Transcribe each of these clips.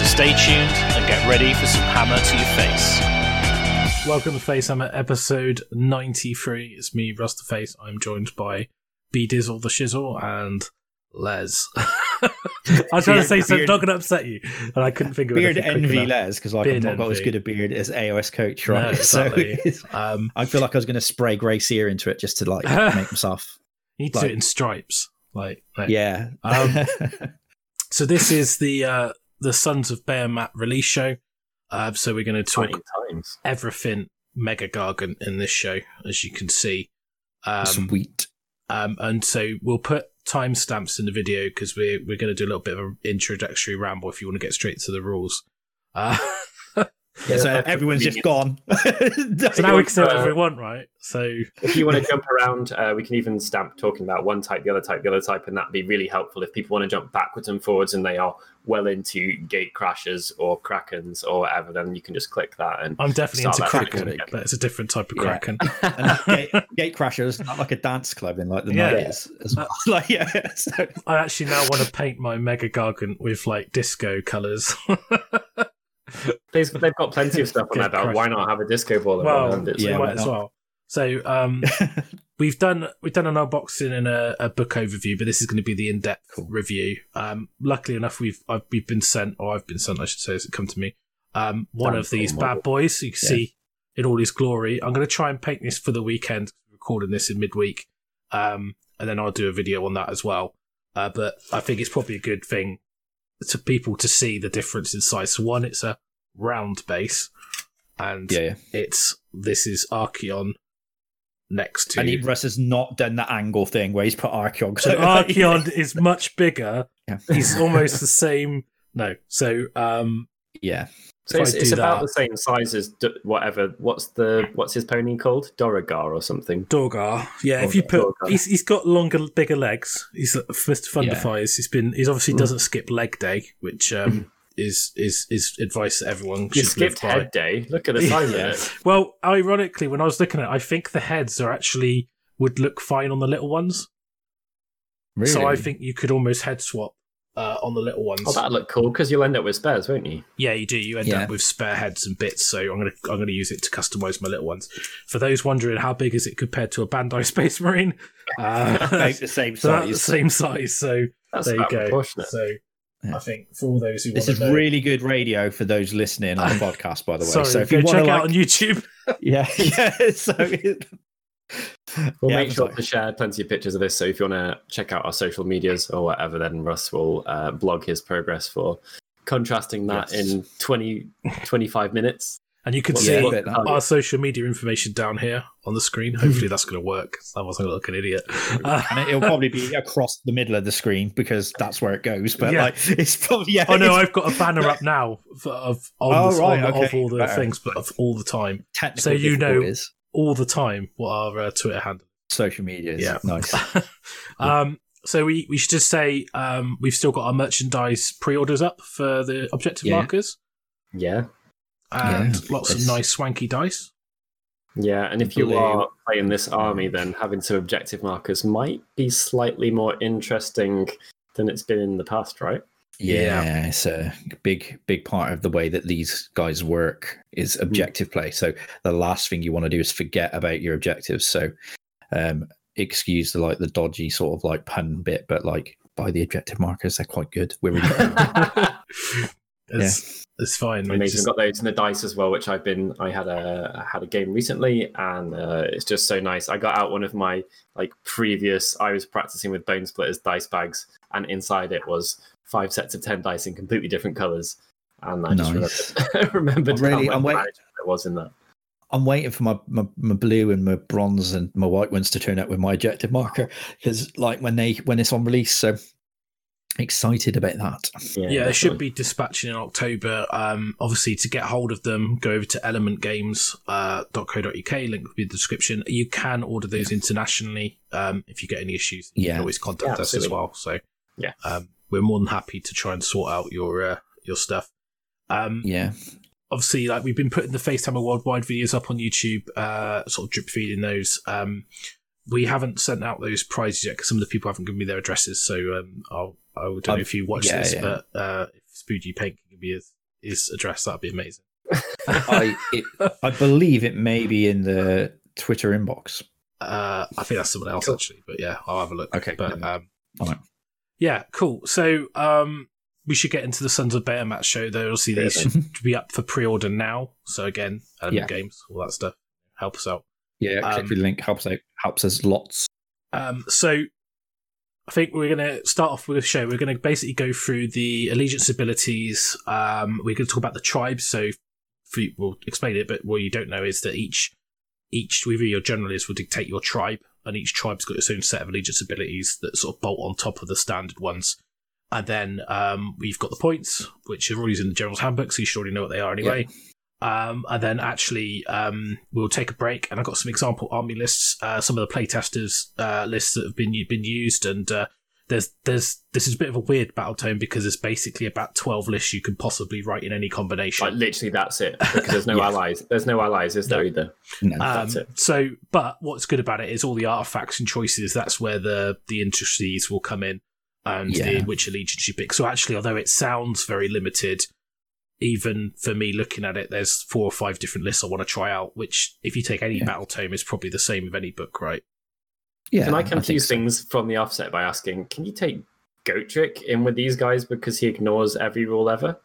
So stay tuned and get ready for some hammer to your face. Welcome to Facehammer episode 93. It's me, Rustaface. I'm joined by B Dizzle the Shizzle and Les. I was trying to say something Beard- not going to upset you, and I couldn't think of Beard anything quick envy. Les because like Beard I've not got as good a beard as AOS coach, No, right? exactly. So Um, I feel like I was going to spray Grey Seer into it just to like make myself. you need to do it in stripes. Like, like- Yeah. Um, So this is the uh, the Sons of Behemat release show. Uh, so we're going to talk times. everything Mega Gargant in this show, as you can see. Um, Sweet. Um, and so we'll put timestamps in the video because we're we're going to do a little bit of an introductory ramble if you want to get straight to the rules. Uh, Yeah, so everyone's just gone. so now we can say whatever we want, right? So If you want to jump around, uh, we can even stamp talking about one type, the other type, the other type, and that'd be really helpful if people want to jump backwards and forwards and they are well into gate crashes or krakens or whatever. Then you can just click that and I'm definitely Start into that Kraken, but it's a different type of Yeah. Kraken. and gate, gate crashers, not like a dance club in like the Yeah. 90s. As well. like, yeah. So, I actually now want to paint my Mega Gargant with like disco colours. They've, they've got plenty of stuff on Gate their belt. Why not have a disco ball well, around it? we Yeah, might as well. So um, we've done we've done an unboxing and a, a book overview, but this is going to be the in depth Cool. review. Um, luckily enough, we've I've, we've been sent, or I've been sent, I should say, as it come to me. Um, one Damn of these cool bad model. boys, so you can Yeah. see in all his glory. I'm going to try and paint this for the weekend, recording this in midweek, um, and then I'll do a video on that as well. Uh, but I think it's probably a good thing to people to see the difference in size. So one, it's a round base, and yeah, yeah. it's this is Archaon next to And he, Russ has not done the angle thing where he's put Archaon. so Archaon is much bigger. Yeah. He's almost the same. No, so um, yeah. So it's, it's about that- the same size as D- whatever. What's the what's his pony called? Dorigar or something. Dorghar. Yeah, if you put, he's, he's got longer, bigger legs. He's Mr. Thunderfires. He's been, he's obviously Mm. doesn't skip leg day, which um is is is advice that everyone You should live skipped by. head day. Look at the size Yeah. of it. Well, ironically, when I was looking at, it, I think the heads are actually would look fine on the little ones. Really? So I think you could almost head swap uh, on the little ones. Oh, that'd look cool because you'll end up with spares, won't you? Yeah, you do. You end Yeah. up with spare heads and bits. So I'm gonna I'm gonna use it to customize my little ones. For those wondering how big is it compared to a Bandai Space Marine, uh, About the same so that's the size. same size. So That's there you go. So Yeah. I think for all those who This want is to know, really good radio for those listening on the podcast, by the way. sorry, so if go you want check to out on YouTube. yeah, yeah. So it- We'll Yeah, make sure sorry. to share plenty of pictures of this. So if you want to check out our social medias or whatever, then Russ will uh, blog his progress for contrasting that Yes. in 20, 25 minutes. And you can Well, see yeah, what- our social media information down here on the screen. Hopefully that's going to work. I wasn't going to look an idiot. Uh, and it'll probably be across the middle of the screen because that's where it goes. But Yeah. like, it's probably yeah. oh no, I've got a banner up now for, of on Oh, the, right, on, of all the better. things, but of all the time, technical so you know- difficulties. All the time. What our uh, Twitter handle. social media. is Yeah. nice. um, so we, we should just say um, we've still got our merchandise pre-orders up for the objective Yeah. markers Yeah. and Yeah, lots of nice swanky dice. Yeah. And if you are playing this army, then having some objective markers might be slightly more interesting than it's been in the past, right? Yeah, Yeah. it's a big, big part of the way that these guys work is Hmm. objective play. So the last thing you want to do is forget about your objectives. So, um, excuse the like the dodgy sort of like pun bit, but like by the objective markers, they're quite good. We're really it's, it's fine. We Amazing. just- Got those in the dice as well, which I've been. I had a I had a game recently, and uh, it's just so nice. I got out one of my like previous. I was practicing with Bonesplitterz dice bags, and inside it was five sets of ten dice in completely different colors. And I just Nice. remembered, remembered I'm really- how I'm much wait- management there was in that. I'm waiting for my, my my blue and my bronze and my white ones to turn up with my objective marker because like when they when it's on release, so excited about that. Yeah, yeah they should be dispatching in October. Um, obviously, to get hold of them, go over to elementgames.co.uk, link will be in the description. You can order those internationally um, if you get any issues. You Yeah. can always contact Yeah, us as well. So, Yeah. um, we're more than happy to try and sort out your uh, your stuff. Um, Yeah, obviously like we've been putting the FaceTime of worldwide videos up on YouTube, uh, sort of drip feeding those. Um, we haven't sent out those prizes yet because some of the people haven't given me their addresses. So um, I'll I don't know if you watch yeah, this, yeah. but uh, if Spooky Paint can give me his, his address, that'd be amazing. I it, I believe it may be in the Twitter inbox. Uh, I think that's someone else Cool. actually, but yeah, I'll have a look. Okay, but yeah. um, Alright. Yeah, cool. So um, we should get into the Sons of match show. Though obviously these should be up for pre-order now. So again, Element Yeah. Games, all that stuff, help us out. Yeah, click Um, the link helps out helps us lots. Um, so I think we're going to start off with the show. We're going to basically go through the allegiance abilities. Um, we're going to talk about the tribes. So for, we'll explain it, but what you don't know is that each each whoever your general is will dictate your tribe, and each tribe's got its own set of allegiance abilities that sort of bolt on top of the standard ones. And then um, we've got the points, which are always in the general's handbook, so you should already know what they are anyway. Um, and then actually, um, we'll take a break, and I've got some example army lists, uh, some of the playtesters uh, lists that have been been used, and uh, there's there's this is a bit of a weird battle tome because there's basically about twelve lists you can possibly write in any combination. Like literally, that's it. Because there's no Yeah. allies. There's no allies, is there No. either? No. Um, That's it. So, but what's good about it is all the artifacts and choices. That's where the the intricacies will come in, and the, which allegiance you pick. So, actually, although it sounds very limited, even for me looking at it, there's four or five different lists I want to try out. Which, if you take any Yeah. battle tome, is probably the same with any book, right? Yeah, Can I confuse so. things from the offset by asking, can you take Gotrek in with these guys because he ignores every rule ever?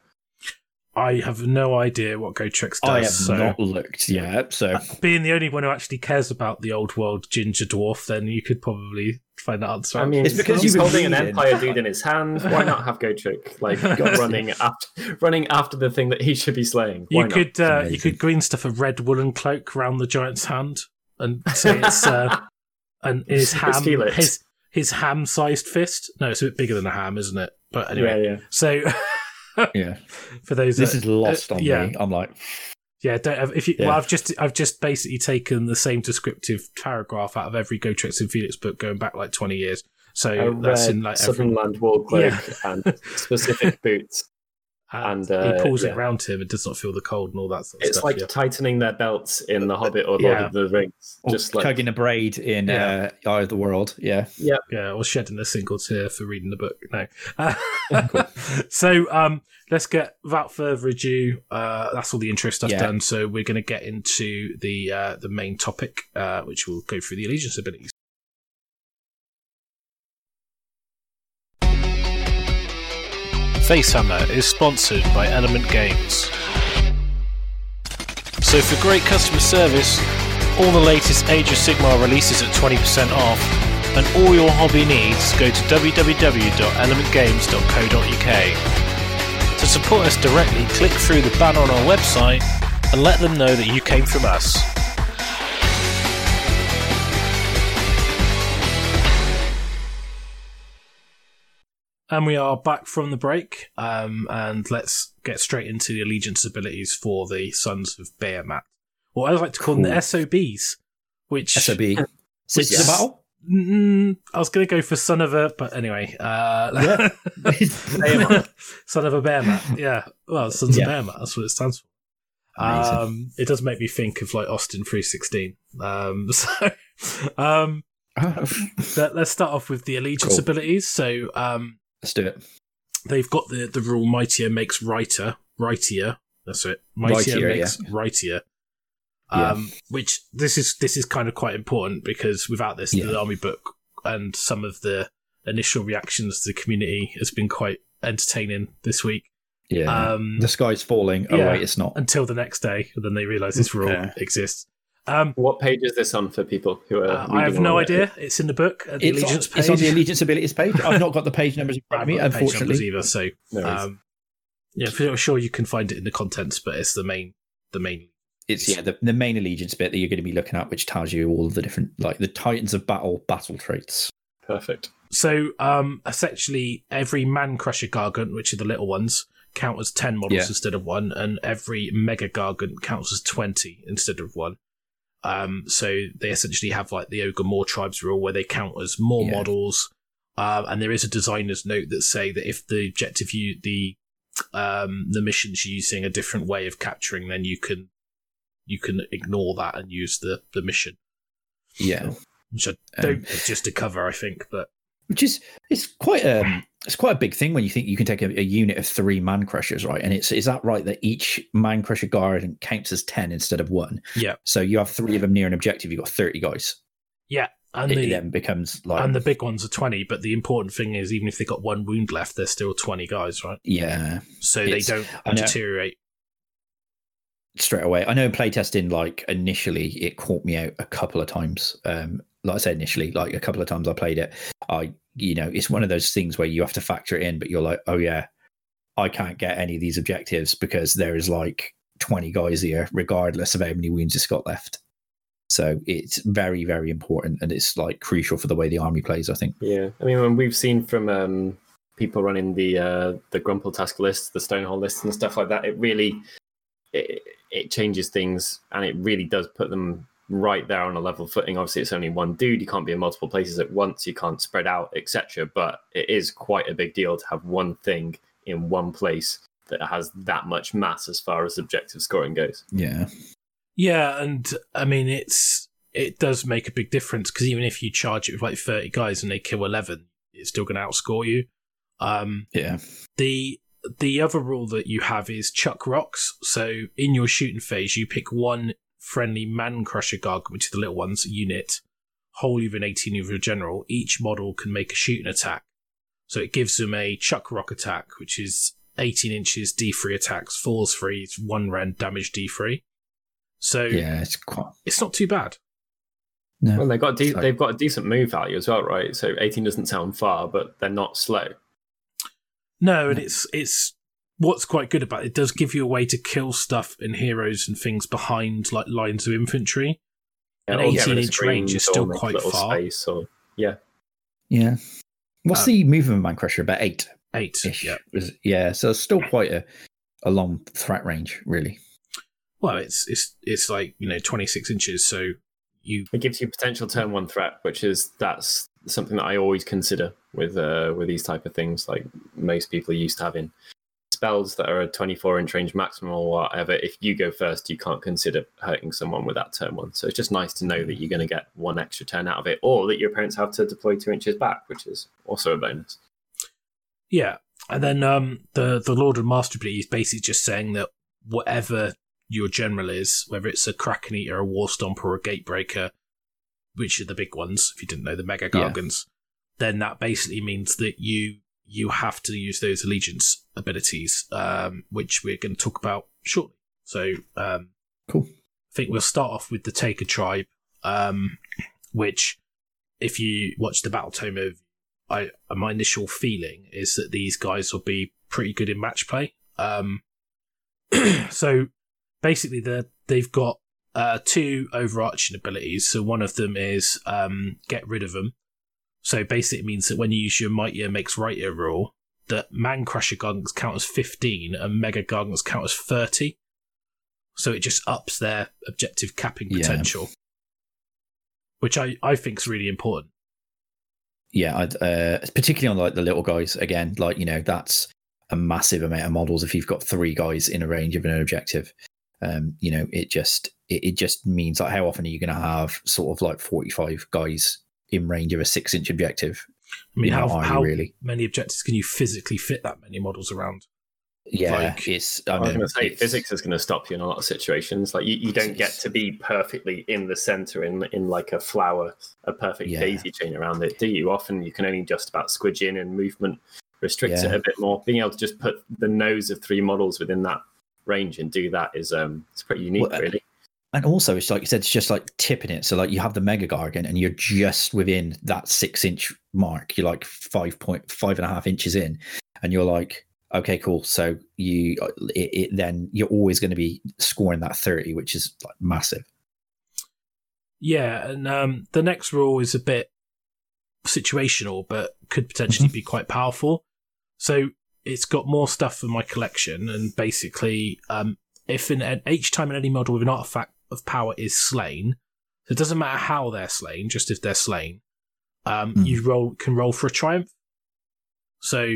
I have no idea what Gotrix does. I have so, not looked yet, so being the only one who actually cares about the old world ginger dwarf, then you could probably find the answer. I mean, It's because he's you've holding an. Empire dude in his hand. Why not have Gotrek like running after running after the thing that he should be slaying? Why You not? could uh, you could green stuff a red woolen cloak around the giant's hand and say it's uh, and his ham Let's feel it. his his ham sized fist. No, it's a bit bigger than a ham, isn't it? But anyway, Yeah, yeah. so yeah, for those this that, is lost uh, on yeah. me. I'm like, yeah, don't if you Yeah. well, I've just I've just basically taken the same descriptive paragraph out of every Gotrix and Felix book going back like twenty years. So A that's red in like every, Southernland wall cloak Yeah. and specific boots. And, and, uh, he pulls it around him and does not feel the cold and all that sort of It's stuff. like yeah. tightening their belts in The Hobbit or Lord Yeah. of the Rings. or Just like tugging a braid in Yeah. uh, Eye of the World. Yeah, yeah, yeah. or shedding a single tear for reading the book. No. Uh, so um, let's get without further ado. Uh, that's all the intro stuff Yeah. done. So we're going to get into the uh, the main topic, uh, which will go through the allegiance abilities. Facehammer is sponsored by Element Games. So for great customer service, all the latest Age of Sigmar releases at 20% off, and all your hobby needs, go to www.elementgames.co.uk. To support us directly, click through the banner on our website and let them know that you came from us. And we are back from the break, um, and let's get straight into the allegiance abilities for the Sons of Behemat, or I like to call them the SOBs. Which sob. Sisters of Yes. Battle. Mm, I was going to go for son of a, but anyway, uh, son of a bear mat. Yeah, well, sons Yeah. of bear mat. That's what it stands for. Um, it does make me think of like Austin three sixteen. Um, so, um, let, us start off with the allegiance Cool. abilities. So, um, Let's do it. they've got the the rule mightier makes righter, rightier. That's it. Mightier, Rightier, makes rightier. Yeah. Um, which this is this is kind of quite important because without this, Yeah. the army book and some of the initial reactions to the community has been quite entertaining this week. Yeah. Um, the sky's falling. Oh yeah. wait, it's not. until the next day, and then they realise this rule Yeah. exists. Um, what page is this on for people who are? uh, I have no all of it? idea. It's in the book the It's on, allegiance page. it's on the allegiance abilities page. I've not got the page numbers in front of me, got page numbers unfortunately. either. So No worries. um, yeah, for sure you can find it in the contents, but it's the main the main. It's yeah, the, the main allegiance bit that you're going to be looking at, which tells you all of the different like the Titans of Battle battle traits. Perfect. So, um, essentially, every Man Crusher Gargant, which are the little ones, count as 10 models Yeah. instead of one, and every Mega Gargant counts as 20 instead of one. Um, so they essentially have like the Ogor Mawtribes rule where they count as more Yeah. models. Um, and there is a designer's note that say that if the objective you, the, um, the mission's using a different way of capturing, then you can, you can ignore that and use the, the mission, Yeah. which I Um, don't, just to cover, I think, but which is it's quite um it's quite a big thing when you think you can take a, a unit of three man crushers right? And it's is that right that each man crusher guard counts as 10 instead of one? Yeah. so you have three of them near an objective you've got 30 guys. Yeah. And it the, then becomes like and the big ones are 20 but the important thing is even if they got one wound left they're still 20 guys right? Yeah. So they don't deteriorate. Straight away. I know in playtesting like initially it caught me out a couple of times. Um like i said initially like a couple of times i played it i you know it's one of those things where you have to factor it in but you're like oh yeah i can't get any of these objectives because there is like 20 guys here regardless of how many wounds it's got left. So it's very very important and it's like crucial for the way the army plays i think. Yeah, I mean, when we've seen from um, people running the uh, the Grumple task list, the Stonehorn list, and stuff like that, it really it, it changes things, and it really does put them right there on a level footing. Obviously, it's only one dude; you can't be in multiple places at once, you can't spread out, etc. But it is quite a big deal to have one thing in one place that has that much mass as far as objective scoring goes. yeah yeah and i mean it's it does make a big difference because even if you charge it with like 30 guys and they kill 11 it's still going to outscore you um yeah the the other rule that you have is chuck rocks. So in your shooting phase, you pick one friendly man crusher gargoyle, which is the little ones, unit, whole even 18 of your general. Each model can make a shooting attack. So it gives them a chuck rock attack, which is 18 inches, D3 attacks, falls free, it's one rend, damage D3. So yeah it's quite it's not too bad. no Well, they've got de- So- they've got a decent move value as well, right? So 18 doesn't sound far, but they're not slow. No, and it's it's what's quite good about it, it does give you a way to kill stuff and heroes and things behind like lines of infantry. An or get 18 inch range is still quite little far. Space or yeah, yeah what's Uh, the movement man crusher about eight Eight. Yeah. Yeah, so it's still quite a, a long threat range, really. Well, it's it's it's like you know twenty six inches, so you it gives you potential turn one threat, which is that's something that I always consider with uh, with these type of things. Like most people are used to having spells that are a 24 inch range maximum or whatever. If you go first, you can't consider hurting someone with that turn one. So it's just nice to know that you're going to get one extra turn out of it, or that your opponents have to deploy two inches back, which is also a bonus. yeah. And then um the the Lord of Master Bleed is basically just saying that whatever your general is, whether it's a Kraken Eater, a War Stomper, or a Gatebreaker, which are the big ones, if you didn't know the Mega Yeah. Then that basically means that you you have to use those allegiance abilities, um, which we're going to talk about shortly. So um, Cool. I think we'll start off with the Taker tribe, um, which, if you watch the Battle Tome of, I my initial feeling is that these guys will be pretty good in match play. Um, so basically, they they've got uh, two overarching abilities. So one of them is um, get rid of them. So basically, it means that when you use your mightier makes rightier rule, that man crusher gargants count as fifteen and mega gargants count as thirty. So it just ups their objective capping Yeah. potential, which I I think is really important. Yeah, I'd, uh, particularly on like the little guys. Again, like you know, that's a massive amount of models. If you've got three guys in a range of an objective, um, you know, it just it, it just means like how often are you going to have sort of like forty five guys in range of a six inch objective? I mean, how, are you how really? many objectives can you physically fit that many models around? Yeah, Like- it's. I, I was going to say physics is going to stop you in a lot of situations. Like you, you don't get to be perfectly in the center in in like a flower, a perfect Yeah. daisy chain around it, do you? Often you can only just about squidge in, and movement restricts Yeah. it a bit more. Being able to just put the nose of three models within that range and do that is um it's pretty unique, Well, uh, really. And also, it's like you said, it's just like tipping it. So, like, you have the Mega Gargan, and you're just within that six inch mark. You're like five point five and a half inches in, and you're like, okay, cool. So you, it, it then you're always going to be scoring that thirty, which is like massive. Yeah, and um, the next rule is a bit situational, but could potentially Mhm. be quite powerful. So it's got more stuff for my collection, and basically, um, if in, each time in any model with an artifact of power is slain, so it doesn't matter how they're slain, just if they're slain, um, Hmm. you roll can roll for a triumph. So,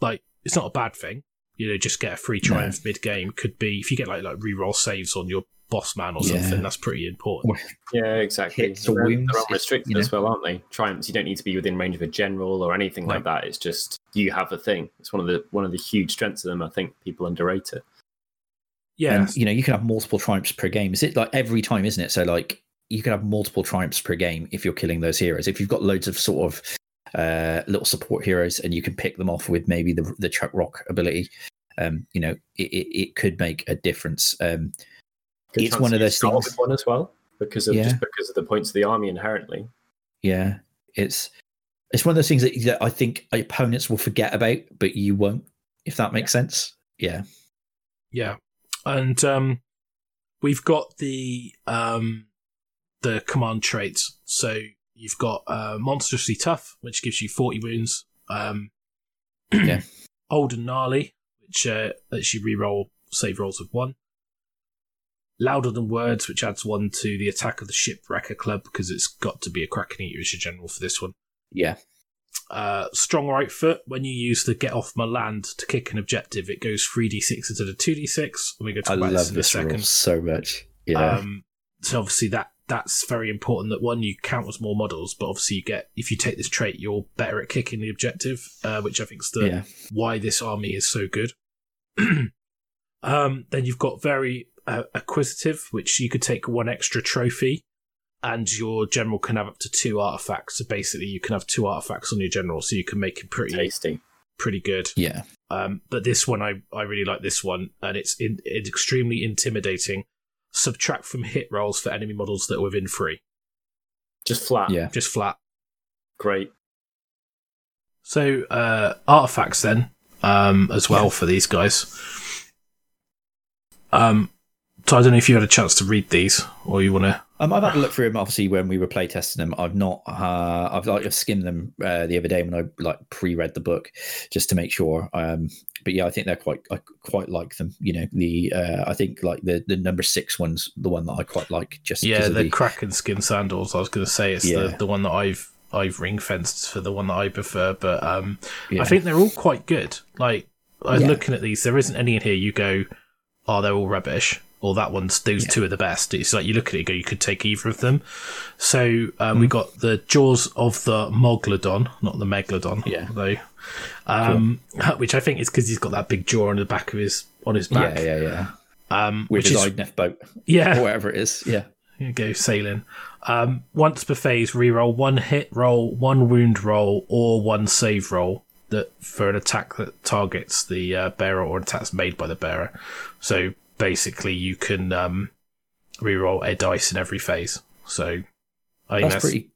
like, it's not a bad thing. You know, just get a free No. triumph mid game. Could be if you get like like reroll saves on your boss man or Yeah. something. That's pretty important. Yeah, exactly. Hits or They're, wounds, they're if- unrestricted you know. as well, aren't they? Triumphs. You don't need to be within range of a general or anything like that. It's just you have a thing. It's one of the one of the huge strengths of them. I think people underrate it. Yeah, And you know, you can have multiple triumphs per game. Is it like every time, isn't it? So like you can have multiple triumphs per game if you're killing those heroes. If you've got loads of sort of uh, little support heroes and you can pick them off with maybe the the chuck rock ability, um, you know, it, it, it could make a difference. Um, Good It's one of those things- one as well because of Yeah. just because of the points of the army inherently. yeah, it's it's one of those things that, that I think opponents will forget about, but you won't. If that makes sense. Yeah. yeah, and um, we've got the um, the command traits. So you've got uh, monstrously tough, which gives you forty wounds. Um, Yeah. old and gnarly, which uh, lets you reroll save rolls of one. Louder than words, which adds one to the attack of the shipwrecker club because it's got to be a kraken eater as your general for this one. Yeah. Uh, strong right foot. When you use the get off my land to kick an objective, it goes three d six instead of two d six. We're going to I about this in a this second. so much. Yeah. Um, so obviously that that's very important. That one you count as more models, but obviously you get if you take this trait, you're better at kicking the objective, uh, which I think is the yeah. why this army is so good. um, then you've got very uh, acquisitive, which you could take one extra trophy, and your general can have up to two artifacts. So basically, you can have two artifacts on your general, so you can make him pretty Tasty. pretty good. Yeah. Um, but this one, I, I really like this one, and it's in, it's extremely intimidating. Subtract from hit rolls for enemy models that are within three, Just flat. Yeah. just flat. Great. So uh, artifacts then, um, as well for these guys. Um, so I don't know if you had a chance to read these, or you want to. Um, I've had a look through them. Obviously, when we were playtesting them, I've not. Uh, I've like I've skimmed them uh, the other day when I like pre-read the book just to make sure. Um, but yeah, I think they're quite. I quite like them. You know, the uh, I think like the the number six one's the one that I quite like. Just Yeah, the the, Kraken skin sandals. I was going to say it's the, Yeah. the one that I've I've ring fenced for the one that I prefer, but um, yeah. I think they're all quite good. Like I'm Yeah. looking at these, there isn't any in here. You go, oh, they're all rubbish, or that one's those Yeah. two are the best. It's like you look at it, and go, you could take either of them. So um, Hmm. we got the jaws of the Moglodon, not the Megalodon, Yeah. though. Um, which I think is because he's got that big jaw on the back of his on his back. yeah, yeah, yeah. Um, With which his is Idnef boat yeah, or whatever it is. Yeah, you go sailing. Um, once per phase, reroll one hit roll, one wound roll, or one save roll that for an attack that targets the uh, bearer or attacks made by the bearer. So basically, you can um, reroll a dice in every phase. So I think that's, that's, pretty.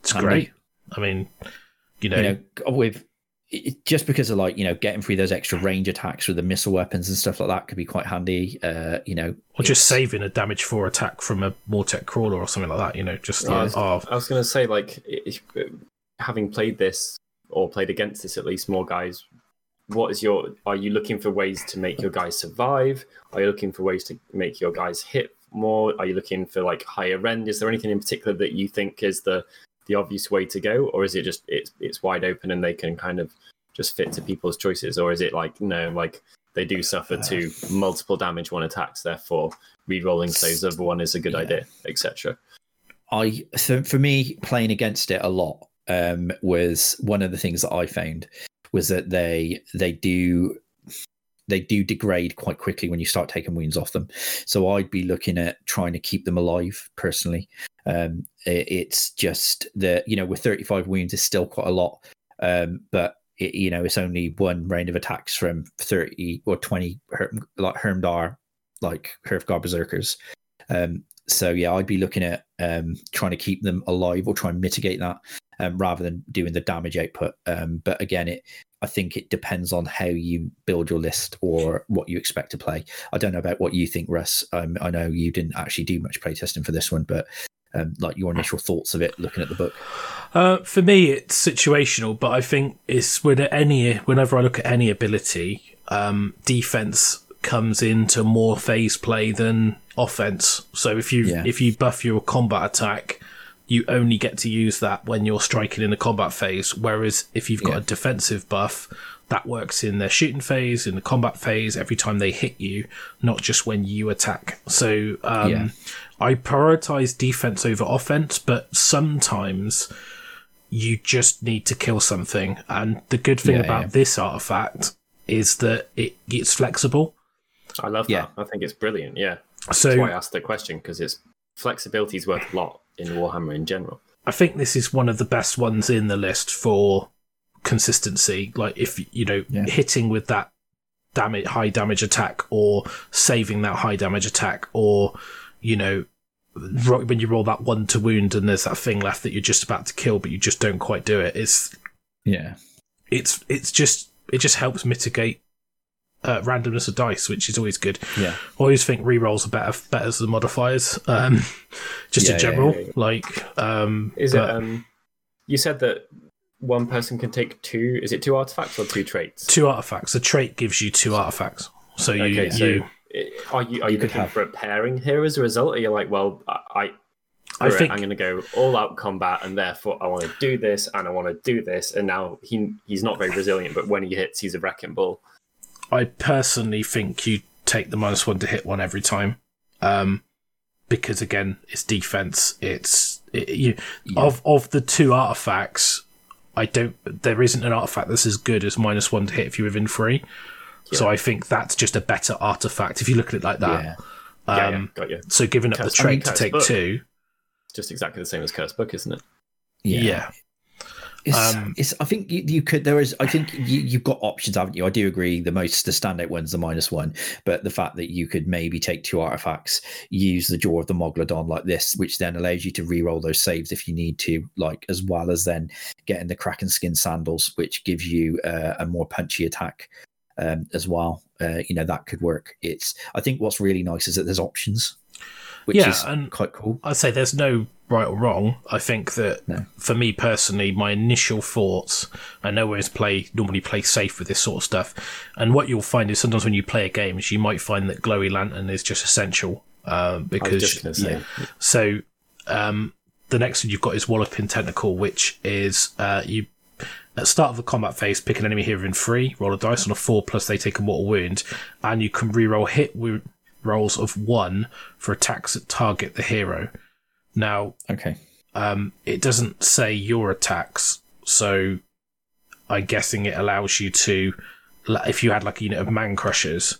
it's handy. great. I mean, you know, You know, with it, just because of like you know getting through those extra range attacks with the missile weapons and stuff like that could be quite handy. Uh, you know, or just saving a damage four attack from a Mortek crawler or something like that. You know, just Yeah. like, oh, I was going to say, like, having played this or played against this, at least more guys. What is your? Are you looking for ways to make your guys survive? Are you looking for ways to make your guys hit more? Are you looking for like higher end? Is there anything in particular that you think is the the obvious way to go, or is it just it's it's wide open and they can kind of just fit to people's choices, or is it like no, like they do suffer to multiple damage one attacks, therefore re-rolling saves over one is a good Yeah. idea, etc. I so for me playing against it a lot um, was one of the things that I found was that they they do they do degrade quite quickly when you start taking wounds off them. So I'd be looking at trying to keep them alive personally. Um, it- it's just that you know with 35 wounds is still quite a lot, um, but it, you know it's only one round of attacks from 30 or 20 Herm, like Hermdar, like Hearthguard berserkers. Um, so yeah, I'd be looking at um, trying to keep them alive or try and mitigate that um, rather than doing the damage output. Um, but again, it I think it depends on how you build your list or what you expect to play. I don't know about what you think, Russ. Um, I know you didn't actually do much playtesting for this one, but Um, like your initial thoughts of it, looking at the book. Uh, for me, it's situational, but I think it's when any whenever I look at any ability, um, defense comes into more phase play than offense. So if you Yeah. if you buff your combat attack, you only get to use that when you're striking in the combat phase. Whereas if you've got Yeah. a defensive buff, that works in their shooting phase, in the combat phase, every time they hit you, not just when you attack. So um, Yeah. I prioritize defense over offense, but sometimes you just need to kill something. And the good thing Yeah, about this artifact is that it it's flexible. I love Yeah. that. I think it's brilliant. Yeah, So that's why I asked the question because it's flexibility is worth a lot in Warhammer in general. I think this is one of the best ones in the list for consistency. Like if you know Yeah. hitting with that damage, high damage attack, or saving that high damage attack, or you know when you roll that one to wound and there's that thing left that you're just about to kill, but you just don't quite do it. It's Yeah, it's it's just it just helps mitigate uh, randomness of dice, which is always good. yeah, I always think rerolls are better better than the modifiers. Um, just Yeah, in general, yeah, yeah. like um, Is but- it? Um, you said that one person can take two. Is it two artifacts or two traits? two artifacts. A trait gives you two artifacts. So you, Okay, so you are you are you could looking have- for a pairing here as a result? Or you're like, well, I, I, I screw it, think- I'm going to go all out combat, and therefore I want to do this and I want to do this, and now he he's not very resilient, but when he hits, he's a wrecking ball. I personally think you take the minus one to hit one every time. Um, because again, it's defense. It's it, you of of the two artifacts. I don't. There isn't an artifact that's as good as minus one to hit if you're within three. So I think that's just a better artifact if you look at it like that. yeah. Yeah, yeah, Um, got you. So giving up the Curse- I mean, trait to take Book. two. Just exactly the same as Curse Book, isn't it? Yeah. It's, Um, it's. I think you, you could. There is. I think you, you've got options, haven't you? I do agree. The most, the standout one's the minus one, but the fact that you could maybe take two artifacts, use the jaw of the Moglodon like this, which then allows you to re-roll those saves if you need to, like as well as then getting the Kraken skin sandals, which gives you uh, a more punchy attack um, as well. Uh, you know that could work. It's. I think what's really nice is that there's options, which Yeah, is and- quite cool. I'd say there's no right or wrong. I think that No. for me personally, my initial thoughts, I know always play normally play safe with this sort of stuff. And what you'll find is sometimes when you play a game, is you might find that glowy lantern is just essential um, I was because just going so um, the next one you've got is Walloping Tentacle, which is uh, you at the start of the combat phase, pick an enemy hero in three, roll a dice on a four plus they take a mortal wound, and you can reroll hit wo- rolls of one for attacks that target the hero. Now, Okay. um, it doesn't say your attacks, so I'm guessing it allows you to, if you had like a unit of man crushers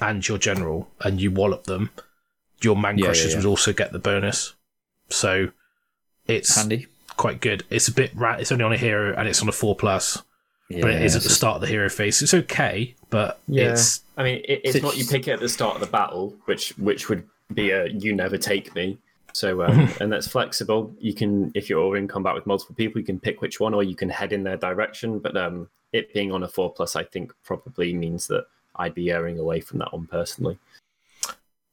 and your general and you wallop them, your man Yeah, yeah, crushers yeah. would also get the bonus. So it's Handy. quite good. It's a bit rat. It's only on a hero and it's on a four plus, but it is at the start of the hero phase. It's okay, but Yeah. it's I mean, it, it's So not you pick it at the start of the battle, which which would be a you never take me. So um, and that's flexible. You can if you're in combat with multiple people, you can pick which one, or you can head in their direction. But um, it being on a four plus, I think probably means that I'd be erring away from that one personally.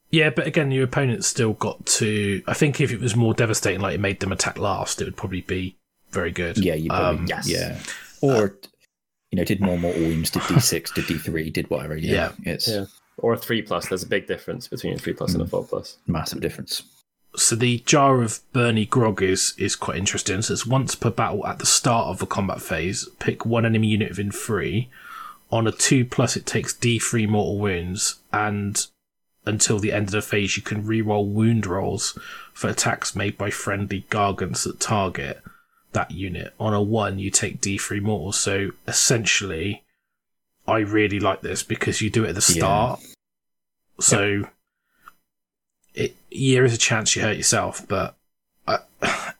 yeah. But again, your opponent's still got to. I think if it was more devastating, like it made them attack last, it would probably be very good. Yeah, you probably Um, yes. yeah. Or you know, did more mortal wounds, did D six, did D three, did whatever. Yeah, it's Yeah. Or a three plus. There's a big difference between a three plus and a mm. four plus. massive difference. So the jar of Burny Grog is is quite interesting. So it's once per battle at the start of the combat phase, pick one enemy unit within three. On a two plus, it takes D three mortal wounds, and until the end of the phase, you can re-roll wound rolls for attacks made by friendly gargants at target that unit. On a one, you take D three mortals. So essentially, I really like this because you do it at the Yeah. start. So it yeah, there is a chance you hurt yourself, but uh,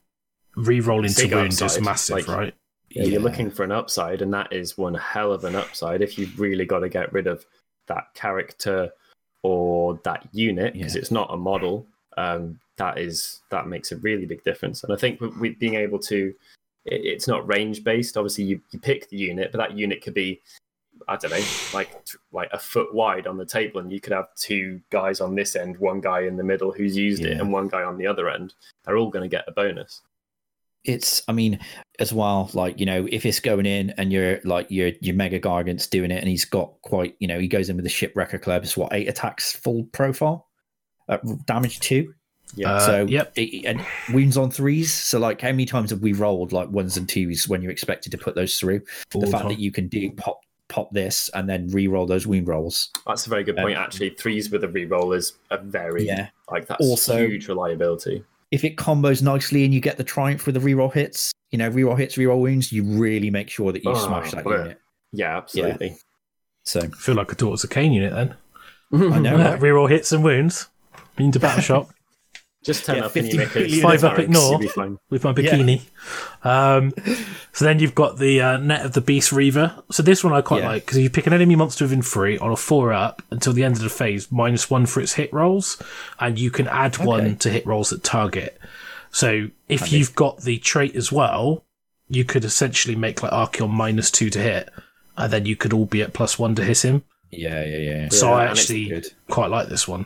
re-rolling to wound is massive, like- right? Yeah, you're looking for an upside, and that is one hell of an upside if you've really got to get rid of that character or that unit because Yeah. it's not a model. Um, that is that makes a really big difference, and I think with, being able to, it, it's not range based. Obviously, you, you pick the unit, but that unit could be I don't know, like like a foot wide on the table, and you could have two guys on this end, one guy in the middle who's used it, and one guy on the other end. They're all going to get a bonus. it's i mean as well like you know if it's going in and you're like your your mega gargant's doing it and he's got quite you know he goes in with the shipwrecker club it's what eight attacks full profile uh, damage two Yeah. Uh, so yep. it- and wounds on threes so like how many times have we rolled like ones and twos when you're expected to put those through All the the fact time. that you can do pop pop this and then re-roll those wound rolls That's a very good Um, point. Actually, threes with a re-roll is a very yeah like that's Also- huge reliability. if it combos nicely and you get the triumph with the re-roll hits you know re-roll hits re-roll wounds you really make sure that you Oh, smash that bleh. unit Yeah, absolutely. so I feel like a Daughters of Khaine unit then. i know right? Reroll hits and wounds. Into battle shop Just turn Yeah, up in 50 your knickers, billion Five up ignore. you'll be fine. with my bikini. Um, so then you've got the uh, Net of the Beast Reaver. So this one I quite Yeah. like because you pick an enemy monster within three on a four up until the end of the phase, minus one for its hit rolls, and you can add one to hit rolls at target. So if you've got the trait as well, you could essentially make like Archaon minus two to hit, and then you could all be at plus one to hit him. yeah yeah yeah So Yeah, I actually quite like this one.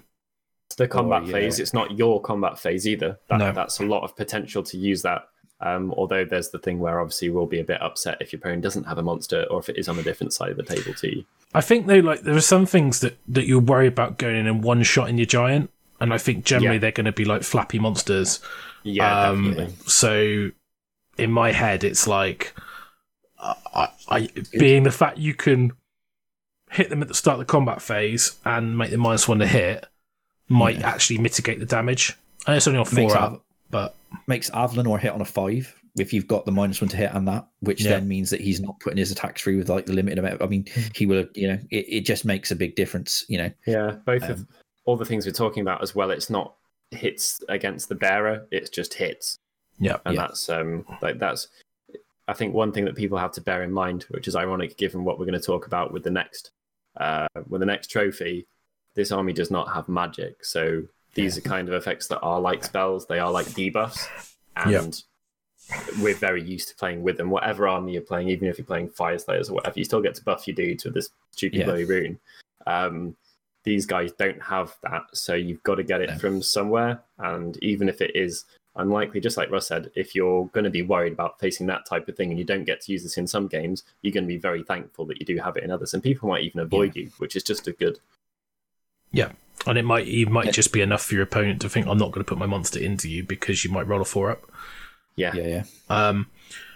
It's the combat Oh, yeah. phase. It's not your combat phase either. That, No. That's a lot of potential to use that. Um, although there's the thing where obviously we'll be a bit upset if your opponent doesn't have a monster or if it is on a different side of the table to you. I think though, like there are some things that that you're worried about going in and one shot in your giant, and I think generally Yeah. they're going to be like flappy monsters. Yeah, Um, definitely. So in my head, it's like I, I being the fact you can hit them at the start of the combat phase and make them minus one to hit might Yeah. actually mitigate the damage. And it's only on four out, up, Av- but makes Avalenor hit on a five if you've got the minus one to hit and that, which Yeah. then means that he's not putting his attacks through with like the limited amount. I mean, Hmm. he will, you know, it, it just makes a big difference, you know. Yeah, both of Um, all the things we're talking about as well. It's not hits against the bearer; it's just hits, yeah, and Yeah. that's um like that's. I think one thing that people have to bear in mind, which is ironic given what we're going to talk about with the next, uh, with the next trophy, this army does not have magic, so these are kind of effects that are like spells. They are like debuffs, and Yeah. we're very used to playing with them. Whatever army you're playing, even if you're playing Fyreslayers or whatever, you still get to buff your dudes with this stupid Yeah. bloody rune. Um, these guys don't have that, so you've got to get it No. from somewhere. And even if it is unlikely, just like Russ said, if you're going to be worried about facing that type of thing and you don't get to use this in some games, you're going to be very thankful that you do have it in others. And people might even avoid you, which is just a good. Yeah. And it might it might Yeah. just be enough for your opponent to think I'm not going to put my monster into you because you might roll a four up. Yeah, Yeah, yeah. Um,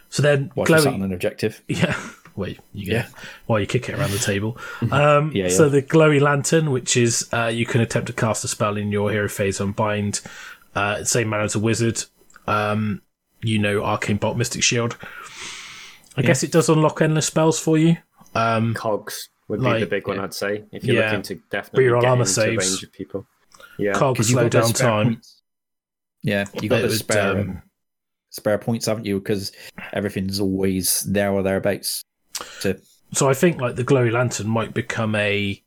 so then Watch us Chloe, on an objective. Yeah. Wait, you Yeah. get while you kick it around the table. Um, Yeah, So the glowy lantern, which is uh, you can attempt to cast a spell in your hero phase on bind, uh, same manner as a wizard. Um, you know, arcane bolt, mystic shield. I Yeah. guess it does unlock endless spells for you. Um, cogs would be the big one. I'd say. If you're Yeah. looking to definitely Reroll get armor into saves. range of people. Yeah, cog Because you've slow got down spare time. points. Yeah, you got the spare um, spare points, haven't you? Because everything's always there or thereabouts. To So I think like the glowy lantern might become a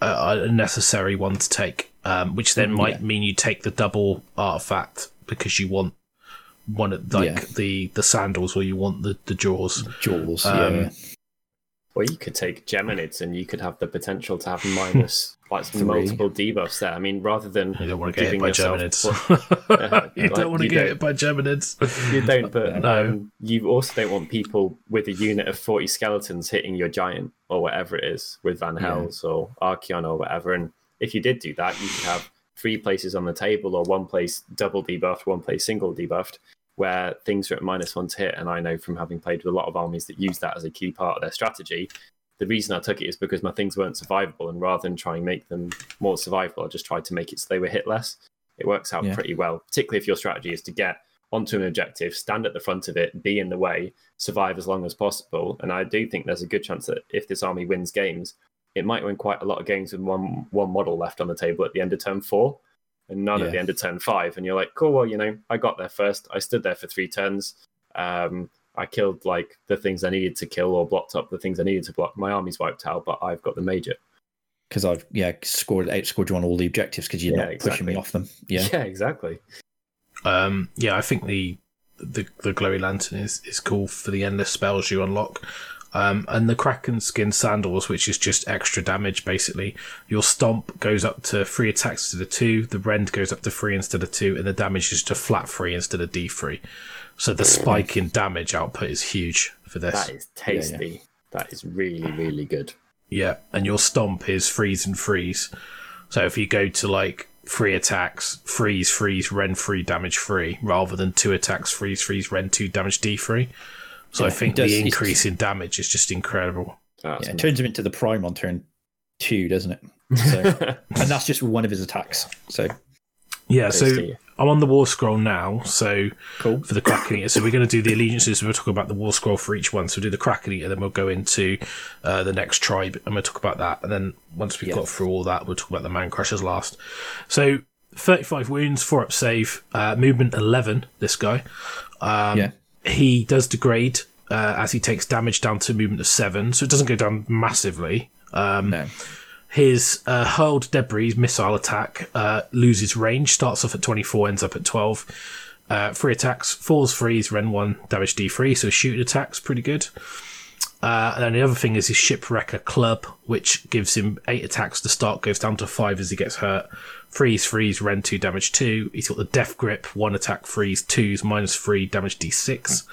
a, a necessary one to take, um, which then Mm, might yeah. mean you take the double artifact because you want one of like Yeah. the the sandals or you want the the jaws. Jaws, Um, yeah. Or you could take Geminids and you could have the potential to have minus like Three. multiple debuffs there. I mean, rather than You don't want to get hit giving by yourself Geminids. you Like, don't want to get don't. hit by Geminids. you don't, but No. um, you also don't want people with a unit of 40 skeletons hitting your giant or whatever it is with Van Yeah. Hels or Archaon or whatever. And if you did do that, you could have three places on the table or one place double debuffed, one place single debuffed, where things are at minus one to hit. And I know from having played with a lot of armies that use that as a key part of their strategy. The reason I took it is because my things weren't survivable, and rather than trying to make them more survivable, I just tried to make it so they were hit less. It works out Yeah. pretty well, particularly if your strategy is to get onto an objective, stand at the front of it, be in the way, survive as long as possible. And I do think there's a good chance that if this army wins games, it might win quite a lot of games with one one model left on the table at the end of turn four, and none at the end of turn five. And you're like, cool, well, you know, I got there first. I stood there for three turns. Um, I killed like the things I needed to kill or blocked up the things I needed to block. My army's wiped out, but I've got the major. Because I've yeah scored outscored you on all the objectives because you're Yeah, not pushing me off them. Yeah. yeah exactly. Um, yeah, I think the the the glowy lantern is is cool for the endless spells you unlock. Um, and the Kraken skin sandals, which is just extra damage basically. Your stomp goes up to three attacks instead of two, the rend goes up to three instead of two, and the damage is to flat three instead of D three. So the spike in damage output is huge for this. That is tasty. That is really, really good. Yeah, and your stomp is freeze and freeze. So if you go to like three attacks, freeze, freeze, rend free, damage free, rather than two attacks, freeze, freeze, rend two, damage D free. So I think does- the increase in damage is just incredible. That's Yeah, it turns him into the Prime on turn two, doesn't it? So, and that's just one of his attacks. So Yeah, so I'm on the war scroll now. So cool. for the Kraken Eater, so we're going to do the allegiances. We'll talk about the war scroll for each one. So we'll do the Kraken Eater, then we'll go into uh, the next tribe, and we'll talk about that. And then once we've Yeah. got through all that, we'll talk about the Man Crushers last. So 35 wounds, four up save, uh, movement 11. This guy. Um, yeah. He does degrade uh, as he takes damage down to movement of seven, so it doesn't go down massively. Um, No. his uh, hurled debris missile attack uh, loses range, starts off at 24, ends up at 12. Uh, three attacks, falls freeze, rend 1, damage D3, so shooting attacks, pretty good. Uh, and then the other thing is his shipwrecker club, which gives him eight attacks to start, goes down to five as he gets hurt. Freeze, freeze, rend 2, damage 2. He's got the death grip, one attack, freeze, twos, minus 3, damage D6.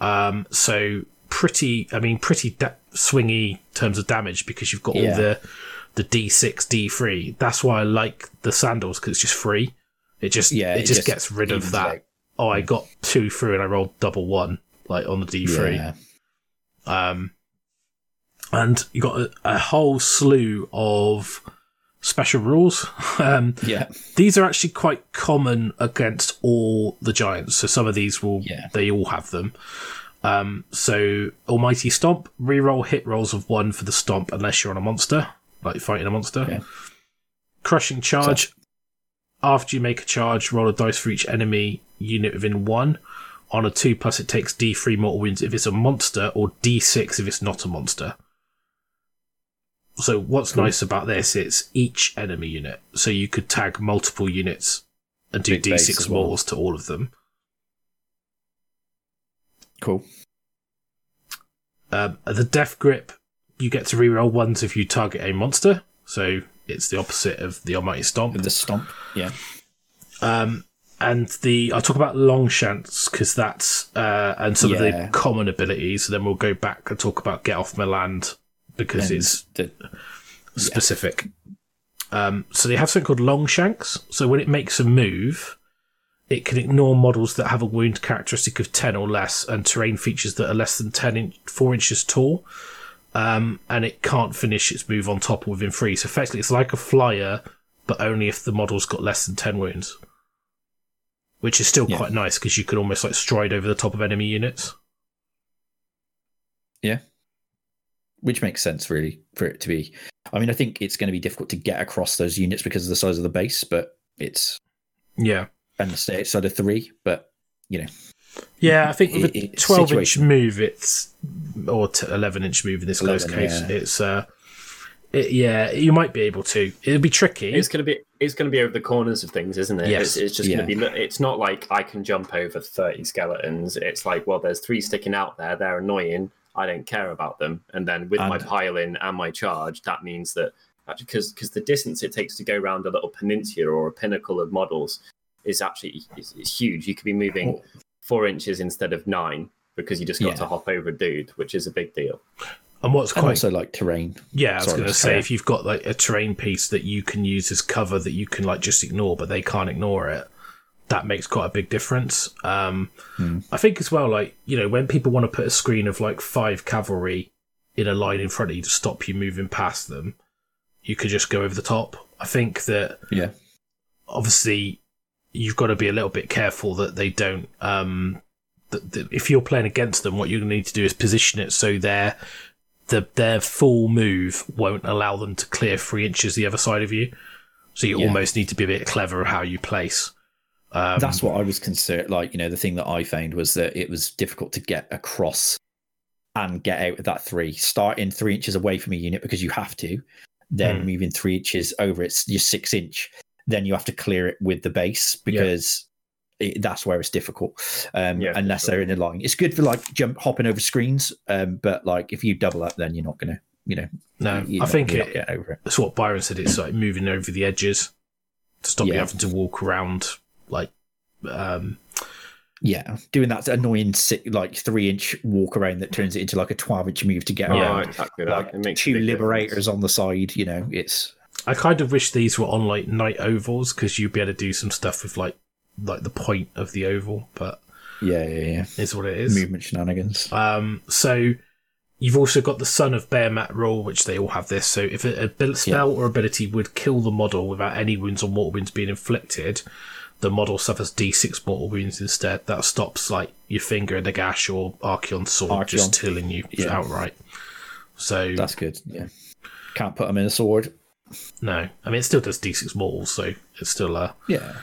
Um, so pretty, I mean, pretty da- swingy in terms of damage because you've got all the the D6, D3. That's why I like the sandals because it's just free. It just Yeah, it, it just, just gets rid of that. out. Oh, I got two through and I rolled double one like on the D3. Yeah. Um, and you got a, a whole slew of special rules. Um, Yeah. these are actually quite common against all the giants. So some of these will, Yeah. they all have them. Um, so Almighty Stomp, reroll hit rolls of one for the stomp unless you're on a monster, like fighting a monster. Yeah. Crushing charge. After you make a charge, roll a dice for each enemy unit within one. On a two plus, it takes D3 mortal wounds if it's a monster, or D6 if it's not a monster. So what's nice about this? It's each enemy unit, so you could tag multiple units and do Big D6 as well. to all of them. Cool. Um, the death grip, you get to reroll ones if you target a monster. So it's the opposite of the Almighty Stomp. The stomp. Yeah. Um, and the I'll talk about Longshanks because that's uh, and some of the common abilities. And Then we'll go back and talk about Get Off My Land because And it's the, specific. Um, so they have something called Longshanks. So when it makes a move, it can ignore models that have a wound characteristic of 10 or less and terrain features that are less than 10 in- 4 inches tall. Um, and it can't finish its move on top or within three. So effectively, it's like a flyer, but only if the model's got less than 10 wounds. Which is still Yeah. quite nice because you can almost like stride over the top of enemy units. yeah. Which makes sense, really, for it to be. I mean, I think it's going to be difficult to get across those units because of the size of the base, but it's Yeah. and the stay outside of three. But you know, Yeah, I think with a it's 12 inch move, it's or 11 inch move in this guy's 11, case. yeah. It's uh, it, yeah, you might be able to. It'll be tricky. It's gonna be it's gonna be over the corners of things, isn't it? Yes. It's, it's just Yeah. gonna be. It's not like I can jump over thirty skeletons. It's like, well, there's three sticking out there. They're annoying. I don't care about them. And then with my And- pile in and my charge, that means that because because the distance it takes to go around a little peninsula or a pinnacle of models is actually is, is huge. You could be moving oh. four inches instead of nine because you just got Yeah. to hop over a dude, which is a big deal. And what's and quite also like terrain. yeah, I was going to say if you've got like a terrain piece that you can use as cover that you can like just ignore, but they can't ignore it. That makes quite a big difference. Um, Hmm. I think as well, like you know, when people want to put a screen of like five cavalry in a line in front of you to stop you moving past them, you could just go over the top. I think that Yeah. obviously you've got to be a little bit careful that they don't um if you're playing against them what you're going to need to do is position it so their the their full move won't allow them to clear three inches the other side of you so you Yeah. almost need to be a bit clever how you place um, That's what I was concerned. Like, you know, the thing that I found was that it was difficult to get across and get out of that three. Starting three inches away from a unit because you have to, then Hmm. moving three inches over it's your six inch. Then you have to clear it with the base because it, that's where it's difficult. Um, Yeah, unless sure. they're in a line, it's good for like jump hopping over screens. Um, but like if you double up, then you're not gonna, you know, No, I not- think it, getting over it. that's what Byron said. It's like moving over the edges to stop you having to walk around like um, Yeah, doing that annoying like three inch walk around that turns it into like a twelve inch move to get Oh, around. exactly. Like it makes two liberators difference. on the side. You know, it's I kind of wish these were on like night ovals because you'd be able to do some stuff with like like the point of the oval, but yeah, yeah, yeah. it's what it is. Movement shenanigans. Um, so you've also got the Son of Behemat rule, which they all have this. So if a, a spell or ability would kill the model without any wounds or mortal wounds being inflicted, the model suffers D6 mortal wounds instead. That stops like your finger in the gash or Archaon sword just Archaon. killing you Yeah. outright. So That's good. Yeah, can't put them in a sword. no, I mean it still does D6 mortals, so it's still uh, Yeah,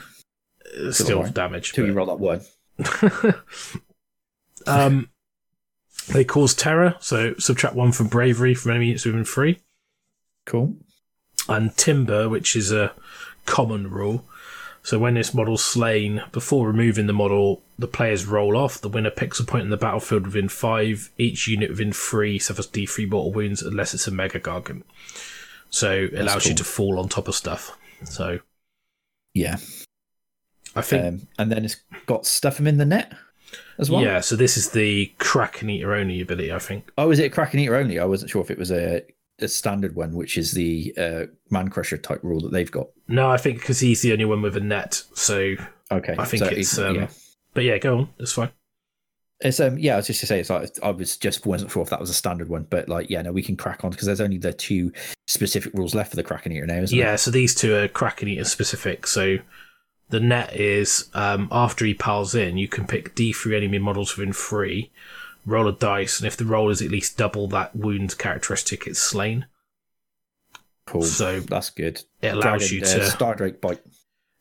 still damage. till you roll that one. um, they cause terror, so subtract one from bravery from any units within three. Cool. and timber, which is a common rule. So when this model's slain, before removing the model, the players roll off. The winner picks a point in the battlefield within five. Each unit within three suffers D3 mortal wounds unless it's a mega gargant. So it allows you to fall on top of stuff. So Yeah, I think, um, and then it's got stuff him in the net as well. yeah. So this is the Kraken Eater only ability. I think. Oh, is it a Kraken Eater only? I wasn't sure if it was a, a standard one, which is the uh, Man Crusher type rule that they've got. No, I think because he's the only one with a net. So, Okay, I think so it's, um, yeah. but yeah, go on. It's fine. It's um yeah, I was just to say it's like I was just wasn't sure if that was a standard one, but like yeah, no, we can crack on because there's only the two specific rules left for the Kraken Eater now, isn't Yeah, so these two are Kraken Eater specific. So the net is um, after he piles in, you can pick D3 enemy models within three, roll a dice, and if the roll is at least double that wound characteristic, it's slain. Cool. So that's good. it allows Dragon, you uh, to. Stardrake bite.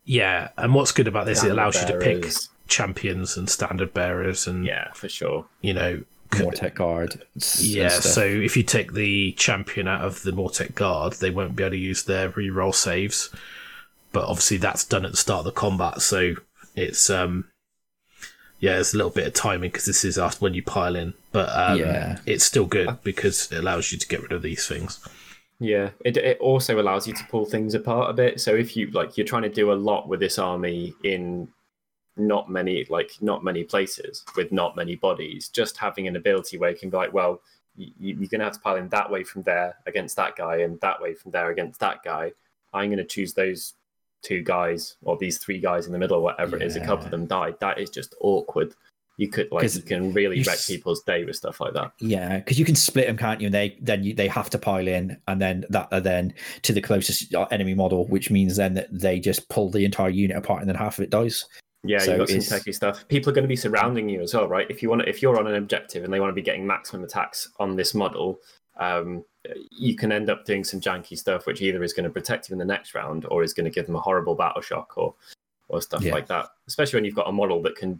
yeah, and what's good about this, it Standard allows you to pick champions and standard bearers and, Yeah, for sure. you know. c- Mortek Guard. Yeah, so if you take the champion out of the Mortek Guard, they won't be able to use their reroll saves. But obviously that's done at the start of the combat, so it's um yeah, there's a little bit of timing because this is after when you pile in, but um, Yeah. it's still good because it allows you to get rid of these things. Yeah, it it also allows you to pull things apart a bit. So if you like, you're trying to do a lot with this army in not many like not many places with not many bodies. Just having an ability where you can be like, well, you, you're going to have to pile in that way from there against that guy, and that way from there against that guy. I'm going to choose those two guys or these three guys in the middle, or whatever it is. A couple of them died. That is just awkward. You could like you can really you wreck s- people's day with stuff like that. Yeah, because you can split them, can't you? And they then you, they have to pile in, and then that are then to the closest uh, enemy model, which means then that they just pull the entire unit apart, and then half of it dies. Yeah, So you've got some techie stuff. People are going to be surrounding you as well, right? If you want, if you're on an objective and they want to be getting maximum attacks on this model, um, you can end up doing some janky stuff, which either is going to protect you in the next round or is going to give them a horrible battle shock or or stuff Yeah. like that. Especially when you've got a model that can,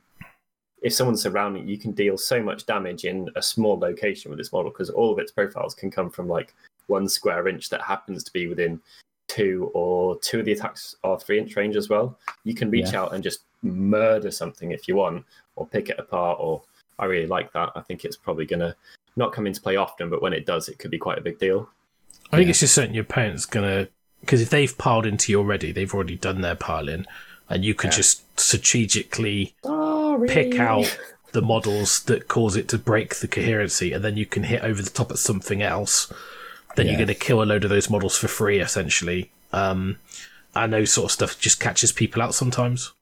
if someone's surrounding, you can deal so much damage in a small location with this model because all of its profiles can come from like one square inch that happens to be within two or two of the attacks are three inch range as well. You can reach Yeah. out and just murder something if you want, or pick it apart. Or I really like that. I think it's probably gonna not come into play often, but when it does, it could be quite a big deal. I think Yeah. it's just certain your opponent's gonna because if they've piled into you already, they've already done their piling, and you can Yeah. just strategically Sorry. pick out the models that cause it to break the coherency, and then you can hit over the top at something else. Then you're going to kill a load of those models for free, essentially. Um, and those sort of stuff just catches people out sometimes.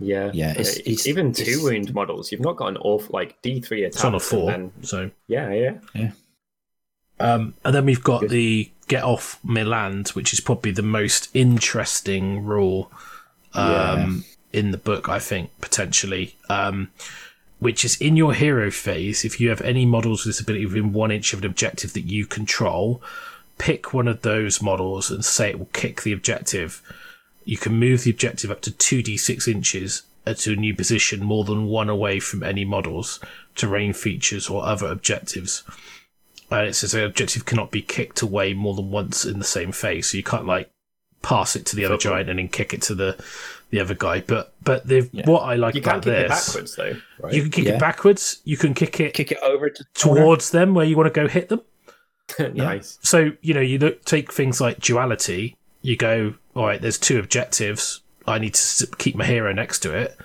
Yeah, Yeah, it's- it's- even it's- two wound models. You've not got an awful like D three attack. It's on a four, so yeah, yeah. Um, and then we've got Good. the get off My Land, which is probably the most interesting rule um, in the book, I think, potentially. Um, which is in your hero phase, if you have any models with this ability within one inch of an objective that you control, pick one of those models and say it will kick the objective. You can move the objective up to 2d6 inches to a new position more than one away from any models, terrain features, or other objectives and it says the objective cannot be kicked away more than once in the same phase. So you can't like pass it to the other Football. giant and then kick it to the the other guy. But but the Yeah. what I like You about can't kick it this, backwards though, right? you can kick Yeah. it backwards. You can kick it Kick it over to the corner. towards them where you want to go hit them. nice. So you know, you look, take things like duality. You go, all right. There's two objectives. I need to keep my hero next to it.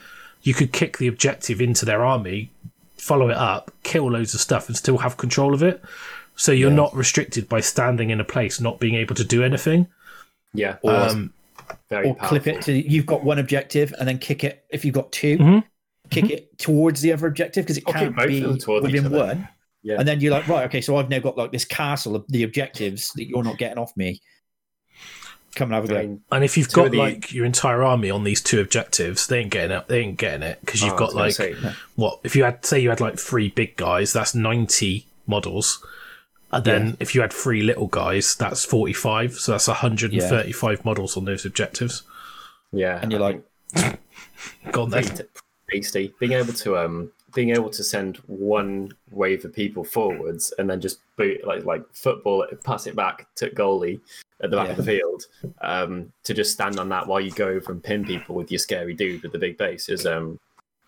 You could kick the objective into their army, follow it up, kill loads of stuff, and still have control of it. So you're Yeah. not restricted by standing in a place, not being able to do anything. Yeah. Um, very or clip it to you've got one objective and then kick it if you've got 2 Mhm. kick it towards the other objective because it Or kick can't be of them towards each within one Yeah. and then you're like right okay so i've now got like this castle of the objectives that you're not getting off me come and have a I go mean, And if you've got the- like your entire army on these two objectives, they ain't getting it. They ain't getting it because you've oh, got like say, what if you had say you had like three big guys, that's ninety models. And then if you had three little guys, that's forty five. So that's hundred and thirty five models on those objectives. yeah, and you're like think Gone pretty then. t- tasty. Being able to um being able to send one wave of people forwards and then just boot like like football pass it back to goalie at the back of the field um to just stand on that while you go over and pin people with your scary dude with the big base is um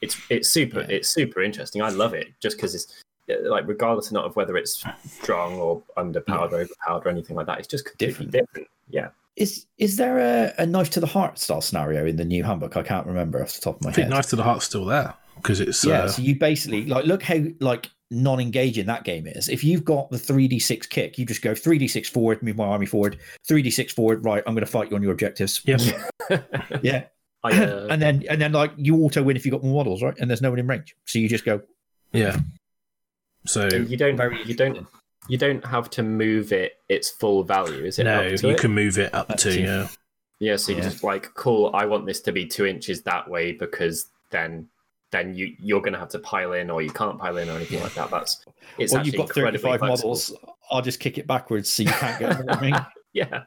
it's it's super Yeah. it's super interesting. I love it just because it's uh, like regardless not of whether it's strong or underpowered or overpowered or anything like that it's just completely Different. different, yeah. Is is there a, a knife to the heart style scenario in the new handbook i can't remember off the top of my I think head. Knife to the Heart's still there because it's yeah uh, so you basically like look how like non-engaging that game is if you've got the 3d6 kick you just go 3d6 forward move my army forward 3d6 forward right i'm going to fight you on your objectives Yep. yeah I, uh, and then and then like you auto win if you got more models right and there's no one in range so you just go yeah. So and you don't very you don't you don't have to move it its full value is it no, you it? can move it up Up to to- yeah. yeah so you Yeah. just like cool i want this to be two inches that way because then then you you're going to have to pile in or you can't pile in or anything like that. That's it's well you've got 35 incredibly flexible. models. I'll just kick it backwards so you can't get them, I mean, yeah.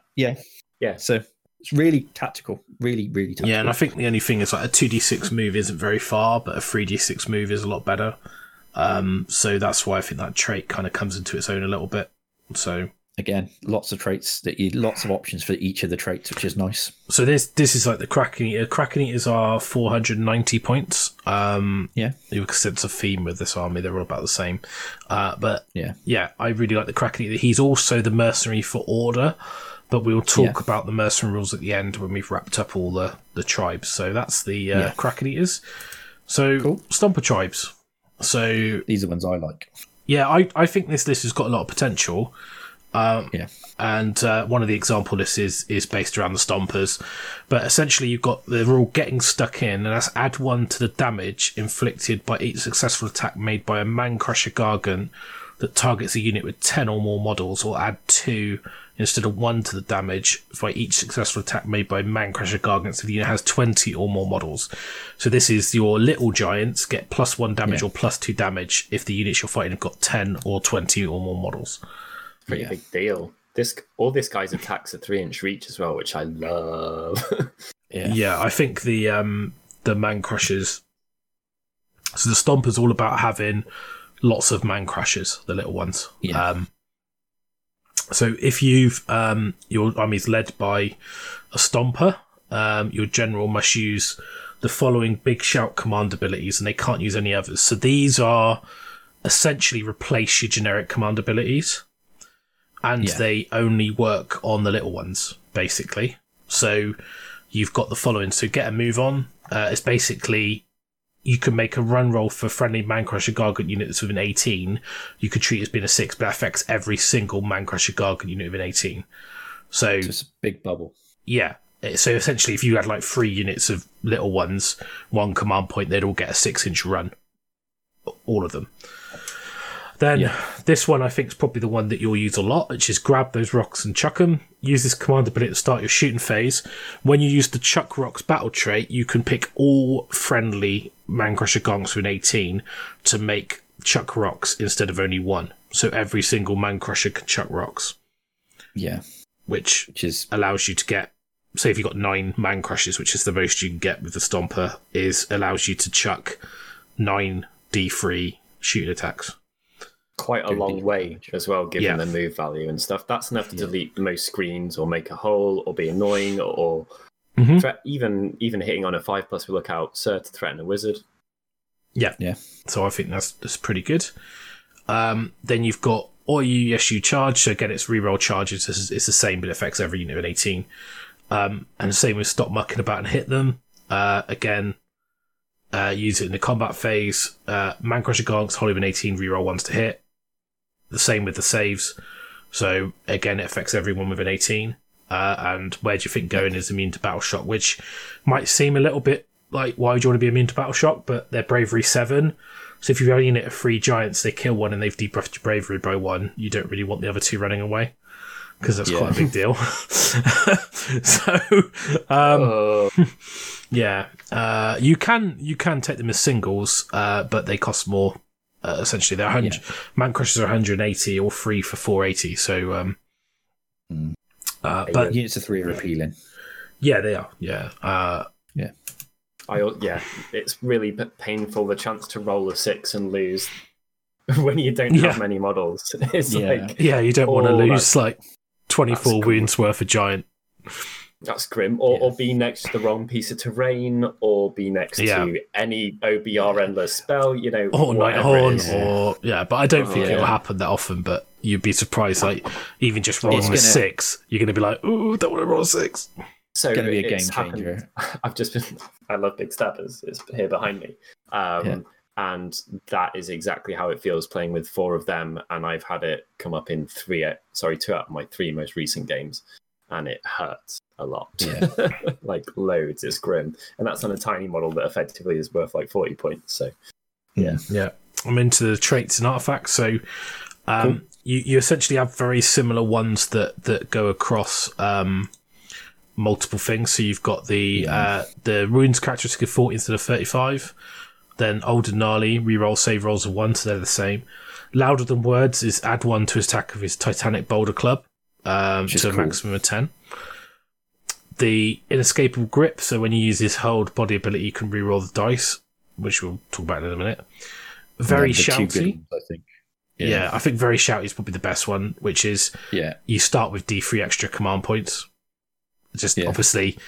Yeah. So it's really tactical. Really really tactical. Yeah, and I think the only thing is like a two d six move isn't very far, but a three d six move is a lot better. Um, so that's why I think that trait kind of comes into its own a little bit. So again lots of traits that you lots of options for each of the traits which is nice So this this is like the Kraken Eater. Kraken Eaters are 490 points. Um, Yeah. you can sense a theme with this army; they're all about the same. Uh, but Yeah. yeah, I really like the Kraken Eater. He's also the mercenary for Order, but we'll talk Yeah. about the mercenary rules at the end when we've wrapped up all the the tribes. So that's the uh, Yeah. Kraken Eaters. So Cool. Stomper tribes. So these are the ones i like yeah, I, I think this list has got a lot of potential. Um, Yeah. And uh, one of the example lists is, is based around the Stompers. But essentially, you've got they're all getting stuck in, and that's add one to the damage inflicted by each successful attack made by a Man Crusher Gargant that targets a unit with 10 or more models, or add two instead of one to the damage by each successful attack made by Man Crusher Gargants if the unit has 20 or more models. So this is your little giants get plus one damage Yeah. or plus two damage if the units you're fighting have got 10 or 20 or more models. Pretty Yeah. big deal this all this guy's attacks are three inch reach as well which i love yeah Yeah, I think the um the man crushers. So the stomper's all about having lots of man crushers, the little ones. Yeah. Um, so if you've um your army's led by a stomper, um, your general must use the following big shout command abilities, and they can't use any others. So these are essentially replace your generic command abilities, and Yeah. they only work on the little ones, basically. So you've got the following. So get a move on. Uh, it's basically you can make a run roll for friendly Man Crusher Gargant unit that's within 18. You could treat it as being a six, but that affects every single Man Crusher Gargant unit within 18. So just a big bubble yeah. Uh, So essentially, if you had like three units of little ones, one command point, they'd all get a six inch run. All of them. Then Yeah. this one I think is probably the one that you'll use a lot, which is grab those rocks and chuck them. Use this command ability to start your shooting phase. When you use the chuck rocks battle trait, you can pick all friendly man crusher gongs within 18 to make chuck rocks instead of only one. So every single man crusher can chuck rocks, yeah which which is allows you to get say if you've got nine man crushes which is the most you can get with the stomper is allows you to chuck nine d3 shooting attacks quite a long deal. way as well, given Yeah. the move value and stuff. That's enough to Yeah. delete most screens or make a hole or be annoying or Mhm. threat, even even hitting on a five plus will look out, sir, to threaten a wizard. Yeah, yeah. So I think that's that's pretty good. Um, then you've got or you yes you charge. So again, it's reroll charges. It's, it's the same, but it affects every unit of an eighteen. Um, and the same with stop mucking about and hit them. Uh, again, uh, use it in the combat phase. Uh, Man Crusher Gonks, Holy an eighteen, reroll ones to hit. The same with the saves. So again, it affects everyone with an eighteen. Uh, and where do you think going is immune to battle shock, which might seem a little bit like why would you want to be immune to battle shock? But they're bravery seven. So if you're running it at three giants, they kill one and they've debuffed your bravery by one. You don't really want the other two running away because that's Yeah. quite a big deal. so um, Oh, yeah, uh, you can you can take them as singles, uh, but they cost more. Uh, essentially, they're 100. Man Crushers are 180 or free for 480. So, um, Mm. uh, but Units of three are appealing. yeah, they are. Yeah, uh, yeah. I yeah, it's really painful the chance to roll a six and lose when you don't Yeah. have many models. It's Yeah. like yeah. You don't want to lose like 24 that's wounds worth of giant. That's grim. Or, Yeah. or be next to the wrong piece of terrain, or be next Yeah. to any OBR endless spell. You know, or whatever it Nighthorn, or yeah, but I don't think Oh, it'll happen that often. But you'd be surprised, like even just rolling gonna- six, you're going to be like, "Ooh, don't want to roll a six. So it's Gonna be a it's game happened- changer. I've just been. I love Big Steppers. It's here behind me, um, Yeah. and that is exactly how it feels playing with four of them. And I've had it come up in three. Sorry, two out of my three most recent games, and it hurts a lot. Yeah. like loads. It's grim, and that's on a tiny model that effectively is worth like forty points. So Yeah. Yeah, I'm into the traits and artifacts. So um, you you essentially have very similar ones that that go across um, multiple things. So you've got the uh, the runes characteristic of 40 instead of 35. Then old and gnarly reroll save rolls of one, so they're the same. Louder than words is add one to his attack of his Titanic Boulder Club um, to a maximum of 10. The inescapable grip, so when you use this hold body ability, you can reroll the dice, which we'll talk about in a minute. Very shouty. ones, I think. Yeah. I think very shouty is probably the best one, which is Yeah. you start with D3 extra command points. Just Yeah. obviously,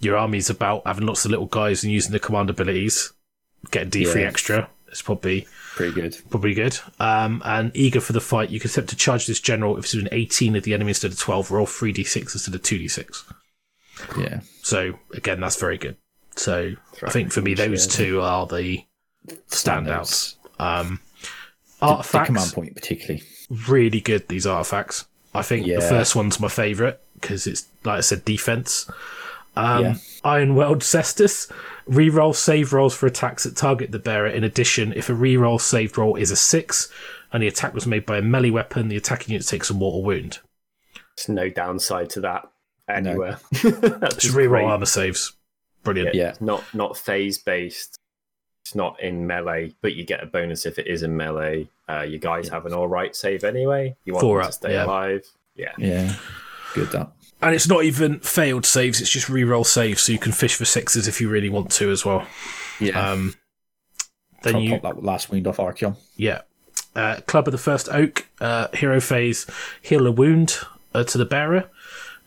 your army's about having lots of little guys and using the command abilities. Getting D3 Yeah. extra is probably Pretty good. probably good. Um, and eager for the fight, you can attempt to charge this general if it's an 18 of the enemy instead of 12, roll 3d6 instead of 2d6. Yeah. So again, that's very good. So I think for me, those two are the standouts. Um, The, the artifacts, command point, particularly. really good. These artifacts. I think the first one's my favourite because it's like I said, defense. Um, Yeah. Iron Weld Cestus. Reroll save rolls for attacks that target the bearer. In addition, if a reroll saved roll is a six and the attack was made by a melee weapon, the attacking unit takes a mortal wound. there's no downside to that anywhere. That's Just reroll great. armor saves. Brilliant. Yeah. not not phase based. It's not in melee, but you get a bonus if it is in melee. Uh, you guys have an all right save anyway. You want Four them to up, stay yeah. alive. Yeah, Yeah. Good that. And it's not even failed saves, it's just reroll saves, so you can fish for sixes if you really want to as well. Yeah. Um, then Then you, pop that last wound off Archaon. yeah. Uh, Club of the First Oak, uh, hero phase, heal a wound uh, to the bearer.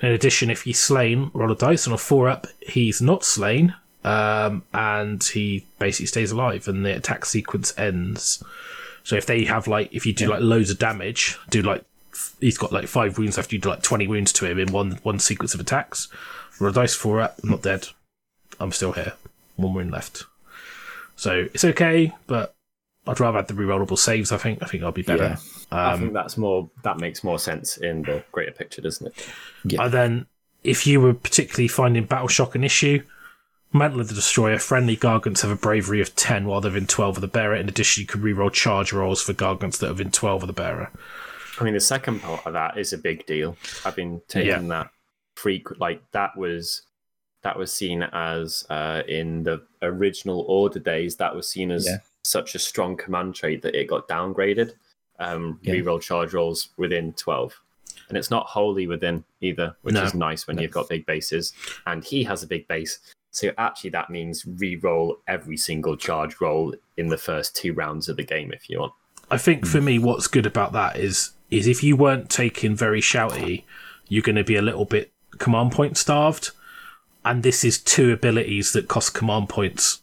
In addition, if he's slain, roll a dice. On a four up, he's not slain, um, and he basically stays alive, and the attack sequence ends. So if they have like, if you do like loads of damage, do like, f- he's got like five wounds after you do like twenty wounds to him in one one sequence of attacks. Roll a dice four up, I'm not dead. I'm still here. One wound left. So it's okay, but I'd rather have the rerollable saves. I think. I think I'll be better. I Um, think that's more. That makes more sense in the greater picture, doesn't it? Yeah. And then, if you were particularly finding Battle Shock an issue, Mantle of the Destroyer, friendly Gargants have a bravery of 10 while they're within 12 of the bearer. In addition, you can reroll charge rolls for Gargants that are within 12 of the bearer. I mean, the second part of that is a big deal. I've been taking that frequent, like that was that was seen as uh, in the original order days. That was seen as Yeah. such a strong command trait that it got downgraded. Um, Yeah. Reroll charge rolls within twelve, and it's not wholly within either, which No. is nice when No. you've got big bases. And he has a big base, so actually that means re-roll every single charge roll in the first two rounds of the game if you want. I think for me, what's good about that is is if you weren't taking very shouty, you're going to be a little bit command point starved. and this is two abilities that cost command points.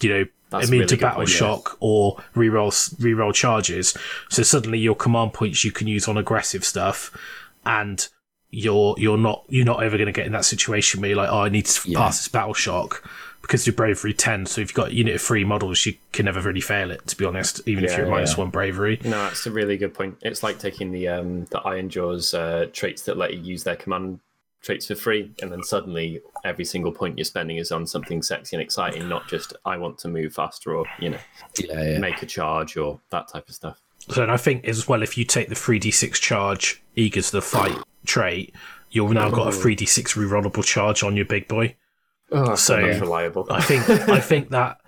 You know, That's immune really to battle point, yeah. shock or reroll reroll charges. So suddenly your command points you can use on aggressive stuff, and you're you're not you're not ever going to get in that situation where you're like, oh, I need to Yeah. pass this battle shock because you're bravery ten. So if you've got unit of three models, you can never really fail it. To be honest, even if you're minus yeah. one bravery. No, that's a really good point. It's like taking the um the Ironjawz uh, traits that let you use their command traits for free, and then suddenly every single point you're spending is on something sexy and exciting, not just I want to move faster or you know Yeah, yeah. make a charge or that type of stuff. So and I think as well, if you take the three d six charge eager to the fight trait, you've now got a three d six rerollable charge on your big boy. Oh, So- not reliable. I think I think that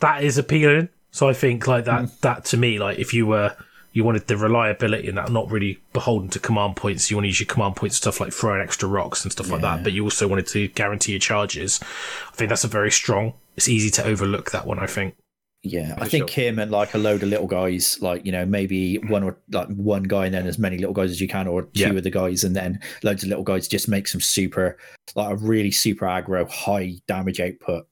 that is appealing. So I think like that Mm. that to me like if you were you wanted the reliability and that not really beholden to command points, you want to use your command point stuff like throwing extra rocks and stuff like that, but you also wanted to guarantee your charges. I think that's a very strong. It's easy to overlook that one. I think. Yeah, I think sure. him and like a load of little guys, like you know, maybe mm-hmm. one or like one guy and then as many little guys as you can, or two Yeah. of the guys and then loads of little guys, just make some super, like a really super aggro, high damage output,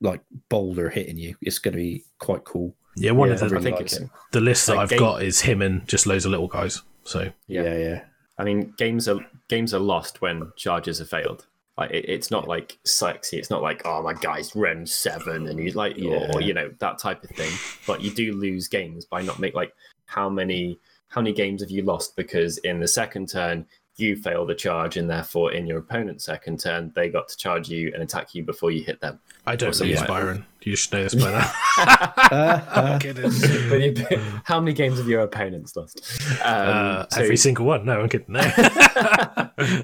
like boulder hitting you. It's going to be quite cool. Yeah, one Yeah, of the I think like it's it. the list that like I've game- got is him and just loads of little guys. So Yeah. Yeah, yeah, I mean, games are games are lost when charges are failed. Like it, it's not like sexy. It's not like oh my guy's rem seven and he's like Yeah. or you know that type of thing. But you do lose games by not make like how many how many games have you lost because in the second turn you failed the charge and therefore in your opponent's second turn they got to charge you and attack you before you hit them. I don't Awesome, use yeah. Byron. You should know this by now. Uh, I'm kidding. How many games have your opponents lost? Um, Uh, so- every single one. No, I'm kidding. No.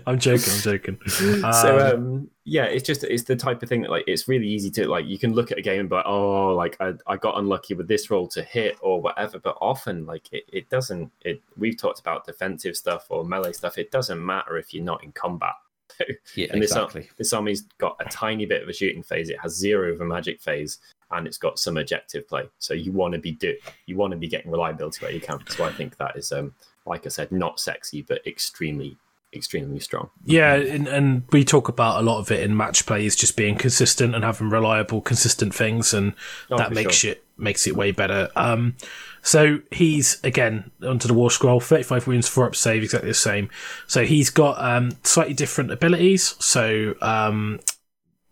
I'm joking. I'm joking. so Um, um yeah it's just it's the type of thing that like it's really easy to like you can look at a game and be like oh like i, I got unlucky with this roll to hit or whatever but often like it, it doesn't it we've talked about defensive stuff or melee stuff it doesn't matter if you're not in combat yeah, and this, exactly. this army's got a tiny bit of a shooting phase. It has zero of a magic phase and it's got some objective play. So you want to be do you want to be getting reliability where you can. So i think that is um like i said not sexy but extremely extremely strong Yeah, and, and we talk about a lot of it in match plays, just being consistent and having reliable, consistent things, and Oh, that makes sure. it makes it way better. Um, so he's again onto the war scroll, thirty-five wounds, four up save, exactly the same. So he's got um, slightly different abilities. So um,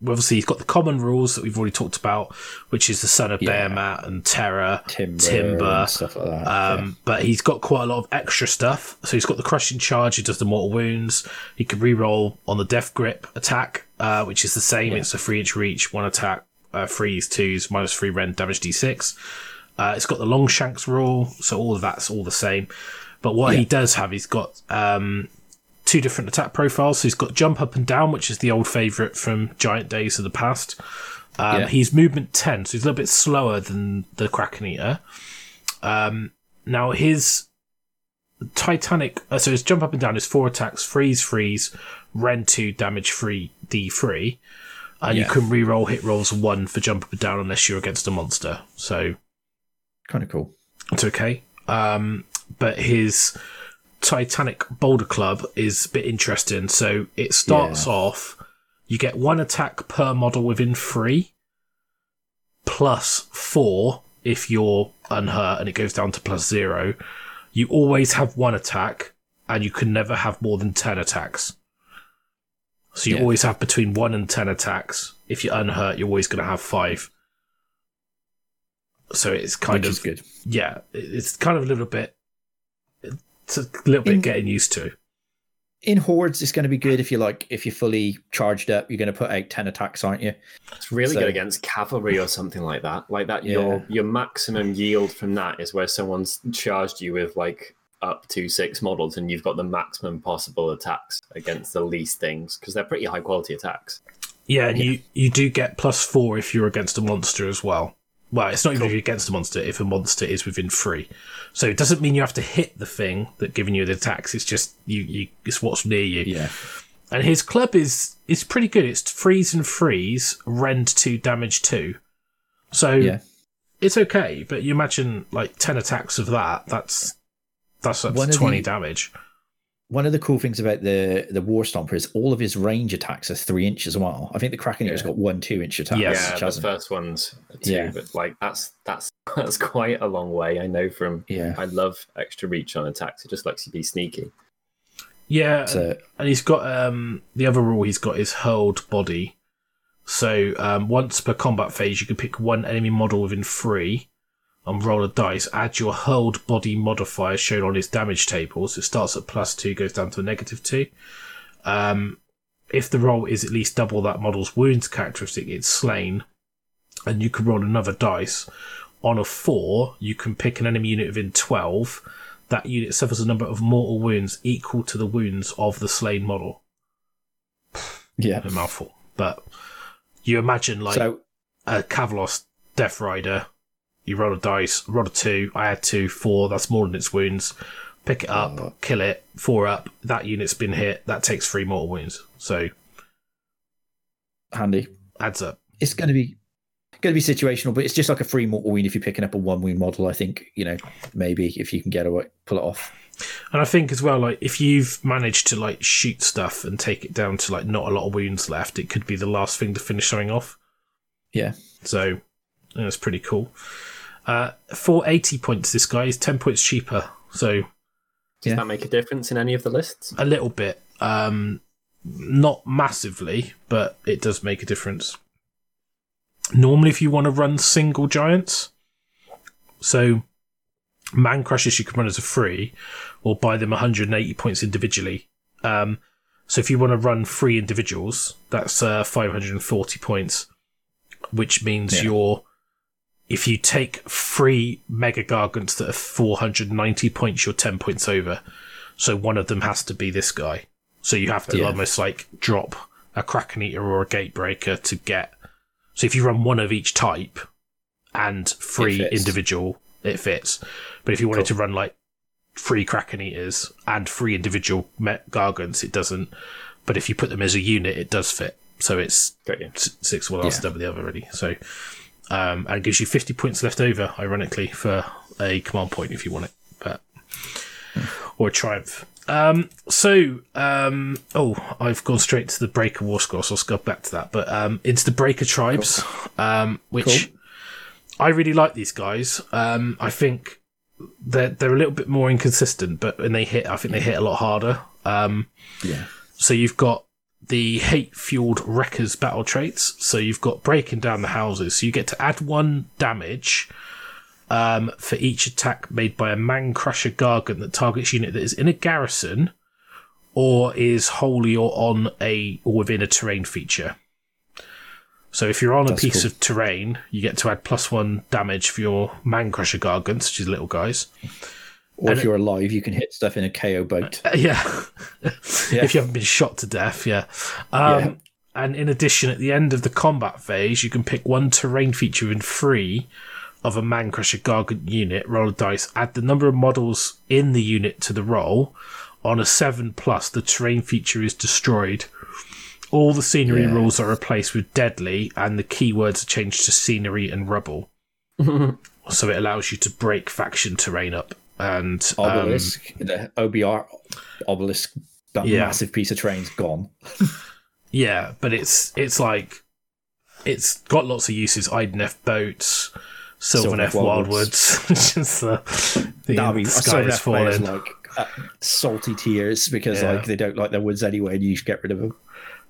obviously he's got the common rules that we've already talked about, which is the son of Yeah. Behemat and Terror, Timber, Timber, stuff like that. um, But he's got quite a lot of extra stuff. So he's got the crushing charge. He does the mortal wounds. He can re-roll on the death grip attack, uh, which is the same. It's a three inch reach, one attack, uh, threes, twos, minus three rend, damage d6. Uh, it's got the long shanks rule, so all of that's all the same. But what he does have, he's got um, two different attack profiles. So he's got jump up and down, which is the old favourite from Giant Days of the past. Um, Yeah. He's movement 10, so he's a little bit slower than the Kraken Eater. Um, now, his Titanic, uh, so his jump up and down is four attacks, freeze, freeze, rend 2, damage 3, d3. And you can re-roll hit rolls 1 for jump up and down unless you're against a monster. So kind of cool. it's okay. Um, but his Titanic Boulder Club is a bit interesting. So it starts Yeah. off, you get one attack per model within three, plus four if you're unhurt, and it goes down to plus zero. You always have one attack, and you can never have more than 10 attacks. So you Yeah. always have between one and 10 attacks. If you're unhurt, you're always going to have five. So it's kind Which of good. yeah, it's kind of a little bit, it's a little bit In- getting used to. In hordes, it's going to be good if you like if you're fully charged up. You're going to put out ten attacks, aren't you? It's really So- good against cavalry or something like that. Like that, Yeah. your your maximum yield from that is where someone's charged you with like up to six models, and you've got the maximum possible attacks against the least things because they're pretty high quality attacks. Yeah, and you you do get plus four if you're against a monster as well. Well, it's not even if you're against a monster; if a monster is within three, so it doesn't mean you have to hit the thing that giving you the attacks. It's just you, you it's what's near you. Yeah. And his club is is pretty good. It's freeze and freeze, rend two, damage two. So Yeah. it's okay. But you imagine like ten attacks of that. That's that's to twenty the- damage. One of the cool things about the the War Stomper is all of his range attacks are three inch as well. I think the Kraken Eater's Yeah. got one two inch attack. Yes. yeah, the hasn't- first one's two, Yeah. but like that's that's that's quite a long way. I know from. yeah. I love extra reach on attacks. It just lets you be sneaky. Yeah, So and he's got um the other rule he's got is hurled body. So um, once per combat phase, you can pick one enemy model within three and roll a dice. Add your hurled body modifier shown on his damage table. So it starts at plus two, goes down to a negative two. Um, if the roll is at least double that model's wounds characteristic, it's slain, and you can roll another dice. On a four, you can pick an enemy unit within twelve. That unit suffers a number of mortal wounds equal to the wounds of the slain model. yeah. A mouthful, but you imagine like so a Kavalos Death Rider. You roll a dice, roll a two. I had two, four. That's more than its wounds. Pick it up, Oh. kill it, four up. That unit's been hit. That takes three mortal wounds. So handy. adds up. It's going to be going to be situational, but it's just like a free mortal wound if you're picking up a one wound model. I think you know maybe if you can get away, pull it off. And I think as well, like if you've managed to like shoot stuff and take it down to like not a lot of wounds left, it could be the last thing to finish something off. Yeah. So that's pretty cool. Uh, for eighty points, this guy is ten points cheaper. So Does Yeah. that make a difference in any of the lists? a little bit, um, not massively, but it does make a difference. Normally, if you want to run single giants, so man crushes you can run as a free, or buy them 180 points individually. Um, so if you want to run three individuals, that's uh, 540 points, which means Yeah. you're if you take three mega gargants that are 490 points, you're 10 points over. So one of them has to be this guy. So you have to Yeah. almost like drop a Kraken Eater or a Gatebreaker to get. So if you run one of each type and three fits. individual, it fits. But if you wanted to run like three Kraken Eaters and three individual Gargants, it doesn't. But if you put them as a unit, it does fit. So it's Got you. s- six. Else Yeah. the other already. So, um, and gives you 50 points left over, ironically, for a command point if you want it. But, or a triumph. Um, so, um, oh, I've gone straight to the Breaker War Score, so I'll go back to that. But um, it's the Breaker Tribes, um, which Cool. I really like these guys. Um, I think they're they're a little bit more inconsistent, but when they hit, I think they hit a lot harder. Um, Yeah. so you've got the hate fueled wreckers battle traits. So you've got breaking down the houses. So you get to add one damage um, for each attack made by a man crusher gargant that targets unit that is in a garrison or is wholly or on a or within a terrain feature. So if you're on a piece cool. of terrain, you get to add plus one damage for your man crusher gargants, which is little guys. Or And if you're alive, you can hit stuff in a KO boat. Uh, yeah. Yeah. if you haven't been shot to death, yeah. Um, Yeah. And in addition, at the end of the combat phase, you can pick one terrain feature in three of a Man Crusher Gargant unit, roll a dice, add the number of models in the unit to the roll. On a 7 plus, the terrain feature is destroyed. All the scenery Yeah. rules are replaced with deadly, and the keywords are changed to scenery and rubble. so it allows you to break faction terrain up. And um, Obelisk, the OBR obelisk, that Yeah. massive piece of train's gone. Yeah, but it's it's like it's got lots of uses. Idoneth boats, Sylvaneth Wildwoods, just the, the, That'd be the sky is falling. like uh, salty tears because Yeah. like they don't like their woods anyway, and you should get rid of them.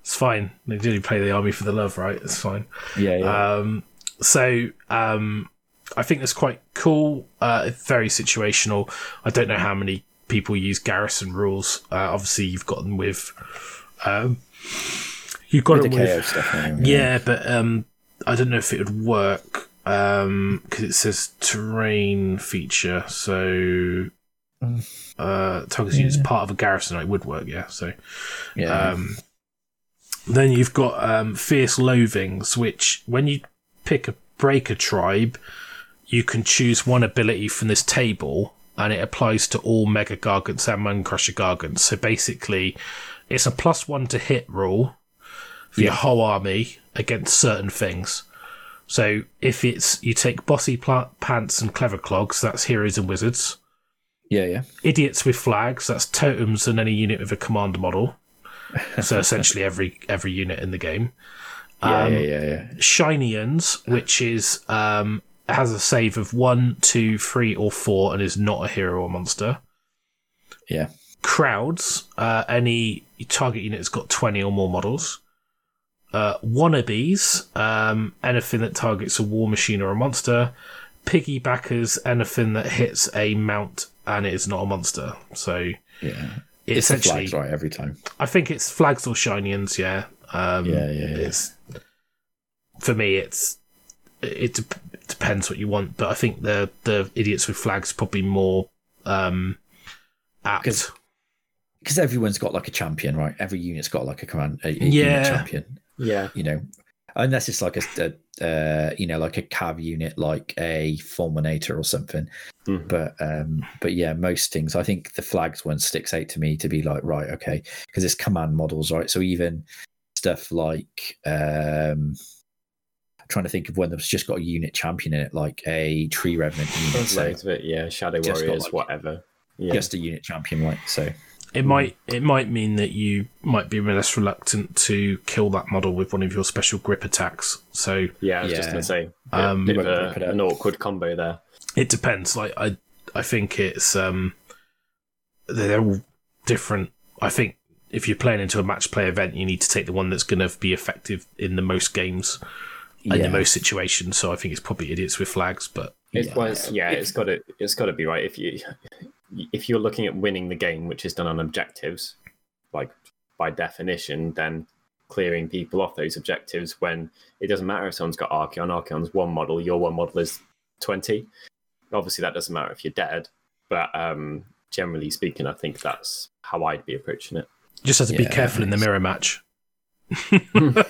It's fine. They do play the army for the love, right? It's fine. Yeah, yeah. Um, so um, I think that's quite cool. Uh, very situational. I don't know how many people use garrison rules. Uh, obviously, you've got them with. Um, you've got With them the with stuff. anyway. Yeah, but um, I don't know if it would work because it says terrain feature. So uh, targets units part of a garrison. It would work, yeah. So yeah. um, then you've got um, fierce loathings, which when you pick a breaker tribe, you can choose one ability from this table, and it applies to all mega gargants and man crusher gargants. So basically, it's a plus one to hit rule for your whole army against certain things. So if it's you take bossy pla- pants and clever clogs, that's heroes and wizards. Yeah, yeah. idiots with flags. That's totems and any unit with a command model. So essentially every every unit in the game. Yeah, Um, yeah, yeah, yeah. Shiny 'Uns, which is um, has a save of one, two, three, or four, and is not a hero or monster. Yeah. Crowds, uh, any target unit has got twenty or more models. Uh, wannabes, um, anything that targets a war machine or a monster. Piggybackers, anything that hits a mount and it is not a monster. So Yeah. It's the essentially, flags, right, every time. I think it's flags or Shiny 'Uns. Yeah. Um, Yeah, yeah, yeah. It's for me. It's it, it depends what you want, but I think the the idiots with flags probably more um, apt. 'Cause- Because everyone's got like a champion, right? Every unit's got like a command, a, a Yeah. unit champion. Yeah. You know, unless it's like a, a uh, you know, like a cav unit, like a fulminator or something. Mhm. But um, but yeah, most things. I think the flags one sticks out to me to be like right, okay, because it's command models, right? So even stuff like um, I'm trying to think of one that's just got a unit champion in it, like a tree revenant unit. There's So of it. Yeah. Shadow Warriors, like- whatever. Yeah. just a unit champion, like So It might it might mean that you might be less reluctant to kill that model with one of your special grip attacks. So yeah. I was just Yeah. gonna say. Um, bit of a- rip it up. an awkward combo there. it depends. Like I I think it's um they're all different. I think if you're playing into a match play event, you need to take the one that's going to be effective in the most games in yeah, the most situations. So I think it's probably idiots with flags, but It Yeah. was yeah, it's got to it's got to be right. If you if you're looking at winning the game, which is done on objectives, like by definition, then clearing people off those objectives when it doesn't matter if someone's got Archaon, Archaon's one model, your one model is twenty. Obviously, that doesn't matter if you're dead, but um, generally speaking, I think that's how I'd be approaching it. just have to be careful in the mirror match.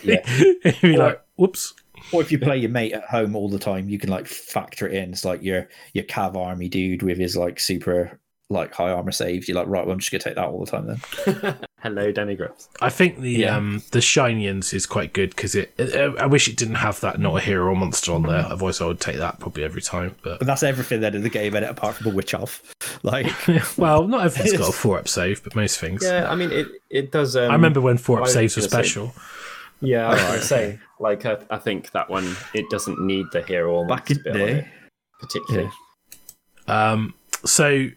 Yeah. Be Or- like, whoops. Or if you play your mate at home all the time, you can like factor it in. It's like your your cav army dude with his like super like high armor saves. You're like, right, well, I'm just gonna take that all the time then. Hello, Demigryphs. I think the Yeah. um the Shiny 'Uns is quite good because it, it. I wish it didn't have that not a hero or monster on there. Otherwise, I would take that probably every time. But But that's everything then in the game, and apart from a witch elf. Like, well, not everything's got a four up save, but most things. Yeah, I mean it. It does. Um, I remember when four up saves were gonna say- special. Yeah, I was going to say, like, I, I think that one, it doesn't need the hero or back in bit on it, day. particularly. Um, so, in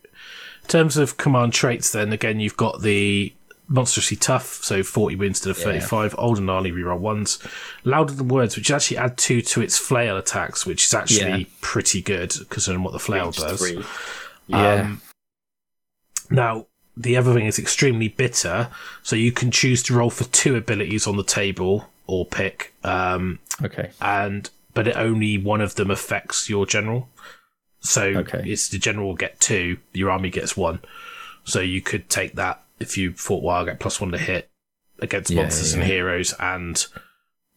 terms of command traits, then again, you've got the monstrously tough, so 40 wins to the Yeah. 35, old and gnarly reroll ones, louder than words, which actually add two to its flail attacks, which is actually Yeah. pretty good considering what the flail Reach does. three. Yeah. Um, now, the other thing is extremely bitter, so you can choose to roll for two abilities on the table or pick, um, Okay. and but it only one of them affects your general. So Okay. it's the general will get two, your army gets one. So you could take that if you fought well, I get plus one to hit against Yeah, monsters yeah, and heroes, and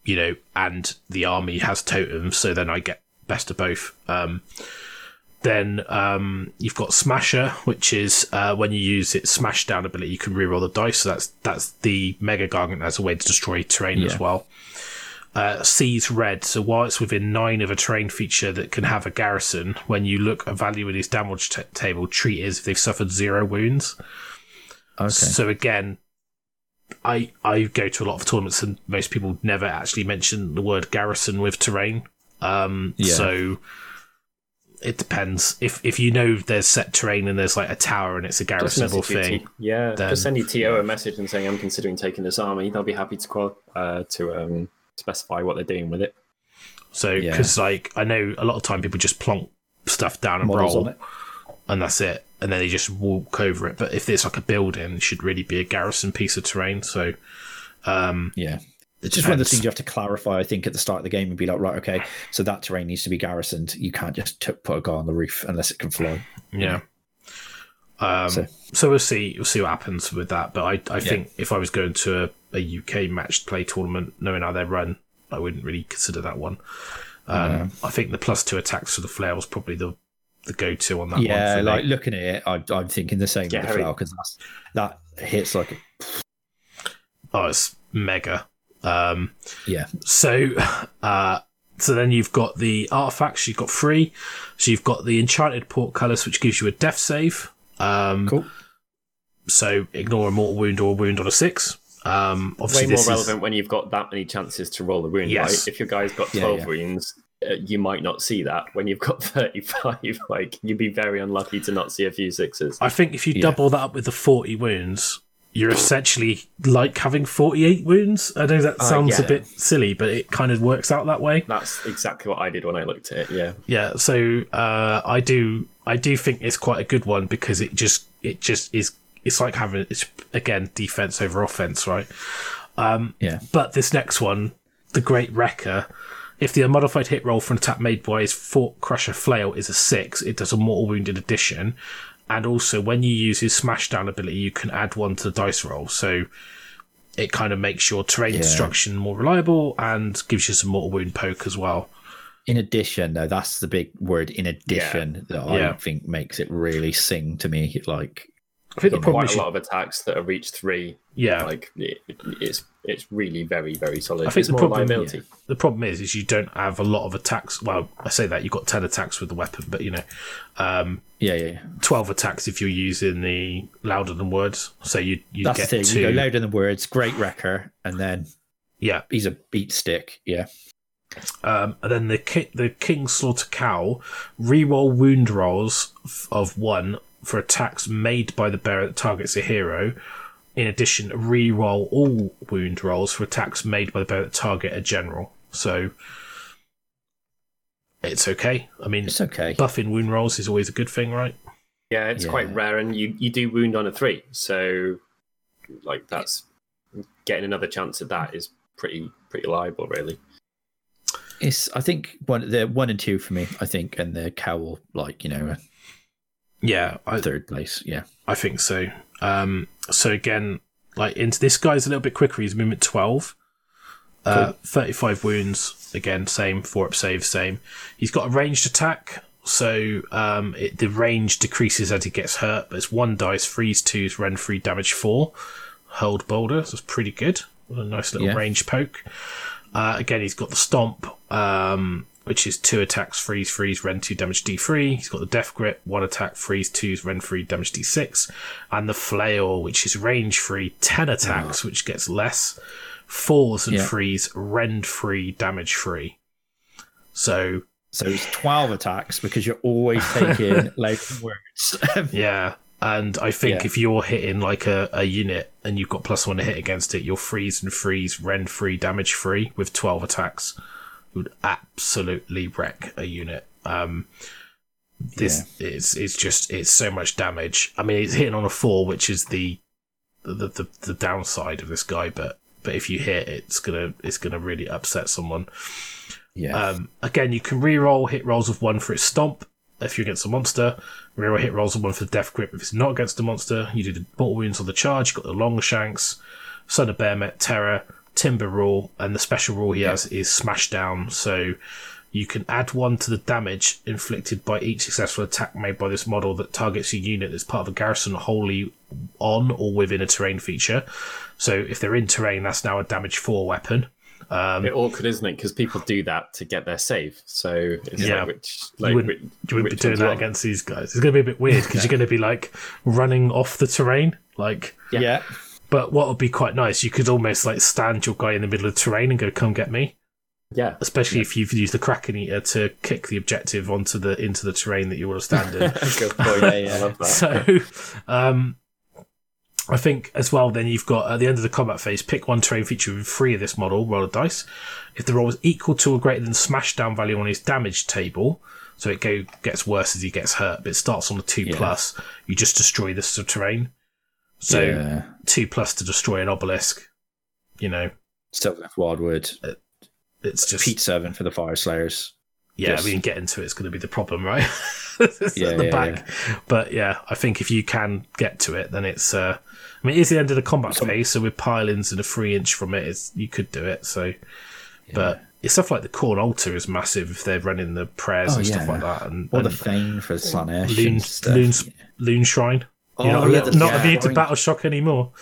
you know, and the army has totems, so then I get best of both. Um, then um, you've got Smasher, which is uh, when you use its smash down ability, you can reroll the dice. So that's that's the Mega Gargant as a way to destroy terrain as well. Uh, sees red, so while it's within nine of a terrain feature that can have a garrison, when you look a value in his damage t- table, treat as if they've suffered zero wounds. Okay. So again, I I go to a lot of tournaments and most people never actually mention the word garrison with terrain. Um, Yeah. So it depends. If if you know there's set terrain and there's like a tower and it's a Just garrisonable thing, T- yeah, then- just send your TO a message and saying, I'm considering taking this army. They'll be happy to qual- uh, to um, specify what they're doing with it. so Yeah. because like I know a lot of time people just plonk stuff down and Models roll, on it. and that's it, and then they just walk over it. But if there's like a building, it should really be a garrison piece of terrain. So um, Yeah. It It's just one of the things you have to clarify, I think, at the start of the game and be like, right, okay, so that terrain needs to be garrisoned. You can't just t- put a guy on the roof unless it can fly. Yeah. Um, so, So- we'll see. We'll see what happens with that. But I, I think if I was going to a, a UK matched play tournament, knowing how they run, I wouldn't really consider that one. Um. I think the plus two attacks for the flail was probably the the go to on that yeah, one. Like me. looking at it, I, I'm thinking the same Yeah, with the flower because that hits like, a, oh, it's mega. Um, yeah, So, uh, so then you've got the artifacts. You've got three. So you've got the enchanted portcullis, which gives you a death save. Um, Cool. So ignore a mortal wound or a wound on a six. Um, Way obviously, more this relevant is when you've got that many chances to roll a wound, Yes. right? If your guy's got Yeah, 12 yeah. wounds, uh, you might not see that. When you've got 35, like, you'd be very unlucky to not see a few sixes. I think if you Yeah. double that up with the 40 wounds, you're essentially like having 48 wounds. I know that Uh, sounds a bit silly, but it kind of works out that way. That's exactly what I did when I looked at it, yeah. Yeah, so uh, I do I do think it's quite a good one because it just it just is it's like having it's again defense over offense, right? Um, Yeah. But this next one, the Great Wrecker, if the unmodified hit roll for an attack made by his Fort Crusher Flail is a six, it does a mortal wound in addition. And also, when you use his Smash Down ability, you can add one to the dice roll. So it kind of makes your terrain Yeah. destruction more reliable and gives you some mortal wound poke as well. In addition, though, that's the big word. In addition, that I Yeah. think makes it really sing to me. Like, I think the problem Quite is, a lot of attacks that are reach three. yeah, Like, it, it's it's really very, very solid. I think it's the problem- the problem is, is you don't have a lot of attacks. Well, I say that you've got ten attacks with the weapon, but you know, um, yeah, yeah, yeah. twelve attacks if you're using the louder than words. So you you that's the get thing. two. You go louder than words. Great wrecker, and then yeah, he's a beat stick. Yeah, um, and then the ki- the Kingslaughter Cowl reroll wound rolls of one for attacks made by the bearer that targets a hero. In addition, reroll all wound rolls for attacks made by the bearer that target a general. So it's okay. I mean, it's okay. buffing wound rolls is always a good thing, right? Yeah, it's quite rare, and you, you do wound on a three. So, like, that's getting another chance at that is pretty pretty liable, really. It's I think one the one and two for me. I think, and the cowl like you know Yeah, I, third place. Yeah, I think so. Um, so again, like into this guy's a little bit quicker. He's movement twelve, uh, thirty-five wounds. Again, same four up save, same. He's got a ranged attack, so um, it, the range decreases as he gets hurt. But it's one dice, freeze twos, rend three, damage four. hold boulder, so it's pretty good. A nice little Yeah. range poke. Uh, again, he's got the stomp, um, which is two attacks, freeze, freeze, rend two, damage d3. He's got the death grip, one attack, freeze, twos, rend three, damage d6, and the flail, which is range free, ten attacks, ah. which gets less, fours and Yeah. freeze, rend free, damage free. So so it's twelve attacks because you're always taking than words. yeah. And I think Yeah. if you're hitting like a, a unit and you've got plus one to hit against it, you're freeze and freeze, rend free, damage free with 12 attacks. Would absolutely wreck a unit. Um, this is it's just it's so much damage. I mean, it's hitting on a four, which is the the, the the downside of this guy. But but if you hit, it's gonna it's gonna really upset someone. yeah, Um, again, you can reroll hit rolls of one for its stomp if you're against a monster. Reroll hit rolls of one for the death grip if it's not against a monster. You do the mortal wounds on the charge. You've got the Longshanks, Son of Behemat Terror, Timber rule, and the special rule he has is Smash Down. So you can add one to the damage inflicted by each successful attack made by this model that targets a unit that's part of a garrison wholly on or within a terrain feature. So if they're in terrain, that's now a damage four weapon. Um, bit awkward, isn't it? Because people do that to get their save. So it's Yeah. like which like you wouldn't, which, you wouldn't be doing that against these guys. It's going to be a bit weird because you're going to be like running off the terrain. Like, yeah. yeah, but what would be quite nice, you could almost like stand your guy in the middle of the terrain and go, "Come get me." Yeah, Especially if you've used the Kraken Eater to kick the objective onto the into the terrain that you want to stand in. good point. Yeah, yeah. I love that. so, um, I think as well. Then you've got at the end of the combat phase, pick one terrain feature with three of this model. Roll a dice. If the roll is equal to or greater than smash down value on his damage table, so it go gets worse as he gets hurt, but it starts on a two Yeah. plus. You just destroy this terrain. So yeah. two plus to destroy an obelisk. You know, Still left Wildwood. it's just Pete Seven for the Fyreslayers. yeah. just- I mean, get into it's going to be the problem, right? Yeah, the yeah, back. But yeah, I think if you can get to it, then it's. Uh, I mean, it's the end of the combat Some- phase, so with pilings and a three inch from it, it's, you could do it. So, but it's stuff like the corn altar is massive if they're running the prayers Oh, and stuff yeah. like that, and, Or the and Fane for Slaanesh. loon, loon, loon shrine. You're Oh, not, yeah, the- not yeah. immune to battle shock anymore.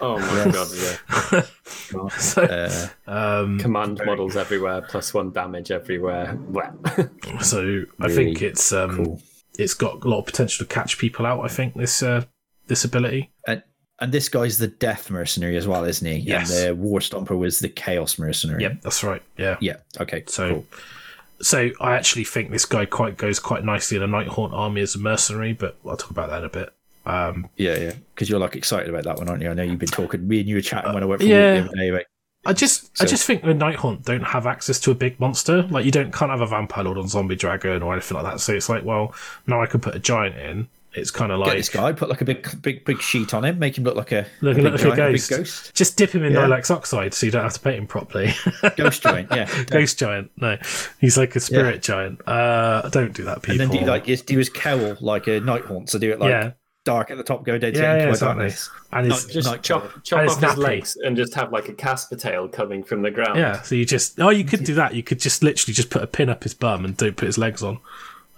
Oh my god, yeah. So, Uh, um, Command models everywhere, plus one damage everywhere. Well, so I think it's um, cool. it's got a lot of potential to catch people out. I think this uh, this ability. And and this guy's the death mercenary as well, isn't he? Yes. And the war stomper was the chaos mercenary. Yep, that's right. Yeah. Yeah. Okay. So, cool. so I actually think this guy quite goes quite nicely in a Nighthaunt army as a mercenary, but I'll talk about that in a bit. Um, Yeah, yeah. Because you're like excited about that one, aren't you? I know you've been talking. Me and you were chatting when I went for yeah. yeah. the other day. I just, I just think the Nighthaunt don't have access to a big monster. Like you don't can't have a Vampire Lord on Zombie Dragon or anything like that. So it's like, well, now I can put a giant in. It's kind of get like this guy, put like a big, big, big sheet on him, make him look like a, Look- a look like a giant, ghost. big ghost, just dip him in Yeah. Nihilakh Oxide, so you don't have to paint him properly. ghost giant. Yeah. Ghost giant, no, he's like a spirit giant. Uh, don't do that, people. And then do like do his cowl like a night haunt, so do it like yeah, dark at the top, go dead to yeah, into yeah, exactly. darkness. And Not his, just- Just Night chop, Crawler. chop And off it's his legs and just have like a Casper tail coming from the ground. yeah. So you just, oh, you could do that. You could just literally just put a pin up his bum and don't put his legs on,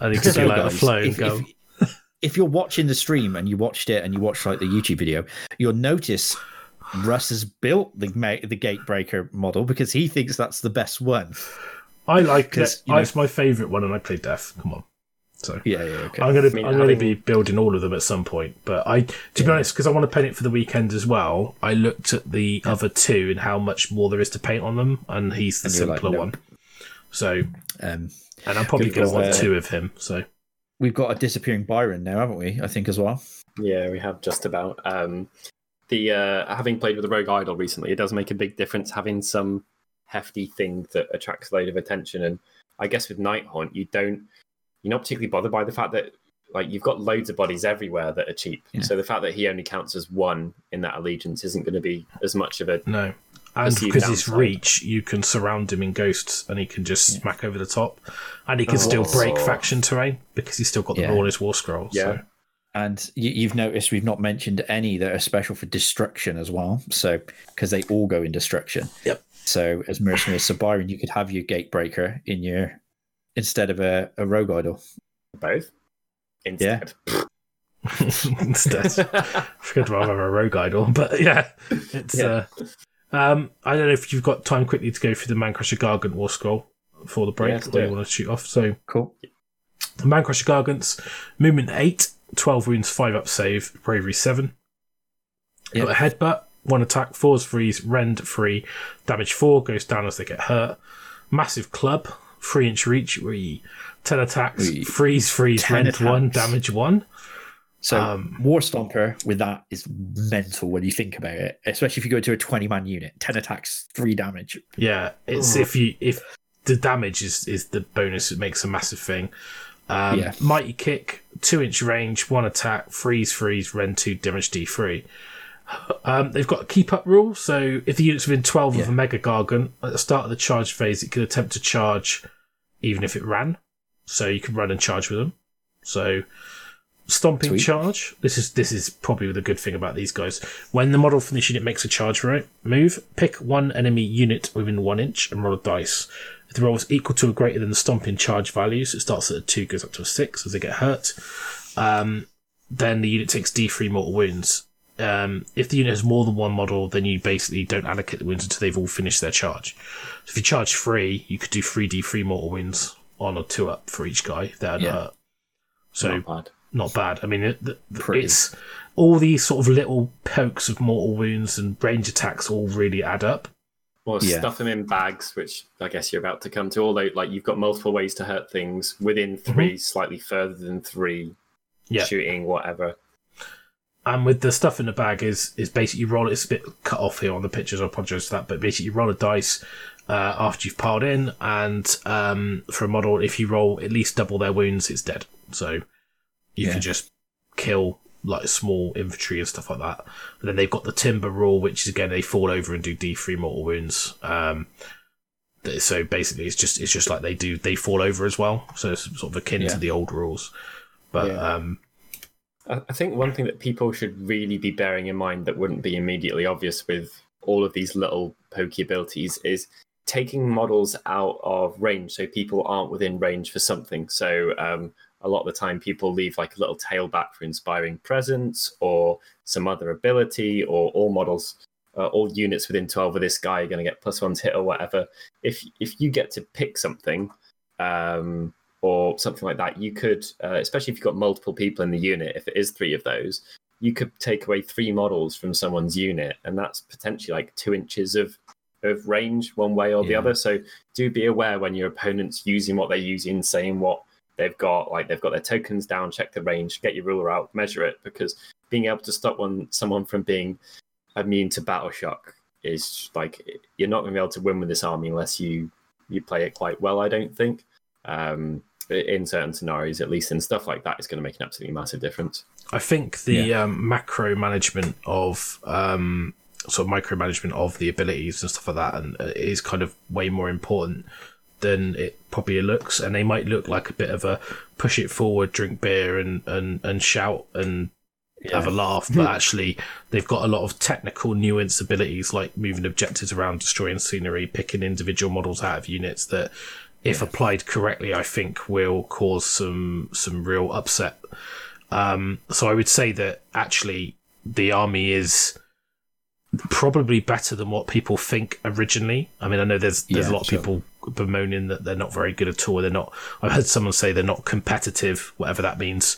and he could So, do like a flow and if, go. if, if you're watching the stream and you watched it and you watched like the YouTube video, you'll notice Russ has built the ma- the Gatebreaker model because he thinks that's the best one. I like it. you know- It's my favourite one, and I play Death. Come on. So Yeah, yeah, okay. I'm gonna mean, I'm gonna be building all of them at some point. But I, to be honest, because I want to paint it for the weekend as well. I looked at the other two and how much more there is to paint on them, and he's the And you're like, simpler nope. one. So, Um, and I'm probably gonna want uh, two of him. So we've got a disappearing Byron now, haven't we? I think as well. Yeah, we have just about. Um, the uh, having played with the Rogue Idol recently, it does make a big difference having some hefty thing that attracts a load of attention. And I guess with Nighthaunt, you don't you're not particularly bothered by the fact that like you've got loads of bodies everywhere that are cheap. Yeah. So the fact that he only counts as one in that allegiance isn't going to be as much of a no. And because his reach, you can surround him in ghosts, and he can just smack over the top, and he can oh, still break Oh. faction terrain because he's still got the Yeah. Rawness War Scroll. Yeah. So. And you, you've noticed we've not mentioned any that are special for destruction as well. So because they all go in destruction. Yep. So as mercenaries, so Byron, you could have your Gatebreaker in your instead of a, a Rogue Idol. both. Instead. Instead, I forgot rather have a rogue idol, but yeah, it's. Yeah. Uh, um, I don't know if you've got time quickly to go through the Mancrusher Gargant War Scroll for the break, let's or you want to shoot off. So, Cool. the Mancrusher Gargants, movement 8, 12 wounds, 5 up save, bravery 7. Yep. Got a headbutt, 1 attack, 4's freeze, rend 3, damage 4, goes down as they get hurt. Massive club, 3 inch reach, we 10 attacks, Wee. freeze, freeze, 10 rend 1, damage 1. So Um, War Stomper with that is mental when you think about it, especially if you go to a 20 man unit, 10 attacks, 3 damage. Yeah, it's Ugh. if you if the damage is is the bonus, it makes a massive thing. Um, Yeah. Mighty kick, two inch range, one attack, freeze, freeze, rend two, damage D three. Um, they've got a keep up rule, so if the unit's within twelve of a mega gargant at the start of the charge phase, it can attempt to charge, even if it ran. So you can run and charge with them. So stomping Sweet. charge. This is this is probably the good thing about these guys. When the model from this unit makes a charge right move, pick one enemy unit within one inch and roll a dice. If the roll is equal to or greater than the stomping charge values, it starts at a two, goes up to a six as they get hurt. Um, then the unit takes D3 mortal wounds. Um, if the unit has more than one model, then you basically don't allocate the wounds until they've all finished their charge. So if you charge three, you could do three D3 mortal wounds on or two up for each guy that Yeah. hurt. So Not bad. not bad. I mean, it, the, it's all these sort of little pokes of mortal wounds and range attacks all really add up. Or Yeah. stuff them in bags, which I guess you're about to come to. Although, like you've got multiple ways to hurt things within 3 slightly further than three, Mm-hmm. Yeah. shooting, whatever. And with the stuff in the bag is is basically you roll. It's a bit cut off here on the pictures. I apologise for that, but basically you roll a dice uh, after you've piled in, and um, for a model, if you roll at least double their wounds, it's dead. So you Yeah. can just kill like small infantry and stuff like that. And then they've got the timber rule, which is again they fall over and do D three mortal wounds. Um, so basically, it's just it's just like they do they fall over as well. So it's sort of akin Yeah. to the old rules. But Yeah. um, I think one thing that people should really be bearing in mind that wouldn't be immediately obvious with all of these little pokey abilities is taking models out of range so people aren't within range for something. So um, a lot of the time people leave like a little tail back for inspiring presence or some other ability or all models uh, all units within 12 of this guy are going to get plus one to hit or whatever. If if you get to pick something, um, or something like that, you could, uh, especially if you've got multiple people in the unit, if it is three of those, you could take away three models from someone's unit, and that's potentially like two inches of of range one way or the Yeah. other. So do be aware when your opponent's using what they're using, saying what they've got, like they've got their tokens down, check the range, get your ruler out, measure it, because being able to stop one someone from being immune to battle shock is like you're not going to be able to win with this army unless you you play it quite well. I don't think. Um, in certain scenarios, at least in stuff like that, it's going to make an absolutely massive difference. I think the um, macro management of um, sort of micromanagement of the abilities and stuff like that, and uh, is kind of way more important than it probably looks. And they might look like a bit of a push it forward, drink beer, and and and shout and have a laugh, but actually they've got a lot of technical nuanced abilities like moving objectives around, destroying scenery, picking individual models out of units that, if applied correctly, I think will cause some some real upset. Um, so I would say that actually the army is probably better than what people think originally. I mean, I know there's there's Yeah, a lot of people bemoaning that they're not very good at all. They're not. I've heard someone say they're not competitive, whatever that means.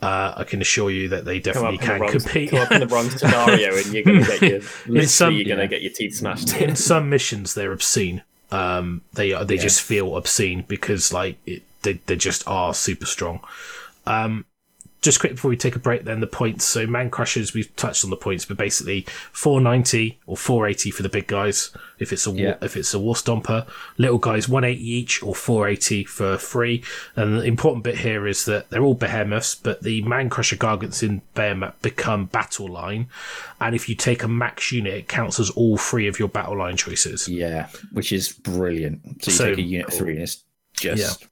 Uh, I can assure you that they definitely can wrong, compete. come up in the wrong scenario, and you're going to get your literally some- you're going to yeah. get your teeth smashed. in some missions they're obscene. Um, they are they Yeah. just feel obscene because like it, they they just are super strong. Um, just quick before we take a break, then the points. So man crushers, we've touched on the points, but basically 490 or 480 for the big guys if it's a war, Yeah. if it's a war stomper. Little guys 180 each or 480 for free. And the important bit here is that they're all behemoths, but the man crusher gargants in Behemat become battle line, and if you take a max unit, it counts as all three of your battle line choices. Yeah, which is brilliant. So you So take a unit three and it's just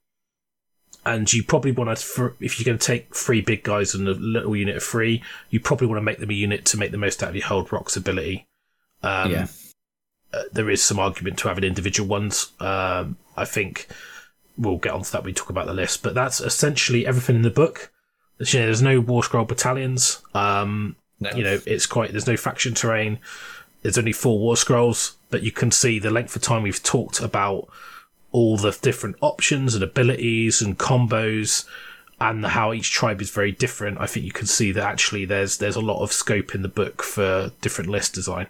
and you probably want to if you're going to take three big guys and a little unit of three you probably want to make them a unit to make the most out of your hold rocks ability. Um, yeah. uh, there is some argument to having individual ones. Um, i think we'll get onto that when we talk about the list but that's essentially everything in the book. There's, you know, there's no war scroll battalions. Um, No. you know it's quite there's no faction terrain. There's only four war scrolls but you can see the length of time we've talked about all the different options and abilities and combos and how each tribe is very different i think you can see that actually there's there's a lot of scope in the book for different list design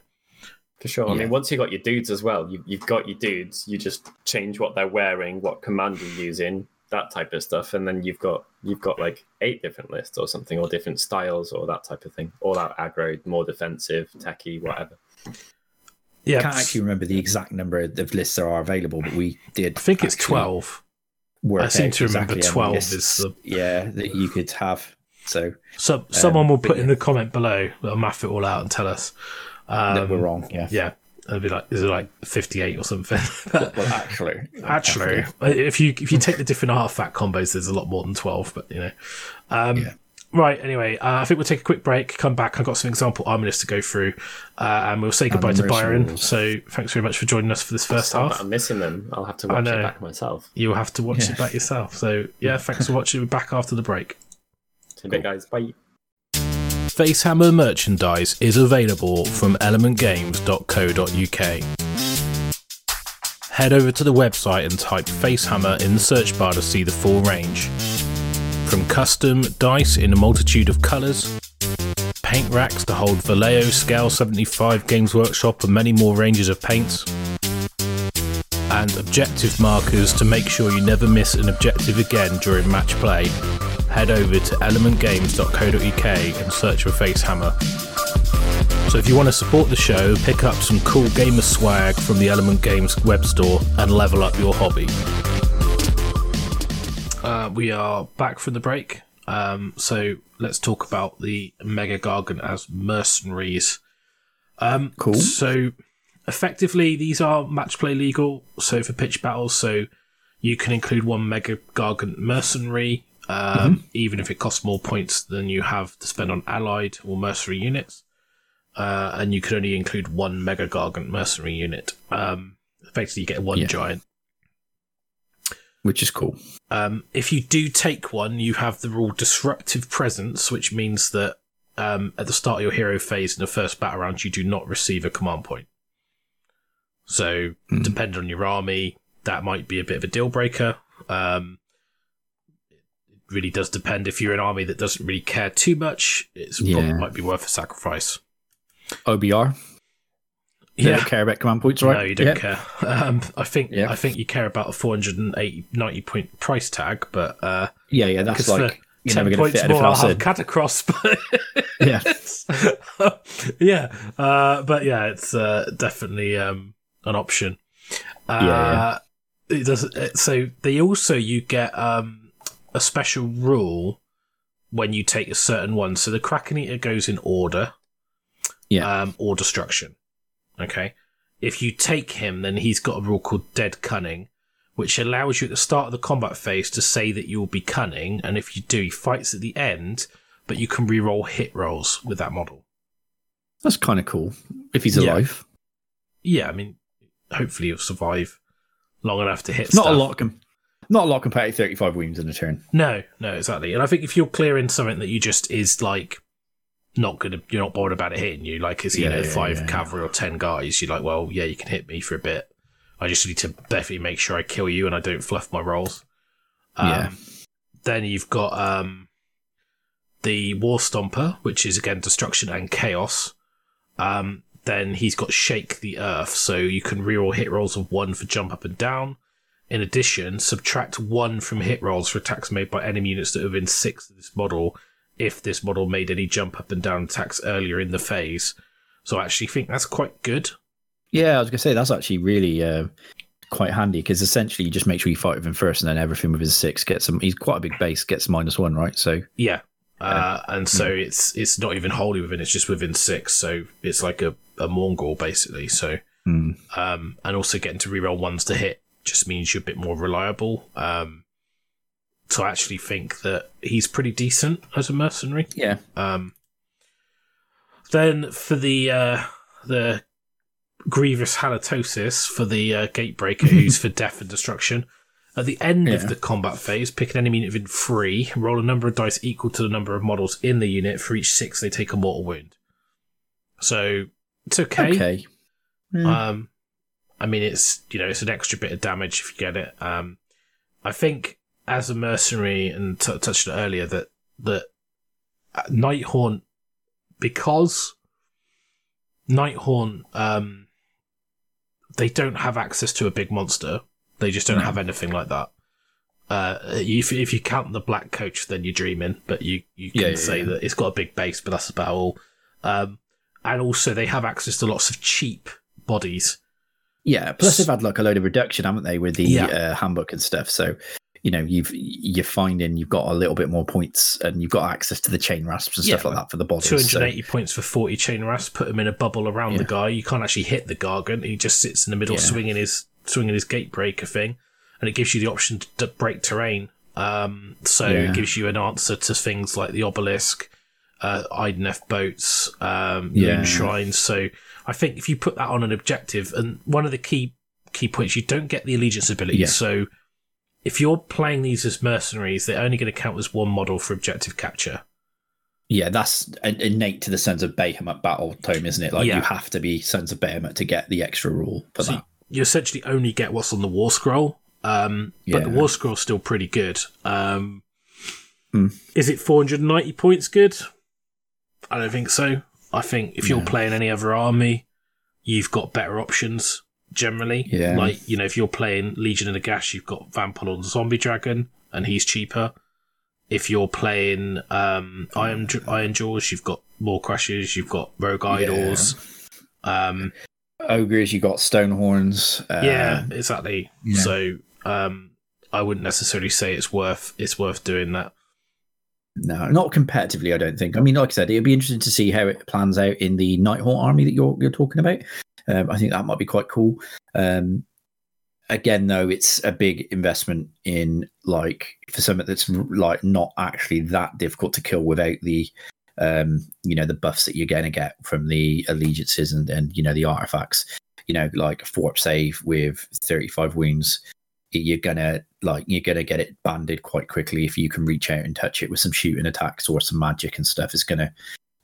For sure. I mean, once you got your dudes as well, you, you've got your dudes. You just change what they're wearing, what command you're using, that type of stuff, and then you've got you've got like eight different lists or something, or different styles, or that type of thing. All out aggro, more defensive, techie, whatever. Yeah I can't actually remember the exact number of lists there are available, but we did. i think it's 12 work I seem to remember exactly 12 many is the- yeah that you could have. So so someone will put in the comment below they'll math it all out and tell us um, that we're wrong. Yeah. yeah it'll be like is it like 58 or something Well, actually, Actually, if you if you take the different artifact combos, there's a lot more than twelve. But you know, um, Yeah. Right. Anyway, uh, I think we'll take a quick break. Come back. I've got some example army lists to go through, uh, and we'll say goodbye to Byron. mercenaries. So thanks very much for joining us for this first Sad that half. I'm missing them. I'll have to watch it back myself. You'll have to watch Yeah. it back yourself. So yeah, thanks for watching. We're back after the break. See you bit, guys. Bye. Facehammer merchandise is available from elementgames.co.uk. Head over to the website and type Facehammer in the search bar to see the full range. From custom dice in a multitude of colours, paint racks to hold Vallejo, Scale 75, Games Workshop, and many more ranges of paints, and objective markers to make sure you never miss an objective again during match play head over to elementgames.co.uk and search for Facehammer. So if you want to support the show, pick up some cool gamer swag from the Element Games web store and level up your hobby. Uh, we are back from the break. Um, so let's talk about the Mega Gargant as mercenaries. Um, Cool. So effectively, these are match play legal. So for pitch battles, so you can include one Mega Gargant mercenary, um, even if it costs more points than you have to spend on allied or mercenary units. Uh, and you can only include one Mega Gargant mercenary unit. Um, effectively, you get one Yeah. giant. Which is cool. Um, if you do take one, you have the rule disruptive presence, which means that um, at the start of your hero phase in the first battle round, you do not receive a command point. So, Hmm. depending on your army, that might be a bit of a deal breaker. Um, it really does depend. If you're an army that doesn't really care too much, it Yeah. might be worth a sacrifice. OBR. They don't care about command points, right? No, you don't Yeah. care. Um, I think Yeah. I think you care about a 480 90 point price tag, but uh, Yeah, yeah, that's like you're 10 never going to points fit more, I'll have in. Katakros. Yeah. yeah, uh, but yeah, it's uh, definitely um, an option. Uh, Yeah, It does. it- So they also you get um, a special rule when you take a certain one. So the Kraken Eater goes in order, Yeah. um, or destruction. Okay, if you take him, then he's got a rule called Dead Cunning, which allows you at the start of the combat phase to say that you'll be cunning, and if you do, he fights at the end, but you can reroll hit rolls with that model. That's kind of cool if he's alive. Yeah, I mean, hopefully you'll survive long enough to hit. It's not a lot. Com- not a lot compared to 35 wounds in a turn. No, no, exactly. And I think if you're clearing something that you just is like not gonna, you're not bothered about it hitting you. Like, is you Yeah, know yeah, five yeah. cavalry or ten guys? You're like, well, yeah, you can hit me for a bit. I just need to definitely make sure I kill you and I don't fluff my rolls. Um, Yeah. Then you've got um, the War Stomper, which is again destruction and chaos. Um, then he's got Shake the Earth, so you can reroll hit rolls of one for jump up and down. In addition, subtract one from hit rolls for attacks made by enemy units that are within six of this model if this model made any jump up and down attacks earlier in the phase. So I actually think that's quite good. Yeah, I was going to say that's actually really uh, quite handy because essentially you just make sure you fight with him first and then everything with his six gets him. He's quite a big base, gets minus one, right? So, Yeah. Uh, and so it's it's not even wholly within, it's just within six. So it's like a, a Mongol basically. So hmm. um, and also getting to reroll ones to hit just means you're a bit more reliable. Um, so I actually think that he's pretty decent as a mercenary. yeah. Um, then for the uh, the grievous halitosis for the uh, gatebreaker, who's for death and destruction. At the end of the combat phase, pick an enemy unit within three, roll a number of dice equal to the number of models in the unit. For each six, they take a mortal wound. So it's okay. Okay. Hmm. Um, I mean, it's you know, it's an extra bit of damage if you get it. Um, I think as a mercenary, and t- touched on it earlier that that uh, Nighthaunt, because Nighthaunt, um, they don't have access to a big monster. They just don't No. have anything like that. Uh, if if you count the black coach, then you're dreaming. But you you can Yeah, yeah, say yeah. that it's got a big base, but that's about all. Um, and also they have access to lots of cheap bodies. Yeah. Plus, they've had like a load of reduction, haven't they, with the uh, handbook and stuff. So, you know, you've you're finding you've got a little bit more points and you've got access to the chain rasps and Yeah, stuff like that for the bodies. 280 so- points for forty chain rasps. Put him in a bubble around the guy. You can't actually hit the gargant. He just sits in the middle, Yeah. swinging his swinging his gate breaker thing, and it gives you the option to, break terrain. Um, so Yeah. it gives you an answer to things like the obelisk, uh, Idoneth boats, um, Yeah. moon shrines. So I think if you put that on an objective, and one of the key key points, you don't get the allegiance ability. Yeah. So if you're playing these as mercenaries, they're only going to count as one model for objective capture. Yeah, that's innate to the Sons of Behemat battle tome, isn't it? Like Yeah. you have to be Sons of Behemat to get the extra rule for So that. you essentially only get what's on the war scroll. Um, But the Yeah. war scroll's still pretty good. Um, Hmm. Is it 490 points good? I don't think so. I think if you're No. playing any other army, you've got better options generally. Yeah. Like, you know, if you're playing Legion of Nagash, you've got Vampire the Zombie Dragon, and he's cheaper. If you're playing um, Iron, Ironjawz, you've got Maw-krushas, you've got Rogue Idols. Um, Ogres, You've got Stonehorns. Uh, yeah, exactly. yeah. So um, I wouldn't necessarily say it's worth it's worth doing that. No, not competitively, I don't think. I mean, like I said, it'd be interesting to see how it plans out in the Nighthaunt army that you're you're talking about. Um, I think that might be quite cool. Um, again, though, it's a big investment in like for something that's like not actually that difficult to kill without the um, you know the buffs that you're going to get from the allegiances and and you know the artifacts. You know, like a fort save with 35 wounds you're gonna like you're gonna get it banded quite quickly if you can reach out and touch it with some shooting attacks or some magic and stuff. It's gonna,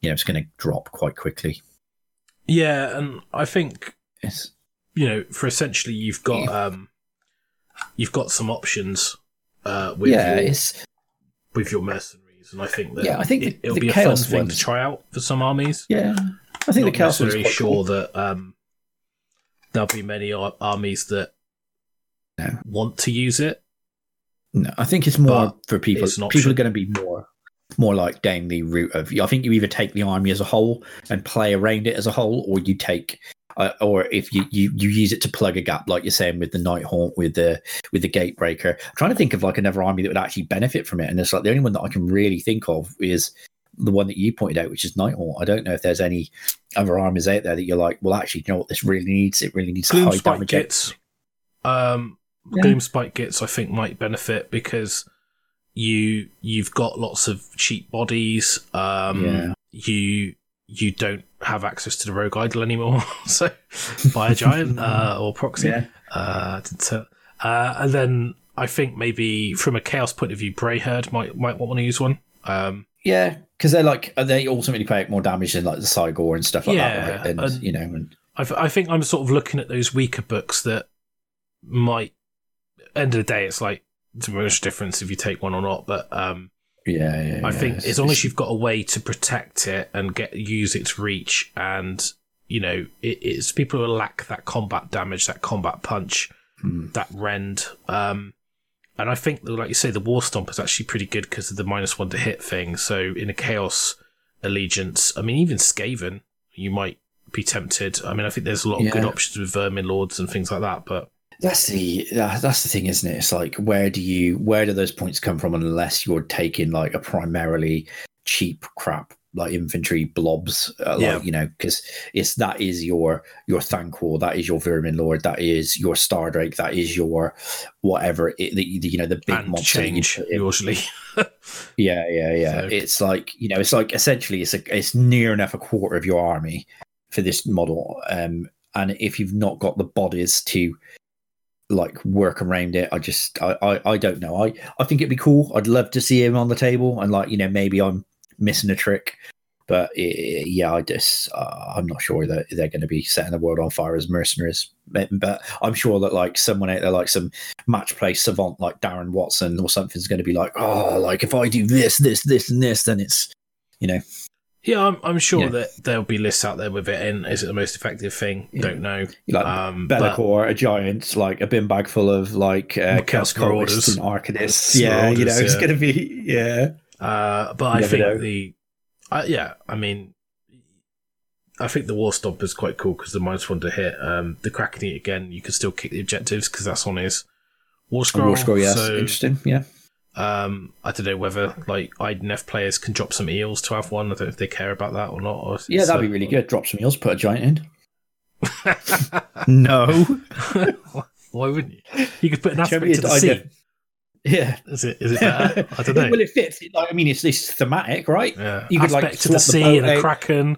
you know, it's gonna drop quite quickly. Yeah, and I think It's, you know for essentially you've got um, you've got some options uh, with yeah, your, it's with your mercenaries, and I think that Yeah, I think it, the- will the be a fun Chaos thing ones- to try out for some armies. Yeah, I think Not the chaos necessarily sure cool. that um, there'll be many ar- armies that No. want to use it. No, I think it's more But for people. People are going to be more, more like down the route of. I think you either take the army as a whole and play around it as a whole, or you take, uh, or if you, you you use it to plug a gap, like you're saying with the Nighthaunt, with the with the Gatebreaker. I'm trying to think of like another army that would actually benefit from it, and it's like the only one that I can really think of is the one that you pointed out, which is Nighthaunt. I don't know if there's any other armies out there that you're like, well, actually, you know what, this really needs. It really needs high Gloomspite damage. gets, um, Yeah. Gloomspite gets, I think, might benefit because you you've got lots of cheap bodies. Um, Yeah. you you don't have access to the rogue idol anymore, so buy a giant uh, or proxy. Yeah. Uh, uh, and then I think maybe from a chaos point of view, Brayherd might might want to use one. Um, Yeah, because they're like they ultimately play more damage than like the Cygor and stuff like Yeah, that, right? And, and- you know, and I, I think I'm sort of looking at those weaker books that might. End of the day, it's like much difference if you take one or not. But um, yeah, yeah. I yeah, think it's- as long as you've got a way to protect it and get use its reach, and you know, it, it's people who lack that combat damage, that combat punch, Hmm. that rend. Um, and I think, like you say, the War Stomp is actually pretty good because of the minus one to hit thing. So in a Chaos Allegiance, I mean, even Skaven, you might be tempted. I mean, I think there's a lot of good options with Vermin Lords and things like that. But that's the that's the thing, isn't it? It's like where do you where do those points come from unless you're taking like a primarily cheap crap like infantry blobs, uh, Yeah. like you know, because it's that is your your Thanquol, that is your Vermin Lord, that is your Stardrake, that is your whatever it, the, the you know the big and monster you change put usually. Yeah, yeah, yeah. So- It's like you know, it's like essentially it's a, it's near enough a quarter of your army for this model. Um, and if you've not got the bodies to like work around it, I just I, I I don't know. I I think it'd be cool. I'd love to see him on the table, and like you know maybe I'm missing a trick. But eh, yeah, I just uh, I'm not sure that they're going to be setting the world on fire as mercenaries. But, but I'm sure that like someone out there, like some match play savant like Darren Watson or something's going to be like, oh, like if I do this, this, this, and this, then it's you know Yeah, I'm, I'm sure Yeah. that there'll be lists out there with it And Is it the most effective thing? Yeah. Don't know. like Um, but- a giant, like a bin bag full of like uh, Chaos Marauders. And Arcanists. Yeah, you know, it's yeah. to be yeah. Uh, but I think know. the, uh, yeah, I mean, I think the War Stomp is quite cool because the minus one to hit. Um, the Kraken Eat again, you can still kick the objectives because that's on his War Scroll. War Scroll, yes, So, interesting. Yeah, um, I don't know whether like Idoneth players can drop some eels to have one. I don't know if they care about that or not. Or yeah, that'd be really good. Drop some eels, put a giant in. No, Why wouldn't you? You could put an Show aspect to the I sea. yeah. Is it? Is it better? I don't know. well, it fits. Like, I mean, it's this thematic, right? Yeah. You could, like, aspect to the swap the sea boat and a kraken,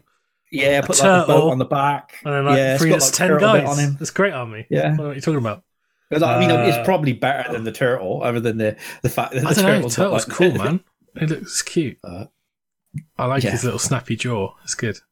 Yeah, A put like the boat turtle. on the back. and then like yeah, it's three got, that's like, ten guys. on him. That's a great army. Yeah, What are you talking about? 'Cause, I mean, Uh, it's probably better than the turtle, other than the the fact that the I don't know. turtle's Turtle's like- cool, man. It looks cute. Uh, I like yeah. his little snappy jaw. It's good.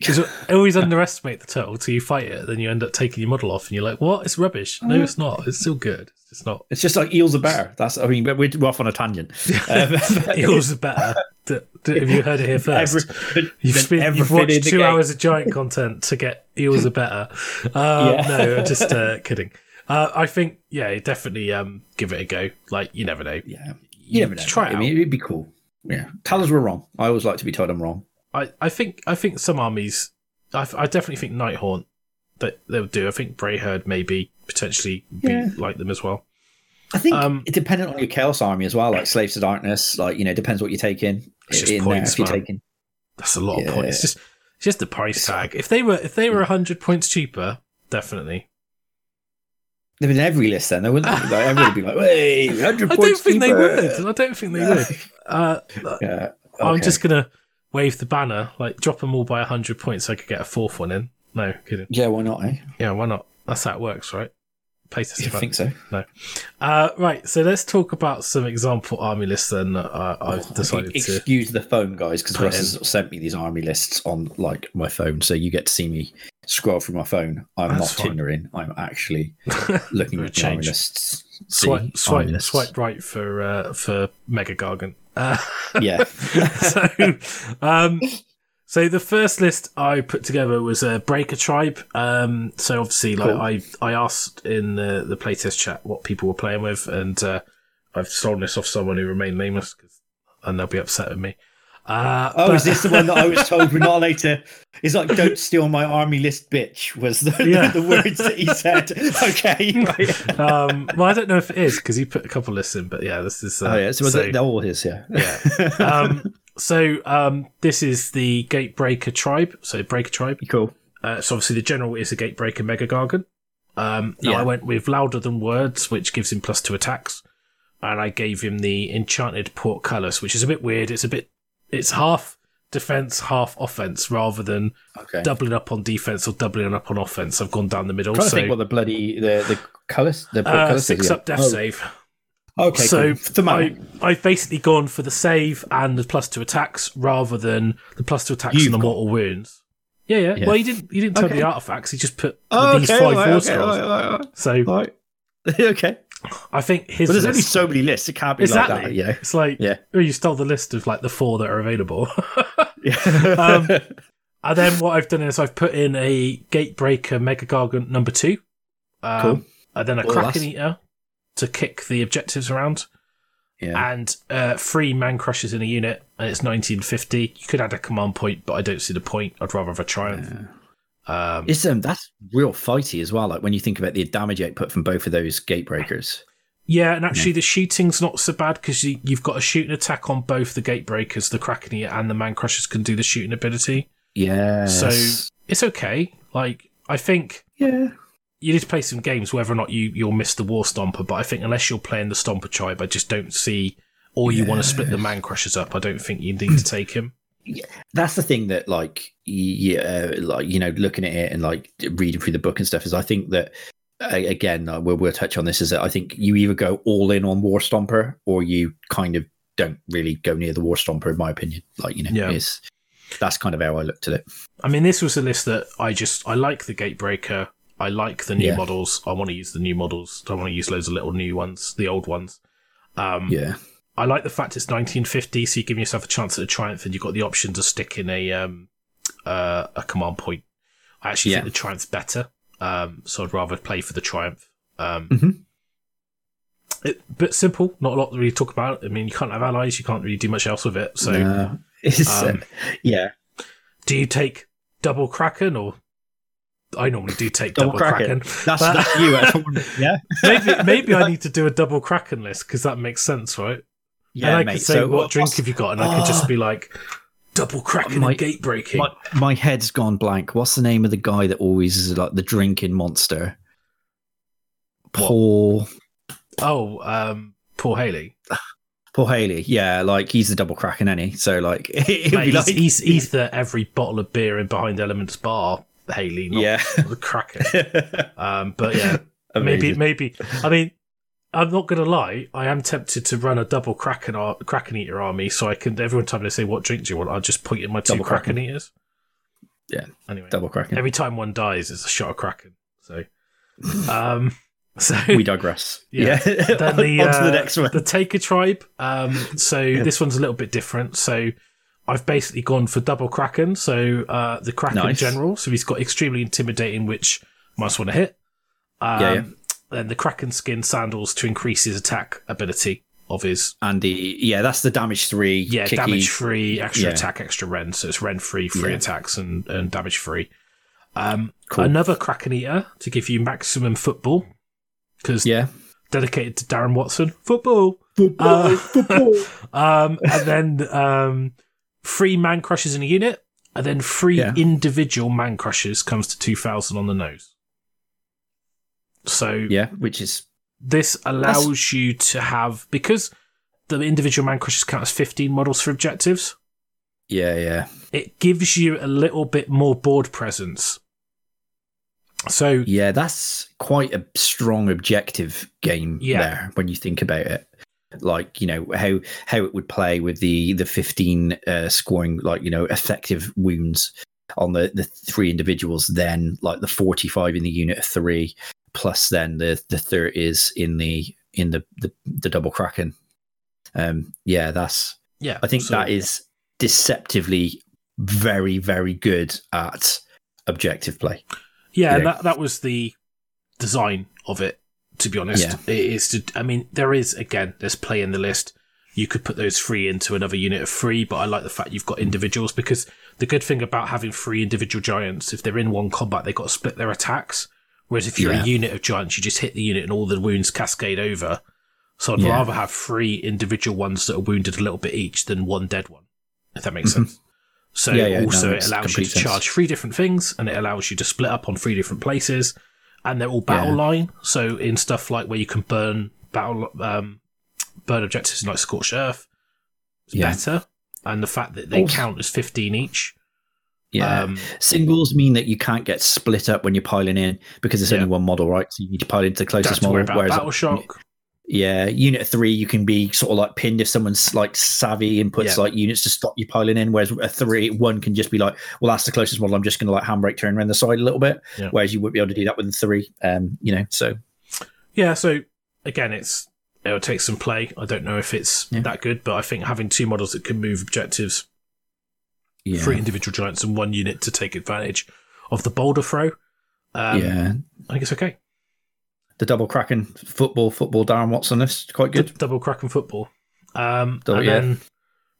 Because I always underestimate the turtle till you fight it, then you end up taking your model off, and you're like, "What? It's rubbish." No, it's not. It's still good. It's not. It's just like eels are better. That's I mean, but we're, off on a tangent. Um, Eels are better. D- d- Have you heard it here first? Every- You've, spent, you've watched two hours of giant content to get eels are better. Um, Yeah. No, I'm just uh, kidding. Uh, I think, yeah, definitely um, give it a go. Like, you never know. Yeah, you never know. Try it I mean, it'd be cool. Yeah, tell us we're wrong. I always like to be told I'm wrong. I, I think I think some armies. I, I definitely think Nighthaunt that they'll do. I think Brayherd maybe potentially be Yeah. like them as well. I think Um, it dependent on your chaos army as well, like slaves to darkness. Like you know, depends what you're taking It's just in points, there. Taking, That's a lot Yeah. of points. It's just it's just the price tag. If they were if they were hundred points cheaper, definitely. There was every list then, there wouldn't they? Like, everybody would be like, "Wait, hundred I points don't think they cheaper." would. I don't think they would. Uh, Yeah, I'm just gonna wave the banner, like drop them all by hundred points, so I could get a fourth one in. No kidding. yeah. Why not? Eh? Yeah, why not? That's how it works, right? Playtest. I about- think so. No. Uh, right, so let's talk about some example army lists. Then uh, I've decided to. Excuse the phone, guys, because Russ has sent me these army lists on like my phone, so you get to see me scroll through my phone. I'm That's not fine. Tindering. I'm actually looking at the army lists. See, Swipe, army swipe, lists. swipe right for uh, for Mega Gargant. Uh, Yeah. so, um, so the first list I put together was a Breaker Tribe. Um, so obviously, like Cool. I, I asked in the the playtest chat what people were playing with, and uh, I've stolen this off someone who remained nameless, 'cause- and they'll be upset with me. Uh, Oh, but- is this the one that I was told we're not allowed to? It's like, don't steal my army list, bitch. Was the, Yeah. the, words that he said? Okay, right. um, well, I don't know if it is because he put a couple lists in, but yeah, this is. Uh, oh yeah, so, so- that all his, yeah, Yeah. um, so um, this is the Gatebreaker tribe. So Breaker tribe. cool. Uh, so obviously the general is a Gatebreaker Mega Gargan. Um, Yeah. I went with Louder Than Words, which gives him plus two attacks, and I gave him the Enchanted Portcullis, which is a bit weird. It's a bit, it's half defense, half offense, rather than Okay. doubling up on defense or doubling up on offense. I've gone down the middle. trying to so think what the bloody the the colours the uh, six yeah. up death Oh, save. Okay, so cool. I, I've basically gone for the save and the plus two attacks rather than the plus two attacks You've and the got- mortal wounds. Yeah, yeah, Yeah. Well, you didn't. You didn't tell Okay. the artifacts. You just put Oh, these five war okay, scrolls. right, right, So right, right. okay. I think his. But there's only list- so many lists. It can't be exactly. like that. Yeah. It's like Yeah. oh, you stole the list of like the four that are available. Yeah. Um, and then what I've done is I've put in a Gatebreaker Mega Gargant number two. Um, Cool. And then a Well, Kraken that's- Eater to kick the objectives around. yeah. and uh, three man crushes in a unit, and it's 1950. You could add a command point, but I don't see the point. I'd rather have a triumph. Um, It's um that's real fighty as well. Like when you think about the damage output from both of those gate breakers. yeah, and actually, the shooting's not so bad because you, you've got a shooting attack on both the gate breakers, the Kraken and the man crushers can do the shooting ability. Yeah. So it's okay. Like, I think yeah. You need to play some games whether or not you, you'll miss the War Stomper, but I think unless you're playing the Stomper tribe, I just don't see. Or you want to split the man crushers up, I don't think you need to take him. Yeah. That's the thing that like yeah, like you know, looking at it and like reading through the book and stuff is I think that again uh, we'll, we'll touch on this is that I think you either go all in on War Stomper or you kind of don't really go near the War Stomper in my opinion. Like you know, Yeah. it's that's kind of how I looked at it. I mean, this was a list that I just I like the Gatebreaker. I like the new Yeah. models. I want to use the new models. Don't want to use loads of little new ones, the old ones. Um, Yeah. I like the fact it's 1950, so you're giving yourself a chance at a triumph, and you've got the option to stick in a um, uh, a command point. I actually Yeah. think the triumph's better, um, so I'd rather play for the triumph. Um, Mhm. it, bit simple, not a lot to really talk about. I mean, you can't have allies, you can't really do much else with it. So, No. It's, uh, yeah. do you take double Kraken or? I normally do take Double double, Kraken. Kraken. That's, But- that's you. actually. yeah. maybe maybe I need to do a double Kraken list because that makes sense, right? Yeah, and I mate. could say, so what drink have you got? And I could just Oh. be like, double Kraken My- and gate breaking. My, my head's gone blank. What's the name of the guy that always is like the drinking monster? Paul oh, um, Paul Haley. Paul Haley. Yeah, like he's the double cracking any. So like Mate, be he's, like he's, he's the every bottle of beer in Behind Elements bar, Haley, not yeah. the Kraken. Um, but yeah, maybe, maybe. I mean, I'm not going to lie. I am tempted to run a double Kraken, ar- Kraken Eater army so I can, every time they say, what drink do you want? I'll just point at my two Double Kraken Kraken. Eaters. Yeah. Anyway. double cracking. Every time one dies, it's a shot of Kraken. So, um, so we digress. Yeah. Yeah. then the, On to the uh, next one. the Taker tribe. Um, so this one's a little bit different. So I've basically gone for double Kraken. So uh, the Kraken Nice. general. So he's got extremely intimidating, which must want to hit. Um, Yeah, yeah. Then the Kraken skin sandals to increase his attack ability of his and the yeah, that's the damage three. yeah kicky- damage free, extra yeah. attack, extra rend. So it's rend free, free Yeah. attacks, and, and damage free. Um, Cool. Another Kraken Eater to give you maximum football because Yeah. dedicated to Darren Watson football. Uh, um, and then um, three man crushes in a unit, and then three Yeah. individual man crushes comes to two thousand on the nose. So Yeah, which is this allows you to have because the individual man crushes count as fifteen models for objectives. yeah, yeah. It gives you a little bit more board presence. So Yeah, that's quite a strong objective game Yeah. there when you think about it. Like you know how how it would play with the the fifteen uh, scoring like you know effective wounds on the the three individuals, then like the forty five in the unit of three, plus then the the thirties in the in the the, the double kraken. Um, yeah, that's yeah, I think that is deceptively very very good at objective play. Yeah, and Yeah. that that was the design of it. To be honest, Yeah. it is to. I mean, there is again, there's play in the list. You could put those three into another unit of three, but I like the fact you've got individuals because the good thing about having three individual giants, if they're in one combat, they've got to split their attacks. Whereas if you're Yeah. a unit of giants, you just hit the unit and all the wounds cascade over. So I'd Yeah. rather have three individual ones that are wounded a little bit each than one dead one, if that makes sense. So Mm-hmm. Yeah, yeah, also no, it allows you to sense. charge three different things and it allows you to split up on three different places and they're all battle Yeah. line. So in stuff like where you can burn battle um, burn objectives like Scorched Earth, it's Yeah. better. And the fact that they Also- count as fifteen each. Yeah. Um, Singles mean that you can't get split up when you're piling in because it's Yeah. only one model, right? So you need to pile into the closest model. Whereas, battle shock. Yeah, unit three, you can be sort of like pinned if someone's like savvy and puts Yeah. like units to stop you piling in. Whereas a three, one can just be like, well, that's the closest model. I'm just going to like handbrake turn around the side a little bit. Yeah. Whereas you wouldn't be able to do that with the three. Um, you know, so Yeah, so again, it's it'll take some play. I don't know if it's Yeah. that good, but I think having two models that can move objectives, yeah, three individual giants, and one unit to take advantage of the boulder throw, um, yeah. I think it's okay. The double cracking football, football Darren Watson is quite good. D- double cracking football. Um, Double- and yeah. then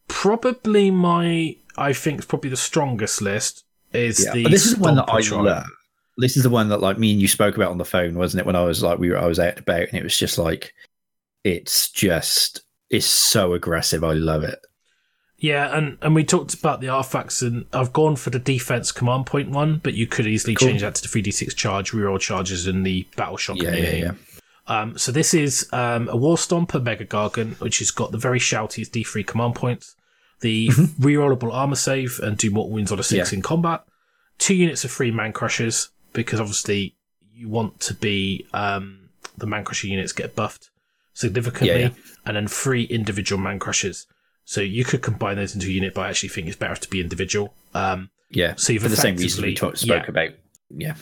probably my, I think, it's probably the strongest list is Yeah. the. But this is the one that I love. This is the one that like me and you spoke about on the phone, wasn't it? When I was like we were I was out and about and it was just like it's just it's so aggressive. I love it. Yeah, and, and we talked about the artifacts, and I've gone for the defense command point one, but you could easily Cool. change that to the 3d6 charge, reroll charges, and the battle shock. Yeah, yeah, yeah. Um, so this is um, a War Stomper Mega Gargant, which has got the very shouty D3 command points, the rerollable armor save, and do mortal wounds on a six Mm-hmm. Yeah. in combat. Two units of free man crushers because obviously you want to be um, the man crusher units get buffed significantly, Yeah, yeah. and then three individual man crushers. So you could combine those into a unit, but I actually think it's better to be individual. Um, Yeah. so you've For the same reason we talked spoke yeah. about. Yeah.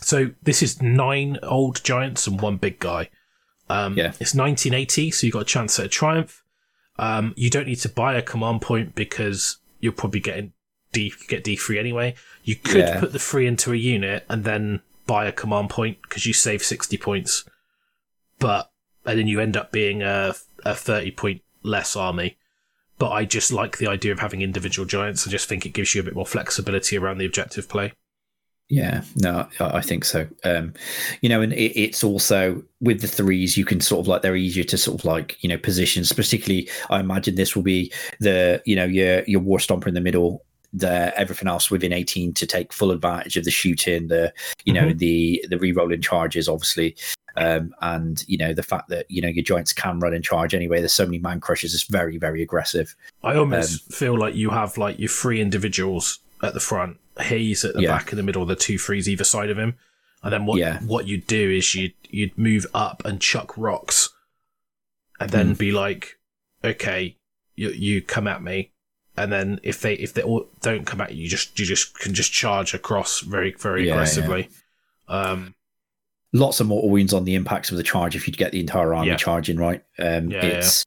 So this is nine old giants and one big guy. Um, Yeah. It's 1980, so you've got a chance at a triumph. Um, you don't need to buy a command point because you're probably getting D get D three anyway. You could Yeah. put the three into a unit and then buy a command point because you save 60 points, but and then you end up being a, a 30 point less army. But I just like the idea of having individual giants. I just think it gives you a bit more flexibility around the objective play. Yeah, no, I think so. Um, you know, and it, it's also with the threes, you can sort of like they're easier to sort of like you know positions. Particularly, I imagine this will be the you know your your war stomper in the middle, the everything else within eighteen to take full advantage of the shooting, the you know the the re-rolling charges, obviously, um, and you know the fact that you know your joints can run in charge anyway. There's so many man crushes. It's very very aggressive. I almost feel like you have like your three individuals at the front. He's at the Yeah. back in the middle, the two threes either side of him. And then what Yeah. what you'd do is you'd you'd move up and chuck rocks, and then Hmm. be like, okay, you you come at me, and then if they if they all don't come at you, you just you just can just charge across very very Yeah, yeah. aggressively. Um, lots of mortal wounds on the impacts of the charge if you'd get the entire army Yeah. charging right um Yeah, it's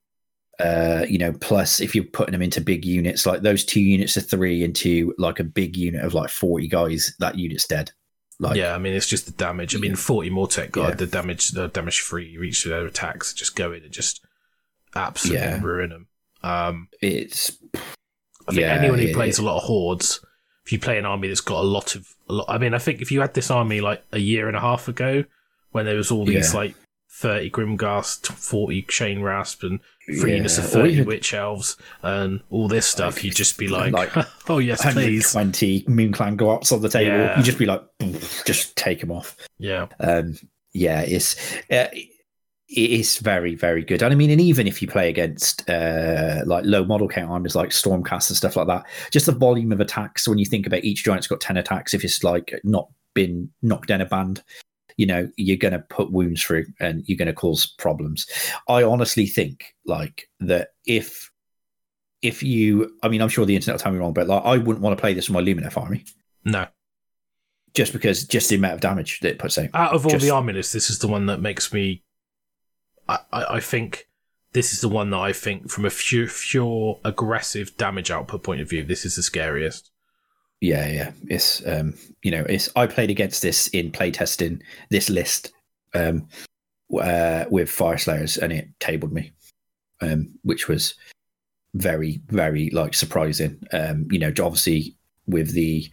uh you know plus if you're putting them into big units like those two units of three into like a big unit of like 40 guys that unit's dead like yeah, I mean it's just the damage. I mean, forty Mortek Guard, Yeah. the damage, the damage free. You reach their attacks, just go in and just absolutely Yeah. ruin them. Um, it's I think Yeah, anyone who yeah, plays a lot of hordes, if you play an army that's got a lot of, a lot, I mean, I think if you had this army like a year and a half ago, when there was all these Yeah. like thirty Grimghast, forty Chain Rasp, and three Yeah, units of thirty even- Witch Elves, and all this stuff, Like- you'd just be like, like "Oh yes, please." 120 moon clan go ups on the table Yeah. you just be like just take them off Yeah, um yeah it's uh, it is very very good and i mean and even if you play against uh like low model count armies like stormcast and stuff like that just the volume of attacks when you think about each giant's got 10 attacks if it's like not been knocked down a band, you know, you're going to put wounds through and you're going to cause problems. I honestly think like that if if you, I mean, I'm sure the internet will tell me wrong, but like I wouldn't want to play this with my Lumineth army No. just because just the amount of damage that it puts out. Out of all Just- the army lists, this is the one that makes me. I, I, think this is the one that I think, from a pure, pure aggressive damage output point of view, this is the scariest. Yeah, yeah. It's um, you know, it's I played against this in playtesting this list um uh, with Fyreslayers and it tabled me. Um, which was very, very like surprising. Um, you know, obviously with the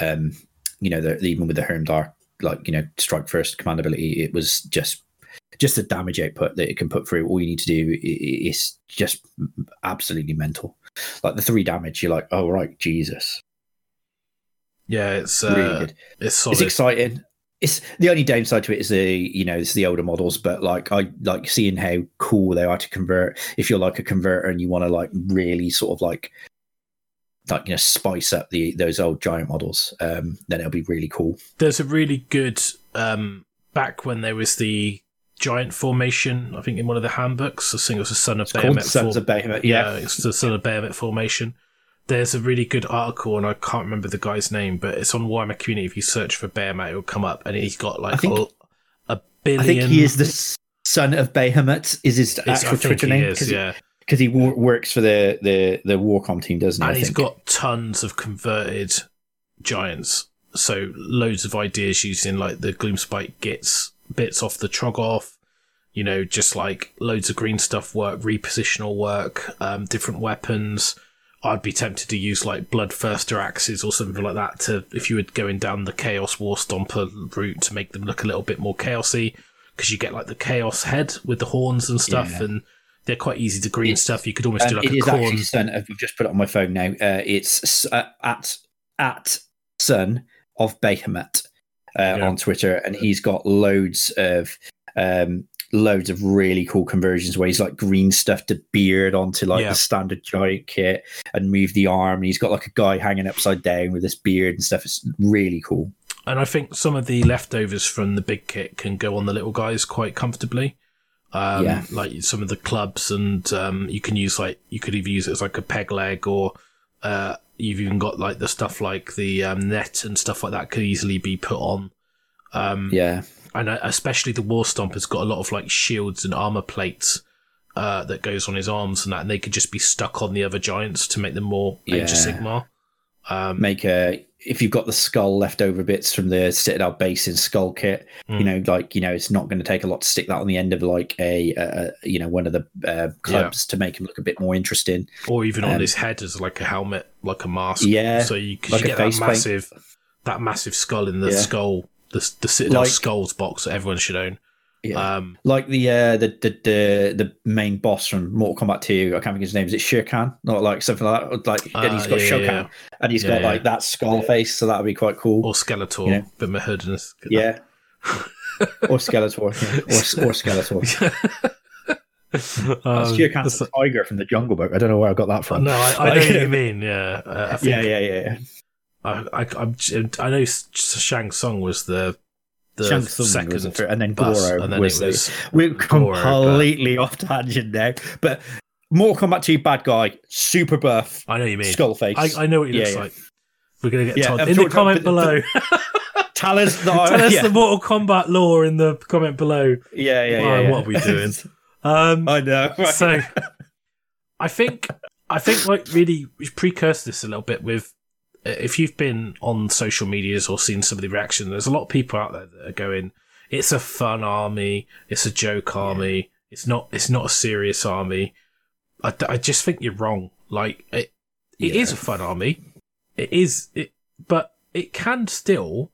um, you know, the even with the Hermdar, like, you know, strike first command ability, it was just just the damage output that it can put through. All you need to do is just absolutely mental. Like the three damage, you're like, oh right, Jesus. Yeah, it's Really uh, good. it's solid. It's exciting. It's the only downside to it is the you know it's the older models, but like I like seeing how cool they are to convert. If you're like a converter and you want to like really sort of like like you know spice up the those old giant models, um, then it'll be really cool. There's a really good um, back when there was the giant formation. I think in one of the handbooks, I think it was the Son of It's called Sons form- of Behemat. yeah, Yeah, it's the Son of Behemat formation. There's a really good article, and I can't remember the guy's name, but it's on Warhammer Community. If you search for Behemat, it will come up, and he's got like I think- a, a I billion. think he is the son of Behemat. Is his actual I Twitter name? is, yeah. because he wo- works for the the the Warcom team, doesn't he? and I he's got tons of converted giants. So loads of ideas using like the Gloomspite Gitz bits off the Troggoth, you know, just like loads of green stuff work, repositional work, um, different weapons. I'd be tempted to use like Bloodthirster axes or something like that to if you were going down the Chaos War Stomper route to make them look a little bit more chaosy because you get like the Chaos head with the horns and stuff Yeah. and they're quite easy to green It's- stuff. You could almost Um, do like it a is corn. actually of. I've just put it on my phone now. Uh, it's uh, at at son of Behemat uh, Yeah. on Twitter, and he's got loads of um, loads of really cool conversions where he's like green stuff to beard onto like Yeah. the standard giant kit and move the arm. And he's got like a guy hanging upside down with this beard and stuff. It's really cool. And I think some of the leftovers from the big kit can go on the little guys quite comfortably. Um, Yeah. Like some of the clubs, and um, you can use like you could either use it as like a peg leg, or uh, you've even got like the stuff like the um, net and stuff like that could easily be put on. Um, Yeah, and uh, especially the War Stomp has got a lot of like shields and armor plates uh, that goes on his arms and that, and they could just be stuck on the other giants to make them more Age of Yeah. Sigmar. Um, make a. If you've got the skull leftover bits from the Citadel base in skull kit, you Mm. know, like you know, it's not going to take a lot to stick that on the end of like a, uh, you know, one of the uh, clubs to make him look a bit more interesting. or even on Um, his head as like a helmet, like a mask. Yeah, So you, cause like you a get that face paint. massive, that massive skull in the Yeah. skull, the the Citadel Like- skulls box that everyone should own. Yeah. Um, like the uh, the, the the the main boss from Mortal Kombat 2, I can't think of his name. Is it Shere Khan? Not like something like that. Like and he's Uh, got yeah, Shao Kahn, yeah. and he's Yeah, got yeah. like that skull face, so that would be quite cool. or Skeletor, You know. but my hood and yeah, or Skeletor, or or Skeletor. Um, Shere Khan's the tiger from the Jungle Book. I don't know where I got that from. no, I, I know what you mean. Yeah, uh, I think yeah, yeah, yeah. I, I, I'm, I know Shang Tsung was the the Shang second was fir- and then Goro and then was was We're Goro, but- completely off tangent now, but Mortal Kombat 2 bad guy, super buff, I know you mean. skull face. I, I know what he Yeah, looks yeah. like. We're gonna get Yeah, in the comment below. Tell us, the, Tell us yeah. the Mortal Kombat lore in the comment below. yeah, yeah, Oh, yeah, yeah. what are we doing? Um, I know. right. so I think I think like really precursor this a little bit with if you've been on social medias or seen some of the reaction, there's a lot of people out there that are going, "It's a fun army, it's a joke army, it's not it's not a serious army." I, I just think you're wrong. Like it, it is Yeah. a fun army. It is it, but it can still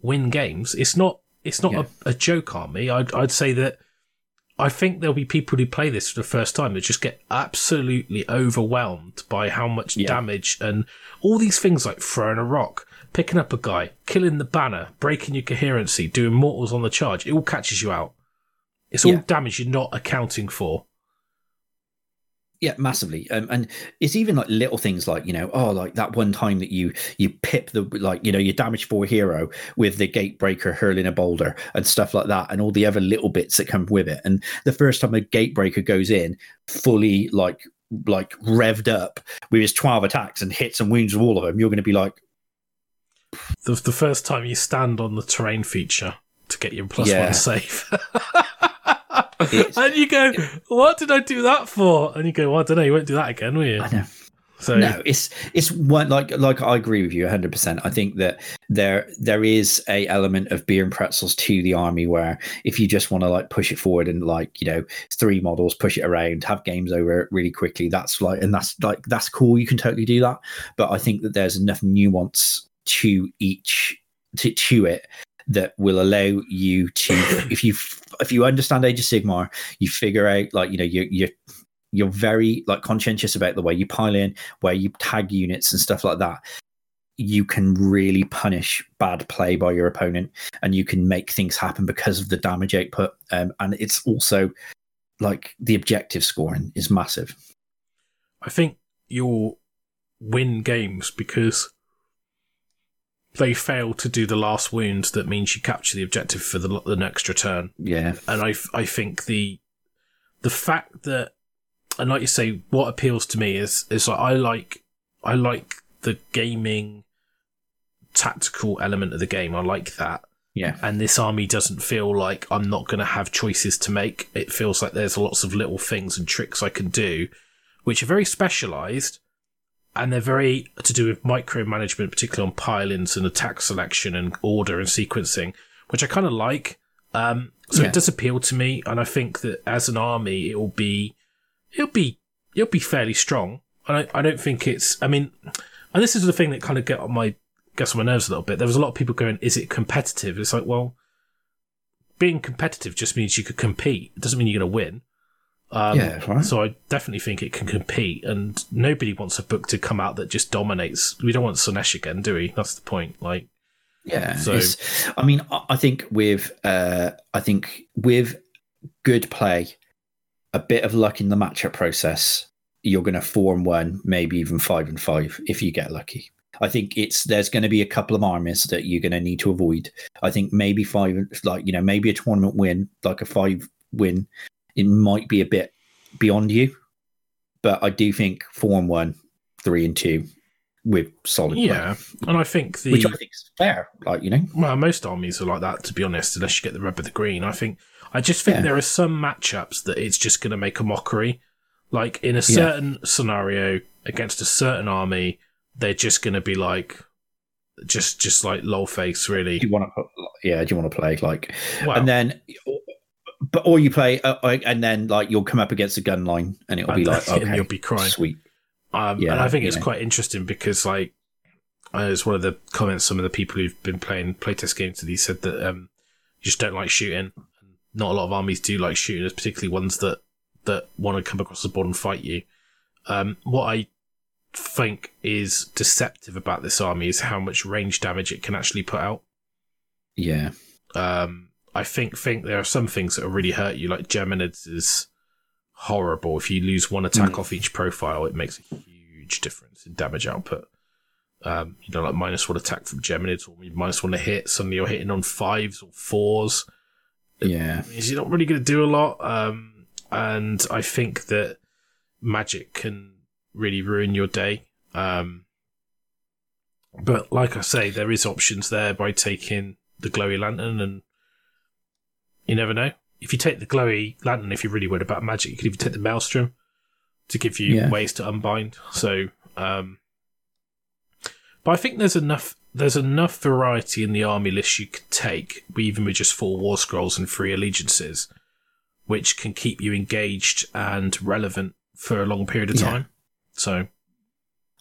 win games. It's not it's not Yeah. a, a joke army. I'd I'd say that. I think there'll be people who play this for the first time that just get absolutely overwhelmed by how much Yeah. damage and all these things like throwing a rock, picking up a guy, killing the banner, breaking your coherency, doing mortals on the charge. It all catches you out. It's all Yeah. damage you're not accounting for. Yeah, massively, um, and it's even like little things like you know, oh, like that one time that you you pip the like you know your damage four hero with the gatebreaker hurling a boulder and stuff like that, and all the other little bits that come with it. And the first time a gatebreaker goes in, fully like like revved up with his twelve attacks and hits and wounds of all of them, you're going to be like, The, the first time you stand on the terrain feature to get your plus Yeah. one save. It's- and you go, what did I do that for? And you go, well, I don't know, you won't do that again, will you? I know. So no it's it's one like like i agree with you 100% i think that there there is a element of beer and pretzels to the army where if you just want to like push it forward and like you know three models push it around have games over it really quickly that's like and that's like that's cool you can totally do that but i think that there's enough nuance to each to, to it that will allow you to if you if you understand age of sigmar you figure out like you know you you you're very like conscientious about the way you pile in where you tag units and stuff like that. You can really punish bad play by your opponent and you can make things happen because of the damage output. Um, and it's also like the objective scoring is massive. I think you'll win games because they fail to do the last wound that means you capture the objective for the, the next return. yeah. And I, I think the the fact that and like you say what appeals to me is is like I like I like the gaming tactical element of the game. I like that. Yeah. And this army doesn't feel like I'm not going to have choices to make. It feels like there's lots of little things and tricks I can do which are very specialized and they're very to do with micromanagement particularly on pile-ins and attack selection and order and sequencing which I kind of like um, so Yeah. it does appeal to me, and I think that as an army, it will be, it'll be, it'll be fairly strong. And I, I don't think it's. I mean, and this is the thing that kind of get on my gets on my nerves a little bit. There was a lot of people going, "Is it competitive?" It's like, well, being competitive just means you could compete. It doesn't mean you're going to win. Um, Yeah, right. So I definitely think it can compete, and nobody wants a book to come out that just dominates. We don't want Slaanesh again, do we? That's the point. Like, Yeah. So- I mean, I think with uh, I think with good play, a bit of luck in the matchup process, you're going to form one, maybe even five and five if you get lucky. I think it's there's going to be a couple of armies that you're going to need to avoid. I think maybe five, like you know, maybe a tournament win, like a five win, it might be a bit beyond you. But I do think four and one, three and two, with solid play, yeah, and I think the which I think is fair. Like you know, Well, most armies are like that, to be honest, unless you get the red with the green. I think I just think Yeah. there are some matchups that it's just going to make a mockery. Like in a certain scenario against a certain army, they're just going to be like, just just like lol face, really. do you want to yeah do you want to play like Well, and then but or you play uh, and then like you'll come up against a gun line and it'll be like okay you'll be crying. sweet Um, Yeah, and I think it's know. quite interesting because, like, uh, it's one of the comments some of the people who've been playing playtest games to these said that um, you just don't like shooting. Not a lot of armies do like shooting, particularly ones that that want to come across the board and fight you. Um, what I think is deceptive about this army is how much range damage it can actually put out. yeah Um, I think think there are some things that really hurt you, like Geminids is horrible. If you lose one attack Mm. off each profile, it makes a huge difference in damage output. Um, you know, like minus one attack from Geminids or minus one to hit. Suddenly you're hitting on fives or fours. yeah Means You're not really going to do a lot. Um, and I think that magic can really ruin your day. Um, but like I say, there is options there by taking the glowy lantern, and you never know. If you take the glowy lantern, if you're really worried about magic, you could even take the maelstrom to give you Yeah. ways to unbind. So, um, but I think there's enough. There's enough variety in the army list you could take, even with just four war scrolls and three allegiances, which can keep you engaged and relevant for a long period of Yeah. time. So,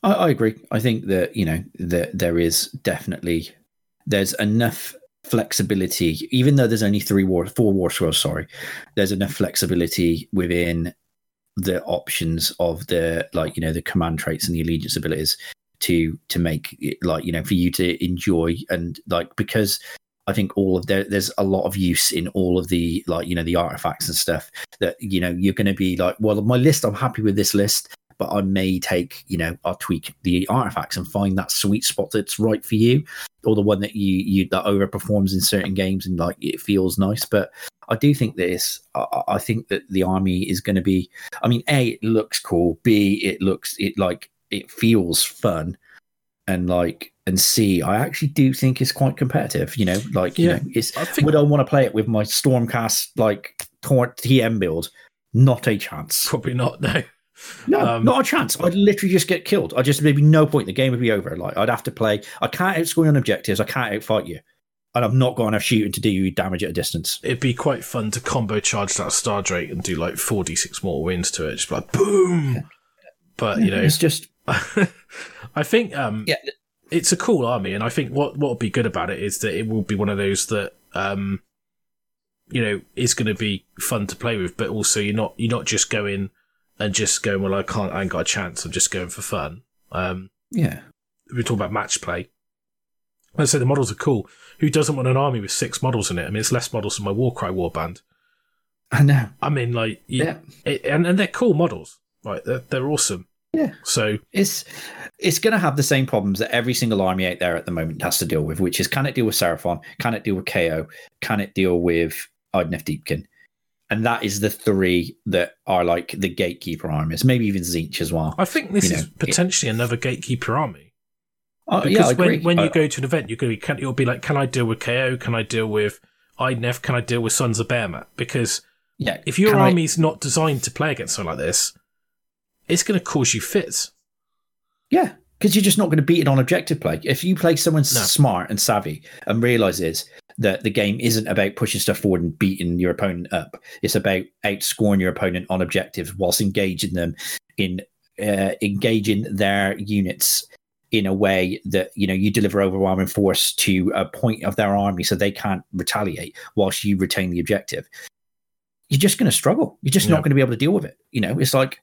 I, I agree i think that you know that there is definitely there's enough flexibility even though there's only three war four war scrolls sorry there's enough flexibility within the options of the like you know the command traits and the allegiance abilities to to make it like you know for you to enjoy and like because I think all of there, there's a lot of use in all of the like you know the artifacts and stuff that you know you're going to be like, well, my list, I'm happy with this list, but I may take you know I'll tweak the artifacts and find that sweet spot that's right for you, or the one that you you that overperforms in certain games and like it feels nice. But I do think this. I, I think that the army is going to be. I mean, a it looks cool. B it looks it like it feels fun, and like and C, I actually do think it's quite competitive. You know, like Yeah, you know, it's I think- would I want to play it with my Stormcast like TM build? Not a chance. Probably not. No. No, Um, not a chance. I'd literally just get killed. I just maybe no point. The game would be over. Like I'd have to play. I can't outscore you on objectives. I can't outfight you, and I've not got enough shooting to do you damage at a distance. It'd be quite fun to combo charge that Star Drake and do like 46 more wins to it. Just be like boom. But you know, it's just I think um, Yeah. it's a cool army, and I think what what would be good about it is that it will be one of those that um, you know is going to be fun to play with, but also you're not you're not just going and just going well I can't I ain't got a chance. I'm just going for fun. Um, yeah. we're talking about match play. Let's say the models are cool. Who doesn't want an army with six models in it? I mean, it's less models than my Warcry warband. I know. I mean, like, you- Yeah. it, and and they're cool models, right? They're, they're awesome. Yeah. So It's it's going to have the same problems that every single army out there at the moment has to deal with, which is can it deal with Seraphon? Can it deal with KO? Can it deal with Idoneth Deepkin? And that is the three that are like the gatekeeper armies, maybe even Tzeentch as well. I think this You is know, it- potentially another gatekeeper army Oh, because yeah, I when when you I- go to an event, you're going to be can, you'll be like, can I deal with KO? Can I deal with Idoneth? Can I deal with Sons of Behemat? Because yeah, if your can I- army's not designed to play against something like this, it's going to cause you fits. Yeah, because you're just not going to beat it on objective play. If you play someone No. smart and savvy and realizes that the game isn't about pushing stuff forward and beating your opponent up, it's about outscoring your opponent on objectives whilst engaging them in uh, engaging their units in a way that you know you deliver overwhelming force to a point of their army so they can't retaliate whilst you retain the objective. You're just going to struggle. You're just Yeah. not going to be able to deal with it. You know, it's like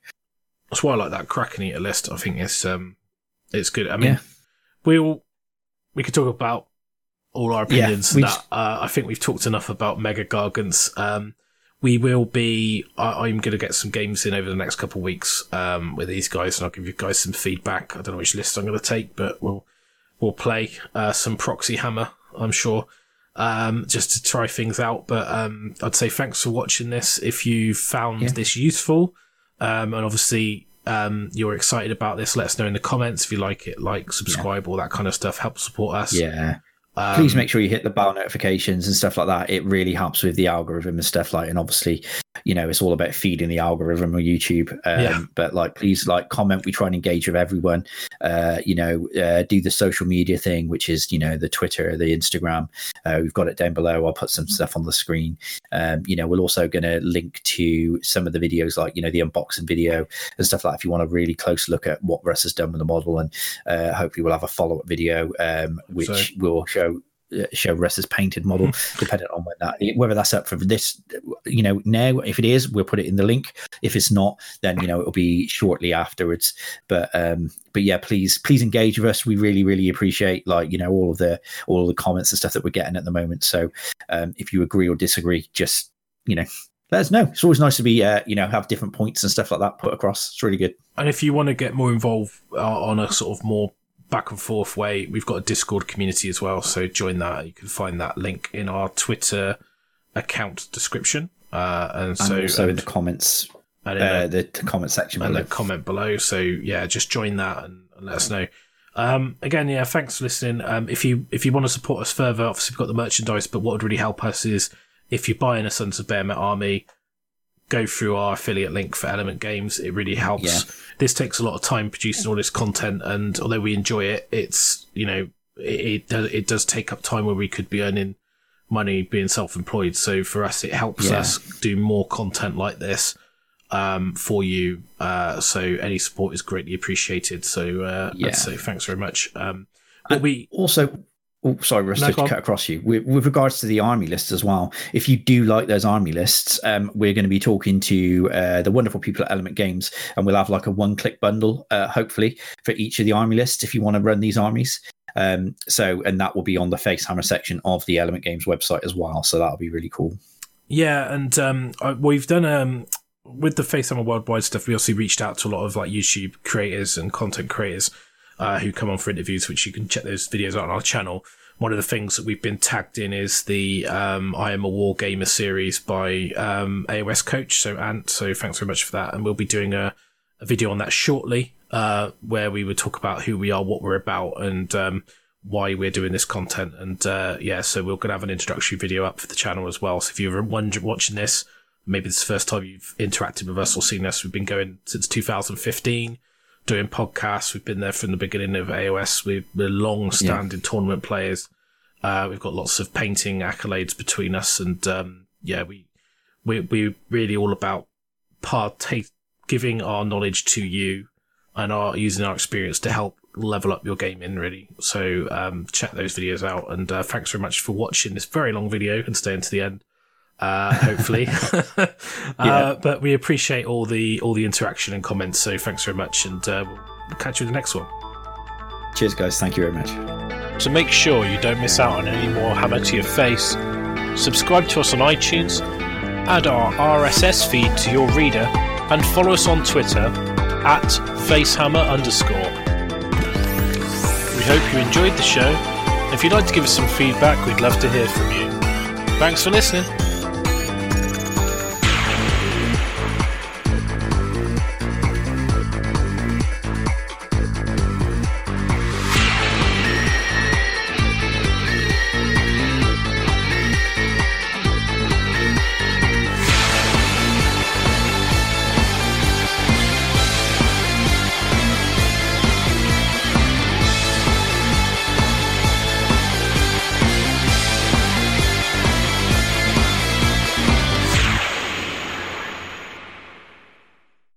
That's why I like that Kraken Eater list. I think it's um, it's good. I mean, Yeah. we'll we could talk about all our opinions. we that just- uh, I think we've talked enough about Mega Gargants. Um, we will be. I, I'm going to get some games in over the next couple of weeks um, with these guys, and I'll give you guys some feedback. I don't know which list I'm going to take, but we'll we'll play uh, some Proxy Hammer. I'm sure. Um, just to try things out, but um, I'd say thanks for watching this. If you found Yeah. this useful, um, and obviously um, you're excited about this, let us know in the comments. If you like it, like, subscribe, all that kind of stuff. Help support us. yeah. Um, please make sure you hit the bell notifications and stuff like that. It really helps with the algorithm and stuff like. And obviously, you know, it's all about feeding the algorithm on YouTube. Um, Yeah. But like, please like comment. We try and engage with everyone. Uh, you know, uh, do the social media thing, which is you know the Twitter, the Instagram. Uh, we've got it down below. I'll put some stuff on the screen. Um, you know, we're also going to link to some of the videos, like you know the unboxing video and stuff like. that If you want a really close look at what Russ has done with the model, and uh, hopefully we'll have a follow up video um, which So- will show show Russ's painted model, depending on when that whether that's up for this, you know, now. If it is, we'll put it in the link. If it's not, then you know it'll be shortly afterwards. But um, but yeah, please please engage with us. We really really appreciate like you know all of the all of the comments and stuff that we're getting at the moment. So um, if you agree or disagree, just you know. Let us know. It's always nice to be, uh, you know, have different points and stuff like that put across. It's really good. And if you want to get more involved uh, on a sort of more back and forth way, we've got a Discord community as well. So join that. You can find that link in our Twitter account description. Uh, and And so, also in the comments, and uh, the, the comment section and below. the comment below. So yeah, just join that and, and let us know. Um, again, yeah, thanks for listening. Um, if you if you want to support us further, obviously we've got the merchandise, but what would really help us is if you're buying a Sons of Behemat army, go through our affiliate link for Element Games. It really helps. Yeah. This takes a lot of time producing all this content, and although we enjoy it, it's you know it it does, it does take up time where we could be earning money being self-employed. So for us, it helps Yeah. us do more content like this um, for you. Uh, so any support is greatly appreciated. So uh, Yeah. Say thanks very much. Um, but And we also oh sorry Russ, No, to cut across you with, with regards to the army lists as well if you do like those army lists um, we're going to be talking to uh, the wonderful people at element games and we'll have like a one click bundle uh, hopefully for each of the army lists if you want to run these armies Um, so, and that will be on the Facehammer section of the Element Games website as well. So that'll be really cool. Yeah, and um, I, we've done um, with the Facehammer Worldwide stuff. We also reached out to a lot of like YouTube creators and content creators uh, who come on for interviews, which you can check those videos out on our channel. One of the things that we've been tagged in is the um, I Am a War Gamer series by um, AOS Coach, so Ant. So thanks very much for that, and we'll be doing a, a video on that shortly, uh, where we would talk about who we are, what we're about, and um, why we're doing this content. And uh, yeah, so we're going to have an introductory video up for the channel as well. So if you're wondering, watching this, maybe this is the first time you've interacted with us or seen us, we've been going since 2015 doing podcasts. We've been there from the beginning of AOS. We're, we're long standing yeah. tournament players. Uh, we've got lots of painting accolades between us. And um, yeah, we, we, we're really all about partake, giving our knowledge to you and our using our experience to help level up your gaming really so um, check those videos out and uh, thanks very much for watching this very long video and staying to the end uh, hopefully. uh. But we appreciate all the all the interaction and comments. So thanks very much, and uh, we'll catch you in the next one. Cheers, guys. Thank you very much. To make sure you don't miss out on any more Hammer to Your Face, subscribe to us on iTunes, add our RSS feed to your reader, and follow us on Twitter at facehammer underscore. We hope you enjoyed the show. If you'd like to give us some feedback, we'd love to hear from you. Thanks for listening.